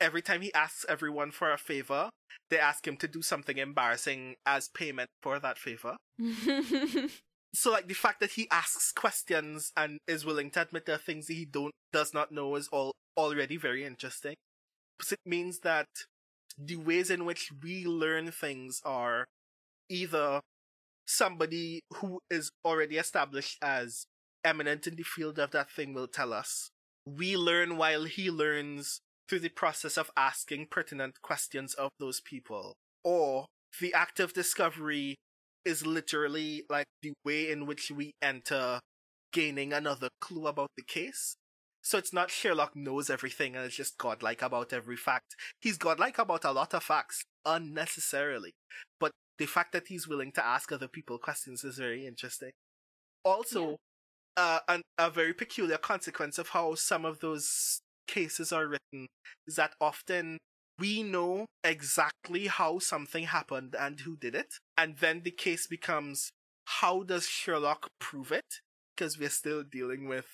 every time he asks everyone for a favor, they ask him to do something embarrassing as payment for that favor. <laughs> So like the fact that he asks questions and is willing to admit there are things that he don't does not know is all already very interesting. Because it means that the ways in which we learn things are either somebody who is already established as eminent in the field of that thing will tell us. We learn while he learns through the process of asking pertinent questions of those people. Or the act of discovery is literally like the way in which we enter gaining another clue about the case. So it's not Sherlock knows everything and is just godlike about every fact. He's godlike about a lot of facts unnecessarily. But the fact that he's willing to ask other people questions is very interesting. Also, uh, an, a very peculiar consequence of how some of those cases are written is that often we know exactly how something happened and who did it. And then the case becomes how does Sherlock prove it? Because we're still dealing with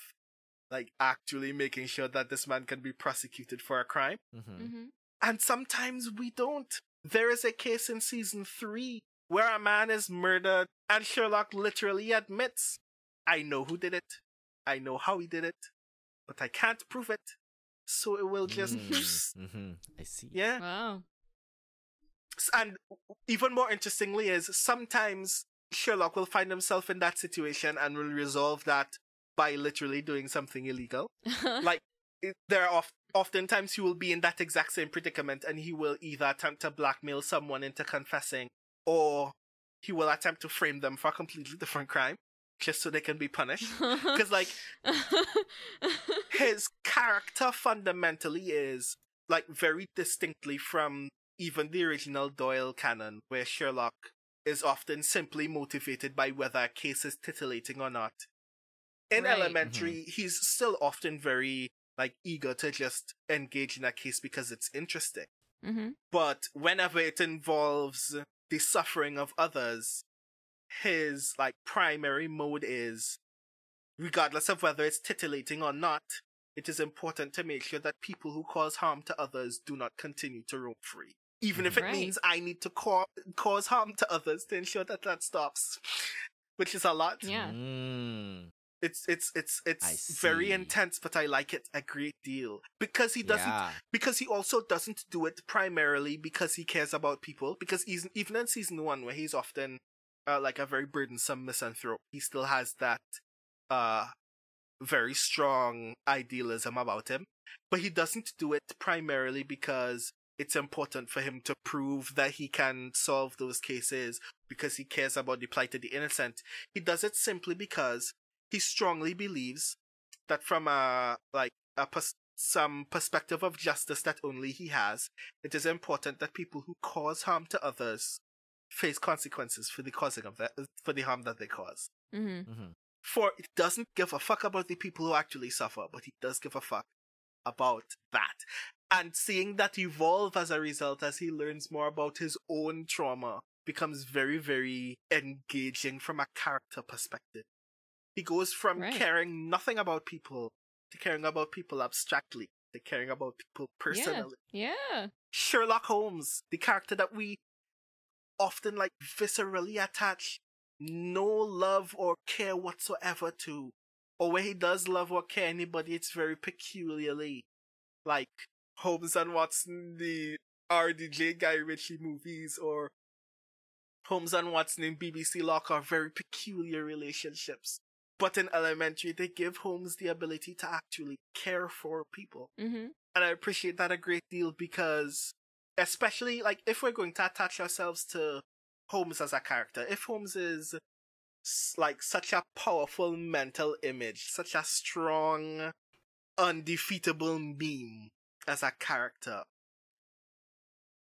like actually making sure that this man can be prosecuted for a crime. Mm-hmm. hmm And sometimes we don't. There is a case in season three where a man is murdered and Sherlock literally admits, I know who did it. I know how he did it, but I can't prove it. So it will just, mm-hmm. <laughs> I see. yeah. Wow. And even more interestingly is sometimes Sherlock will find himself in that situation and will resolve that by literally doing something illegal. <laughs> like it, there are oft, oftentimes he will be in that exact same predicament and he will either attempt to blackmail someone into confessing or he will attempt to frame them for a completely different crime just so they can be punished. <laughs> Because like his character fundamentally is like very distinctly from even the original Doyle canon, where Sherlock is often simply motivated by whether a case is titillating or not. In Right. elementary, he's still often very like eager to just engage in a case because it's interesting. hmm But whenever it involves the suffering of others, his like primary mode is regardless of whether it's titillating or not, it is important to make sure that people who cause harm to others do not continue to roam free. Even if it Right. means I need to ca- cause harm to others to ensure that that stops, which is a lot. Yeah. Mm. It's it's it's it's very intense, but I like it a great deal because he doesn't Yeah. because he also doesn't do it primarily because he cares about people. Because he's even in season one, where he's often uh, like a very burdensome misanthrope, he still has that uh very strong idealism about him. But he doesn't do it primarily because it's important for him to prove that he can solve those cases because he cares about the plight of the innocent. He does it simply because he strongly believes that from a like a pers- some perspective of justice that only he has, it is important that people who cause harm to others face consequences for the causing of that for the harm that they cause. hmm Mm-hmm. For it doesn't give a fuck about the people who actually suffer, but he does give a fuck about that. And seeing that evolve as a result as he learns more about his own trauma becomes very, very engaging from a character perspective. He goes from Right. caring nothing about people to caring about people abstractly to caring about people personally. Yeah. Sherlock Holmes, the character that we often like viscerally attach no love or care whatsoever to, or where he does love or care anybody, it's very peculiarly like Holmes and Watson, the RDJ Guy Ritchie movies, or Holmes and Watson in BBC Lock are very peculiar relationships. But in elementary, they give Holmes the ability to actually care for people. Hmm and I appreciate that a great deal because, especially like if we're going to attach ourselves to Holmes as a character, if Holmes is like such a powerful mental image, such a strong, undefeatable meme as a character,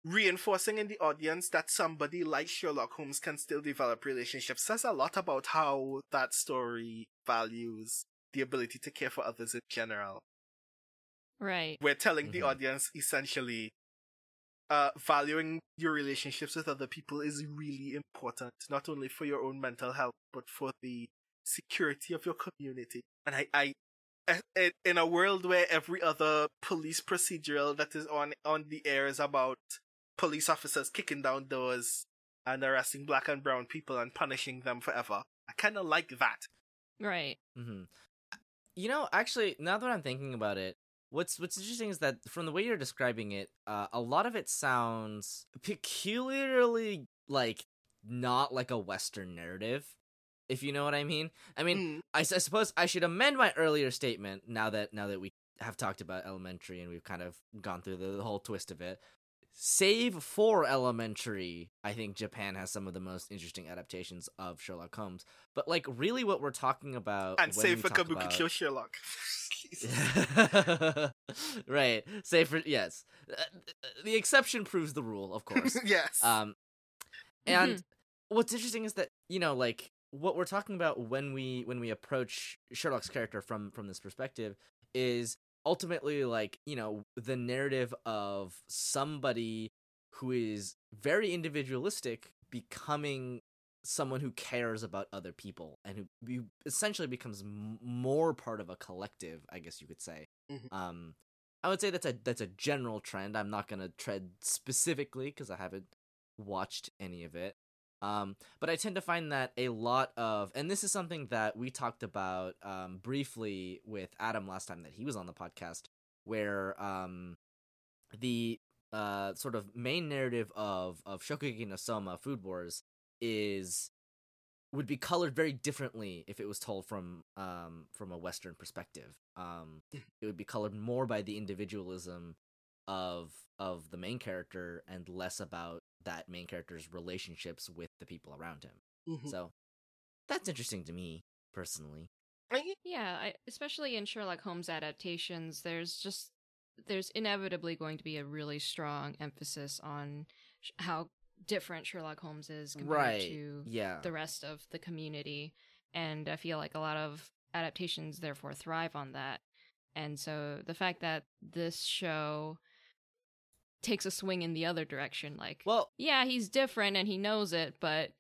reinforcing in the audience that somebody like Sherlock Holmes can still develop relationships says a lot about how that story values the ability to care for others in general Right. we're telling the Mhm. audience essentially uh valuing your relationships with other people is really important not only for your own mental health but for the security of your community and i i eh, in a world where every other police procedural that is on on the air is about police officers kicking down doors and arresting black and brown people and punishing them forever. I kind of like that. Right. Mm-hmm. You know, actually, now that I'm thinking about it, what's what's interesting is that from the way you're describing it, uh, a lot of it sounds peculiarly like not like a Western narrative. If you know what I mean. I mean, Mm, I, s- I suppose I should amend my earlier statement now that now that we have talked about elementary and we've kind of gone through the, the whole twist of it. Save for elementary, I think Japan has some of the most interesting adaptations of Sherlock Holmes. But like, really, what we're talking about and save for talk Kabuki about- Kill Sherlock. <laughs> <laughs> right, save for yes, Uh, the exception proves the rule, of <laughs> course. yes. Um, and what's interesting is that you know, like what we're talking about when we when we approach Sherlock's character from from this perspective is ultimately like you know the narrative of somebody who is very individualistic becoming someone who cares about other people and who essentially becomes m- more part of a collective i guess you could say. Mhm. um i would say that's a that's a general trend. I'm not going to tread specifically because i haven't watched any of it um but i tend to find that a lot of and this is something that we talked about um briefly with adam last time that he was on the podcast where um the uh sort of main narrative of of Shokugeki no Soma Food Wars is would be colored very differently if it was told from um from a western perspective. Um <laughs> it would be colored more by the individualism of of the main character and less about that main character's relationships with the people around him Mhm. so that's interesting to me personally Yeah, I, especially in Sherlock Holmes adaptations, there's just there's inevitably going to be a really strong emphasis on sh- how different Sherlock Holmes is compared right to yeah the rest of the community, and I feel like a lot of adaptations therefore thrive on that. And so the fact that this show takes a swing in the other direction, like well yeah, he's different and he knows it, but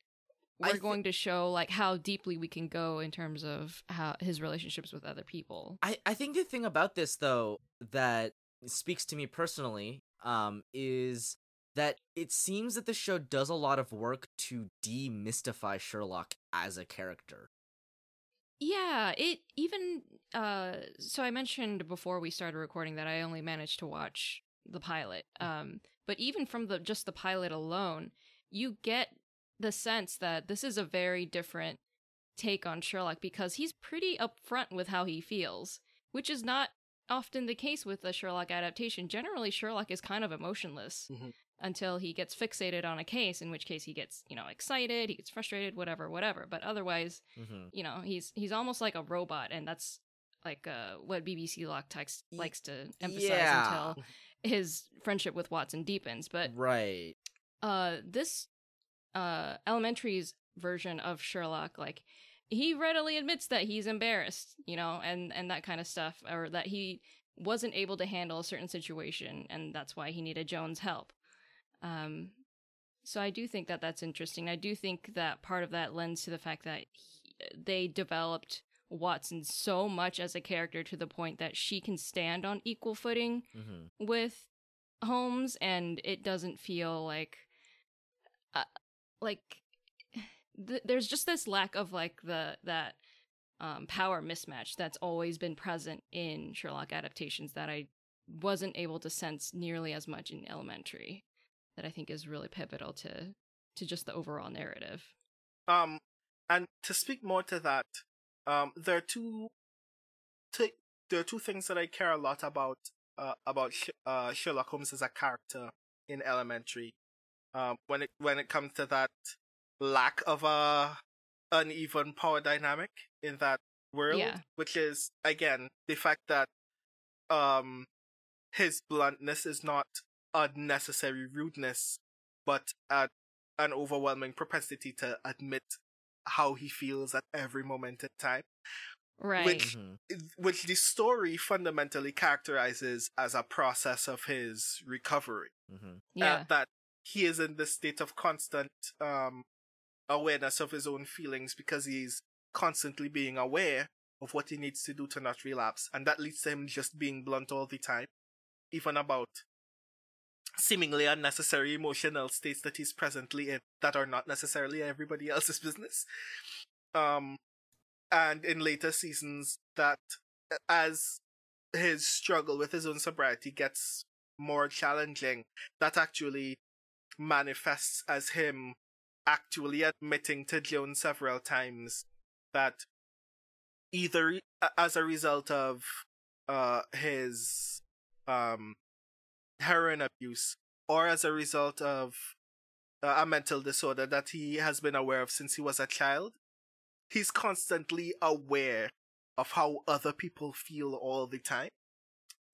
we're thi- going to show like how deeply we can go in terms of how his relationships with other people. I, I think the thing about this though that speaks to me personally um is that it seems that the show does a lot of work to demystify Sherlock as a character. Yeah, it even uh so I mentioned before we started recording that I only managed to watch the pilot. Um but even from the just the pilot alone, you get the sense that this is a very different take on Sherlock because he's pretty upfront with how he feels, which is not often the case with a Sherlock adaptation. Generally, Sherlock is kind of emotionless Mhm. until he gets fixated on a case, in which case he gets, you know, excited, he gets frustrated, whatever, whatever. But otherwise, Mm-hmm. you know, he's he's almost like a robot, and that's like uh, what BBC Lock text likes to emphasize yeah. until <laughs> his friendship with Watson deepens. But right. uh this uh elementary's version of sherlock like he readily admits that he's embarrassed you know and and that kind of stuff or that he wasn't able to handle a certain situation and that's why he needed joan's help um so i do think that that's interesting i do think that part of that lends to the fact that he, they developed watson so much as a character to the point that she can stand on equal footing Mm-hmm. with Holmes, and it doesn't feel like, uh, like, <sighs> th- there's just this lack of like the that um, power mismatch that's always been present in Sherlock adaptations that I wasn't able to sense nearly as much in Elementary. That I think is really pivotal to to just the overall narrative. Um, and to speak more to that, um, there are two, t- there are two things that I care a lot about, uh, about Sh- uh, Sherlock Holmes as a character in Elementary. Um, when it when it comes to that lack of a uneven power dynamic in that world, Yeah. which is again the fact that, um, his bluntness is not unnecessary rudeness, but a an overwhelming propensity to admit how he feels at every moment in time, Right. Which- Mm-hmm. which the story fundamentally characterizes as a process of his recovery. Mm-hmm. yeah. Uh, that he is in this state of constant um, awareness of his own feelings because he's constantly being aware of what he needs to do to not relapse, and that leads to him just being blunt all the time, even about seemingly unnecessary emotional states that he's presently in that are not necessarily everybody else's business. Um, and in later seasons, that as his struggle with his own sobriety gets more challenging, that actually manifests as him actually admitting to Joan several times that either as a result of uh his um heroin abuse or as a result of a mental disorder that he has been aware of since he was a child he's constantly aware of how other people feel all the time.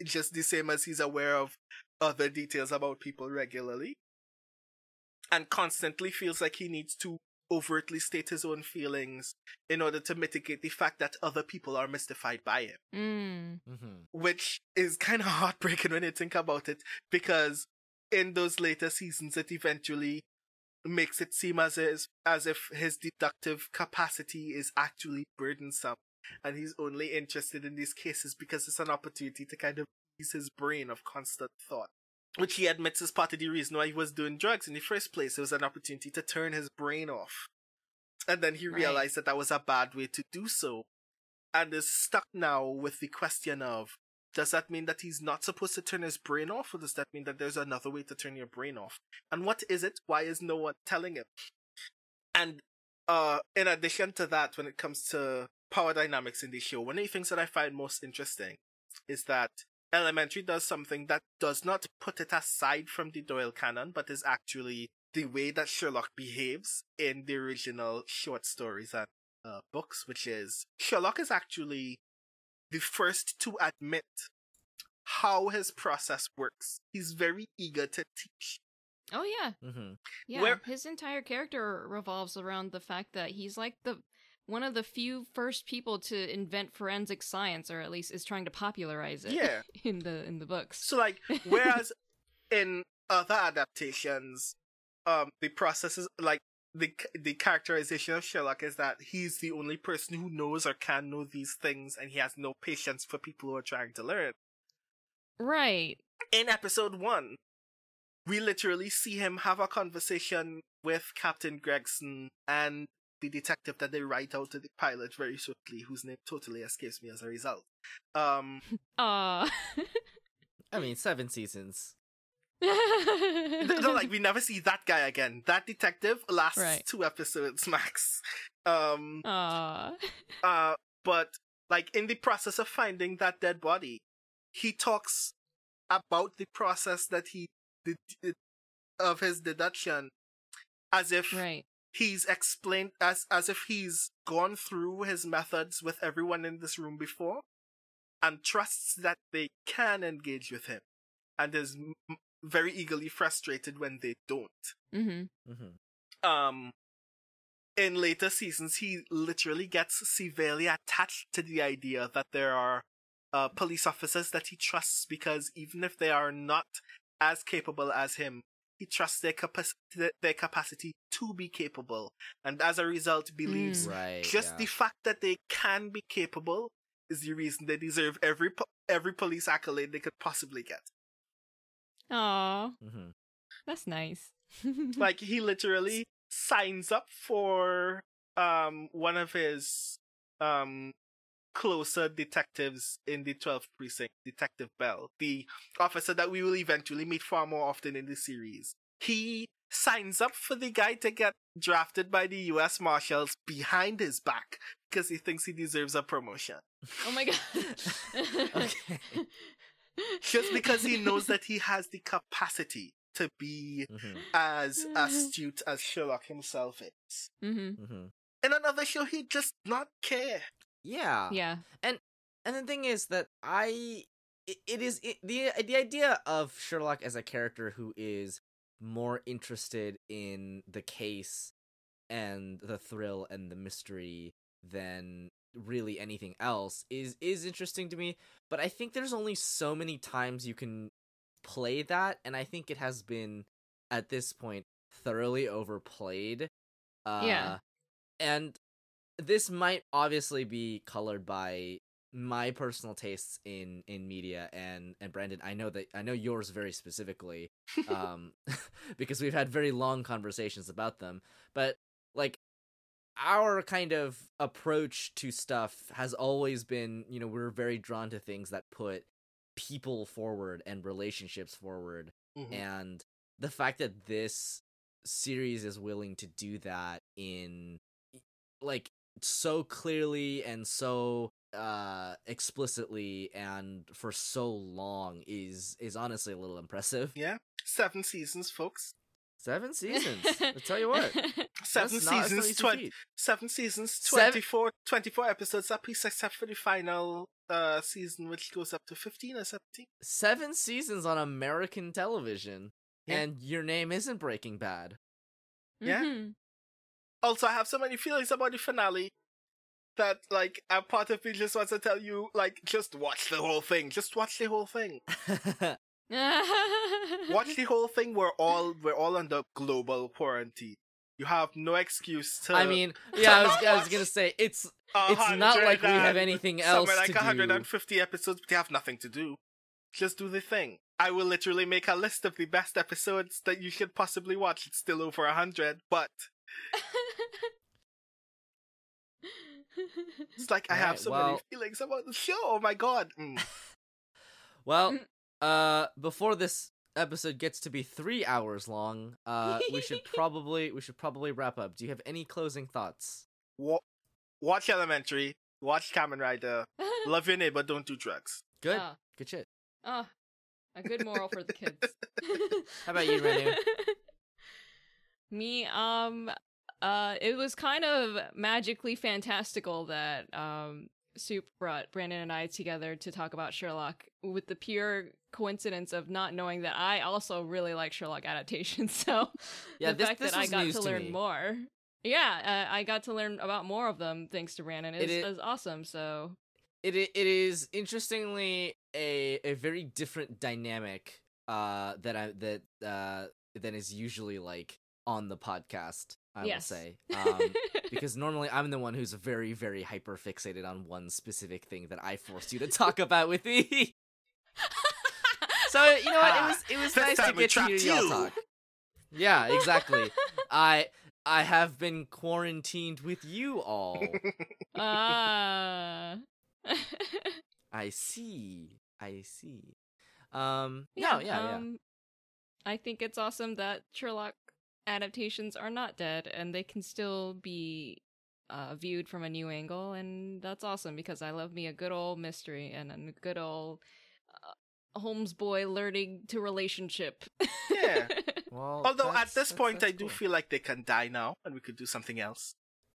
Just the same as he's aware of other details about people regularly. And constantly feels like he needs to overtly state his own feelings in order to mitigate the fact that other people are mystified by him. Mm. Mm-hmm. Which is kind of <laughs> heartbreaking when you think about it, because in those later seasons, it eventually makes it seem as if, as if his deductive capacity is actually burdensome, and he's only interested in these cases because it's an opportunity to kind of ease his brain of constant thought which he admits is part of the reason why he was doing drugs in the first place. It was an opportunity to turn his brain off. And then he Right. realized that that was a bad way to do so. And is stuck now with the question of, does that mean that he's not supposed to turn his brain off, or does that mean that there's another way to turn your brain off? And what is it? Why is no one telling him? And, uh, in addition to that, when it comes to power dynamics in the show, one of the things that I find most interesting is that Elementary does something that does not put it aside from the Doyle canon, but is actually the way that Sherlock behaves in the original short stories and uh, books, which is Sherlock is actually the first to admit how his process works. He's very eager to teach. Oh yeah, Mm-hmm. yeah. Where- His entire character revolves around the fact that he's like the one of the few first people to invent forensic science, or at least is trying to popularize it. Yeah. <laughs> in the in the books. So like, whereas in other adaptations, um, the processes like the the characterization of Sherlock is that he's the only person who knows or can know these things, and he has no patience for people who are trying to learn. right. In episode one, we literally see him have a conversation with Captain Gregson and the detective that they write out to the pilot very swiftly, whose name totally escapes me as a result. Um, <laughs> Aw. I mean, seven seasons. no, like we never see that guy again. That detective lasts Right. two episodes max. Um, Aw. uh, but like in the process of finding that dead body, he talks about the process that he did of his deduction, as if Right. He's explained as as if he's gone through his methods with everyone in this room before, and trusts that they can engage with him, and is m- very eagerly frustrated when they don't Mm-hmm. Mm-hmm. um in later seasons he literally gets severely attached to the idea that there are uh, police officers that he trusts because even if they are not as capable as him he trusts their, capac- their capacity to be capable and as a result believes Mm. Right. just yeah. the fact that they can be capable is the reason they deserve every po- every police accolade they could possibly get Aw. Mhm. That's nice. <laughs> like he literally signs up for um one of his um closer detectives in the 12th precinct detective bell the officer that we will eventually meet far more often in the series he signs up for the guy to get drafted by the US Marshals behind his back because he thinks he deserves a promotion oh my god. <laughs> Okay. <laughs> just because he knows that he has the capacity to be Mhm. as astute as Sherlock himself is hmm Mhm. in another show he'd just not care Yeah. Yeah. And and the thing is that I it, it is it, the the idea of Sherlock as a character who is more interested in the case and the thrill and the mystery than really anything else is is interesting to me but i think there's only so many times you can play that and i think it has been at this point thoroughly overplayed uh Yeah. and this might obviously be colored by my personal tastes in in media and and Brandon I know that I know yours very specifically um <laughs> <laughs> because we've had very long conversations about them but like our kind of approach to stuff has always been you know we're very drawn to things that put people forward and relationships forward Mhm. and the fact that this series is willing to do that in like so clearly and so uh explicitly and for so long is is honestly a little impressive Yeah, seven seasons, folks. seven seasons i tell you <laughs> what Seven that's not- that's no seasons, easy twen- feat. seven seasons, Seven- 24, 24 episodes apiece, except for the final uh season, which goes up to fifteen or seventeen. seven seasons on american television Yeah. and your name isn't breaking bad Yeah. Mhm. Also, I have so many feelings about the finale that, like, a part of me just wants to tell you, like, just watch the whole thing. Just watch the whole thing. <laughs> <laughs> Watch the whole thing. We're all we're all under global quarantine. You have no excuse to. i mean yeah i was, I was gonna say it's it's not like we have anything else like to do 150 episodes, but you have nothing to do. Just do the thing. I will literally make a list of the best episodes that you should possibly watch. It's still over 100, but it's like I have so well- many feelings about the show. Oh my god. Mm. <laughs> Well, Mm. uh, before this episode gets to be three hours long, uh, we should <laughs> probably we should probably wrap up. Do you have any closing thoughts? Wa- watch Elementary. Watch Kamen Rider. <laughs> Love your neighbor. Don't do drugs. Good, Ah. good shit. Ah, a good moral for the kids. How about you, Renu? Me, um, uh, it was kind of magically fantastical that um, Soup brought Brandon and I together to talk about Sherlock with the pure coincidence of not knowing that I also really like Sherlock adaptations. <laughs> So Yeah, the this- fact this that I got news to to learn me. more. Yeah, uh, I got to learn about more of them thanks to Brandon. It It's, i- it's awesome. So It it is interestingly a a very different dynamic uh that I that uh than is usually like on the podcast. I Yes. will say. <laughs> Um, because normally I'm the one who's very, very hyper fixated on one specific thing that I forced you to talk <laughs> about with me. <laughs> so you know what? It was it was nice to get to hear trapped y'all talk. Yeah, exactly. I I have been quarantined with you all. Ah. I see. I see. Um. no, yeah, yeah. um, I think it's awesome that Sherlock adaptations are not dead and they can still be uh, viewed from a new angle, and that's awesome because I love me a good old mystery and a good old uh, Holmes boy learning to relationship. Yeah. <laughs> Well, Although at this point, I do cool. feel like they can die now, and we could do something else.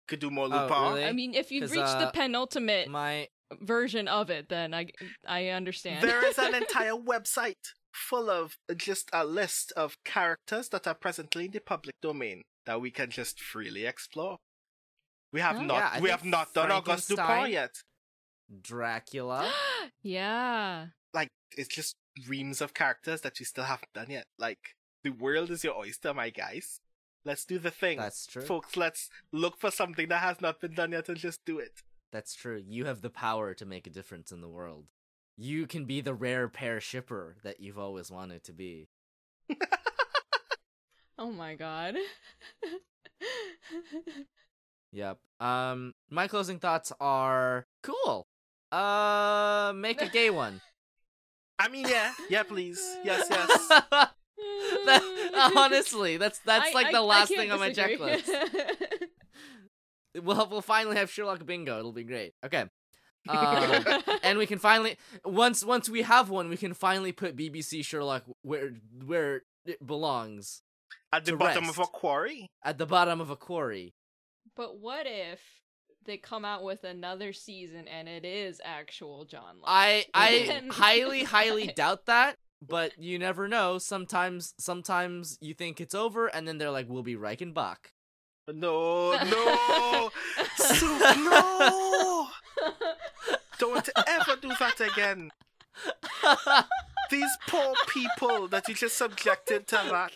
Could do more Oh, Lupin. really? I mean, if you've 'Cause, reached the uh, penultimate my version of it, then I I understand. There is an <laughs> entire website full of uh, just a list of characters that are presently in the public domain that we can just freely explore. We have Oh. not Yeah, we have not done Auguste Dupin yet. Dracula. <gasps> yeah. Like it's just reams of characters that we still haven't done yet. Like the world is your oyster, my guys. Let's do the thing. That's true. Folks, let's look for something that has not been done yet and just do it. That's true. You have the power to make a difference in the world. You can be the rare pair shipper that you've always wanted to be. <laughs> Oh my god. <laughs> Yep. Um my closing thoughts are cool. Uh make a gay one. <laughs> I mean, yeah, yeah, please, yes, yes. That- honestly, that's that's I- like I- the I last can't thing on my checklist. We'll we'll finally have Sherlock bingo. It'll be great. Okay. Um, <laughs> and we can finally once once we have one, we can finally put BBC Sherlock where where it belongs At the bottom rest. of a quarry. at the bottom of a quarry. but what if they come out with another season and it is actual Johnlock? I I <laughs> highly highly doubt that, but you never know. Sometimes sometimes you think it's over, and then they're like, "We'll be Reichenbach." No, no, <laughs> Soup, no! Don't ever do that again. These poor people that you just subjected to Oh, that.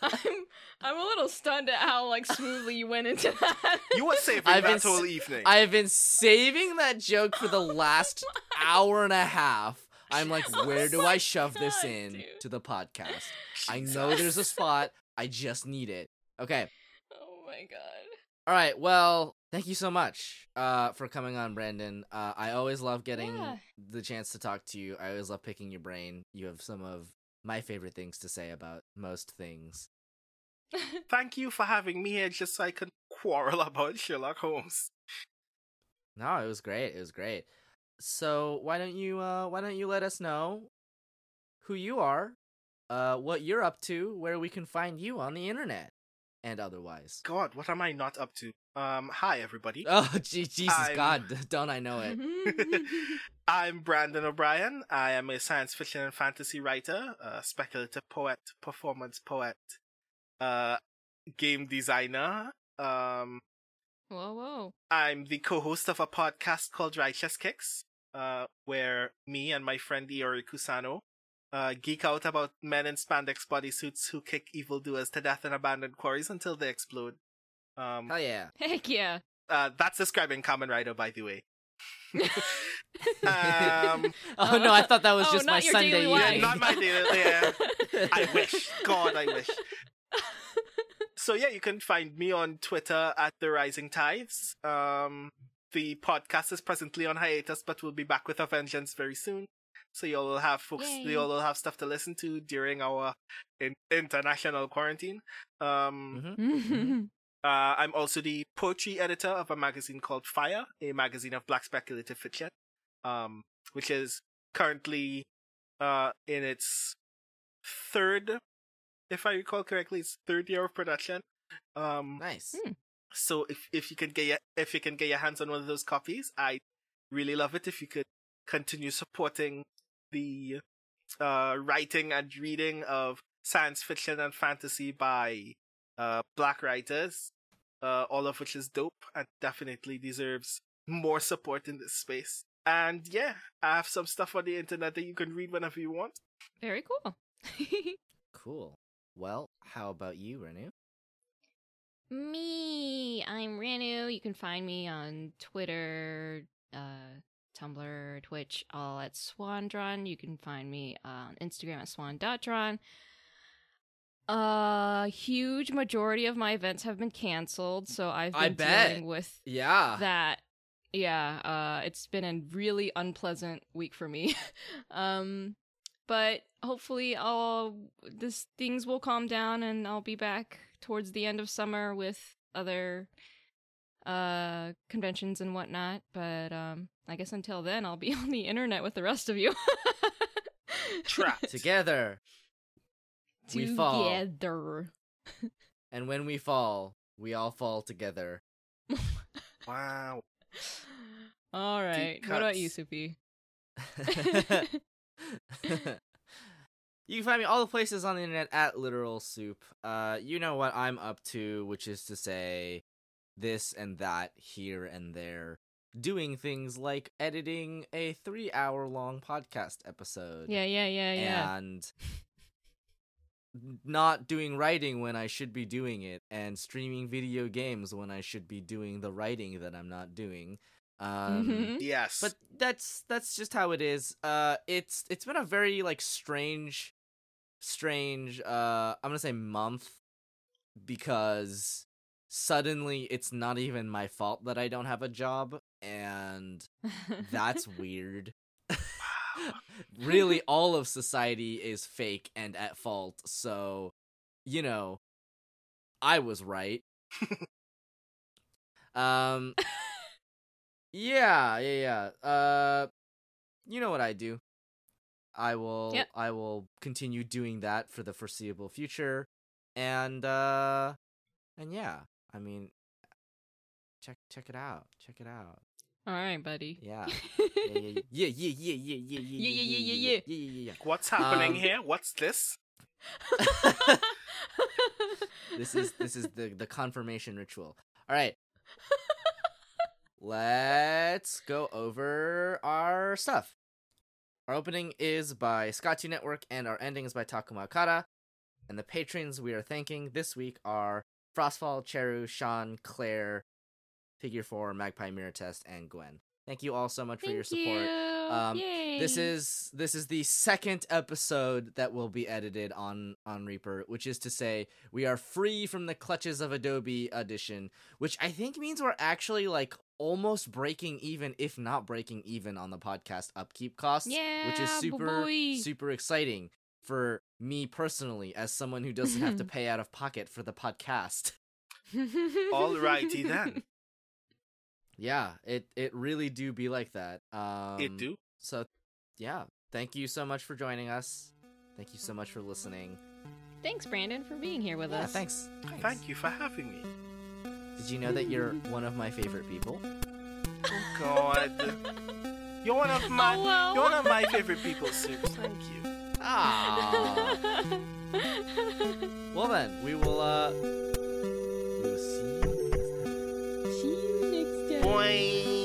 I'm I'm a little stunned at how like smoothly you went into that. You were saving I've been that whole evening. I've been saving that joke for the last <laughs> oh hour and a half. I'm like, I'm <laughs> oh where do I shove this in dude. to the podcast? I know there's a spot. I just need it. Okay. oh my god. All right. Well, thank you so much uh, for coming on, Brandon. Uh, I always love getting Yeah. the chance to talk to you. I always love picking your brain. You have some of my favorite things to say about most things. <laughs> Thank you for having me here just so I can quarrel about Sherlock Holmes. No, it was great. It was great. So why don't you uh, why don't you let us know who you are, uh, what you're up to, where we can find you on the internet, and otherwise. God, what am I not up to? Um, hi everybody. <laughs> Oh, gee, Jesus I'm- God, <laughs> don't I know it? <laughs> I'm Brandon O'Brien. I am a science fiction and fantasy writer, a speculative poet, performance poet, uh, game designer. Um, whoa, whoa. I'm the co-host of a podcast called Righteous Kicks, uh, where me and my friend Iori Kusano uh, geek out about men in spandex bodysuits who kick evildoers to death in abandoned quarries until they explode. Um, Hell yeah! Heck yeah. uh, that's describing Kamen Rider, by the way. <laughs> um, <laughs> oh no, I thought that was Oh, just my Sunday daily yeah, not my daily. Yeah, <laughs> I wish. God, I wish. So yeah, you can find me on Twitter at the Rising Tides. Um, the podcast is presently on hiatus, but we'll be back with a vengeance very soon. So you'll will have folks, Yay. you'll will have stuff to listen to during our in- international quarantine. Um, Mhm. Uh, I'm also the poetry editor of a magazine called FIYAH, a magazine of black speculative fiction, um, which is currently uh, in its third, if I recall correctly, its third year of production. Um, Nice. Hmm. so if if you can get your, if you can get your hands on one of those copies, I really love it. If you could continue supporting the uh, writing and reading of science fiction and fantasy by uh, black writers, uh, all of which is dope and definitely deserves more support in this space. And yeah, I have some stuff on the internet that you can read whenever you want. Very cool. <laughs> Cool. Well, how about you, Renu? me, I'm Renu. You can find me on Twitter, uh, Tumblr, Twitch, all at Swandron. You can find me on Instagram at swan.dron. A huge majority of my events have been canceled, so I've I been bet. dealing with Yeah. that yeah uh it's been a really unpleasant week for me <laughs> um but hopefully i'll this things will calm down and i'll be back towards the end of summer with other uh conventions and whatnot but um i guess until then i'll be <laughs> on the internet with the rest of you Trapped. <laughs> Together. We fall. together And when we fall, we all fall together. <laughs> Wow. all right what about you cuts. Soupy? <laughs> you can find me all the places on the internet at literal soup. Uh, you know what I'm up to, which is to say this and that here and there, doing things like editing a three-hour-long podcast episode. yeah yeah yeah yeah and not doing writing when I should be doing it, and streaming video games when I should be doing the writing that I'm not doing. Um, Mhm. Yes. but that's that's just how it is uh it's it's been a very like strange strange uh i'm gonna say month because suddenly it's not even my fault that i don't have a job and <laughs> that's weird really <laughs> all of society is fake and at fault so you know i was right. Um yeah yeah yeah. Uh you know what i do? I will Yep. i will continue doing that for the foreseeable future and uh and yeah i mean check check it out check it out all right buddy yeah yeah yeah yeah yeah yeah yeah yeah yeah Yeah, yeah, yeah, yeah, yeah yeah yeah What's happening Um, here? What's this? this is this is the the confirmation ritual all right let's go over our stuff our opening is by Scotty Network, and our ending is by Takuma Okada. And the patrons we are thanking this week are Frostfall, Cheru, Sean, Claire, Figure 4, Magpie Mirror Test, and Gwen. Thank you all so much for your support. you. Um, This is this is the second episode that will be edited on on Reaper, which is to say we are free from the clutches of Adobe Audition, which I think means we're actually like almost breaking even, if not breaking even, on the podcast upkeep costs. which is Yeah, super boy. super exciting for me personally as someone who doesn't have to <laughs> pay out of pocket for the podcast. <laughs> Alrighty then. Yeah, it it really do be like that. Um, it do. So, yeah, thank you so much for joining us. Thank you so much for listening. Thanks, Brandon, for being here with yeah, us. thanks. thanks. Thank you for having me. Did you know that you're one of my favorite people? Oh God. <laughs> You're one of my Oh, well. you're one of my favorite people, Sue. Thank you. Ah. <laughs> well then, we will uh Boy.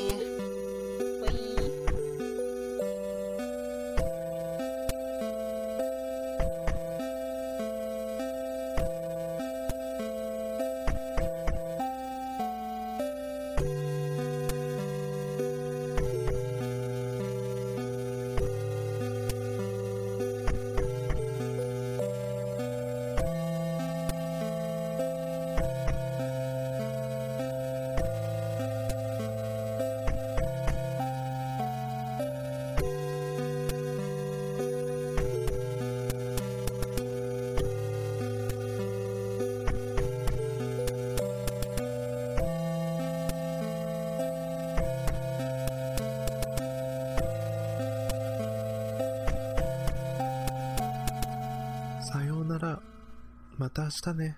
né?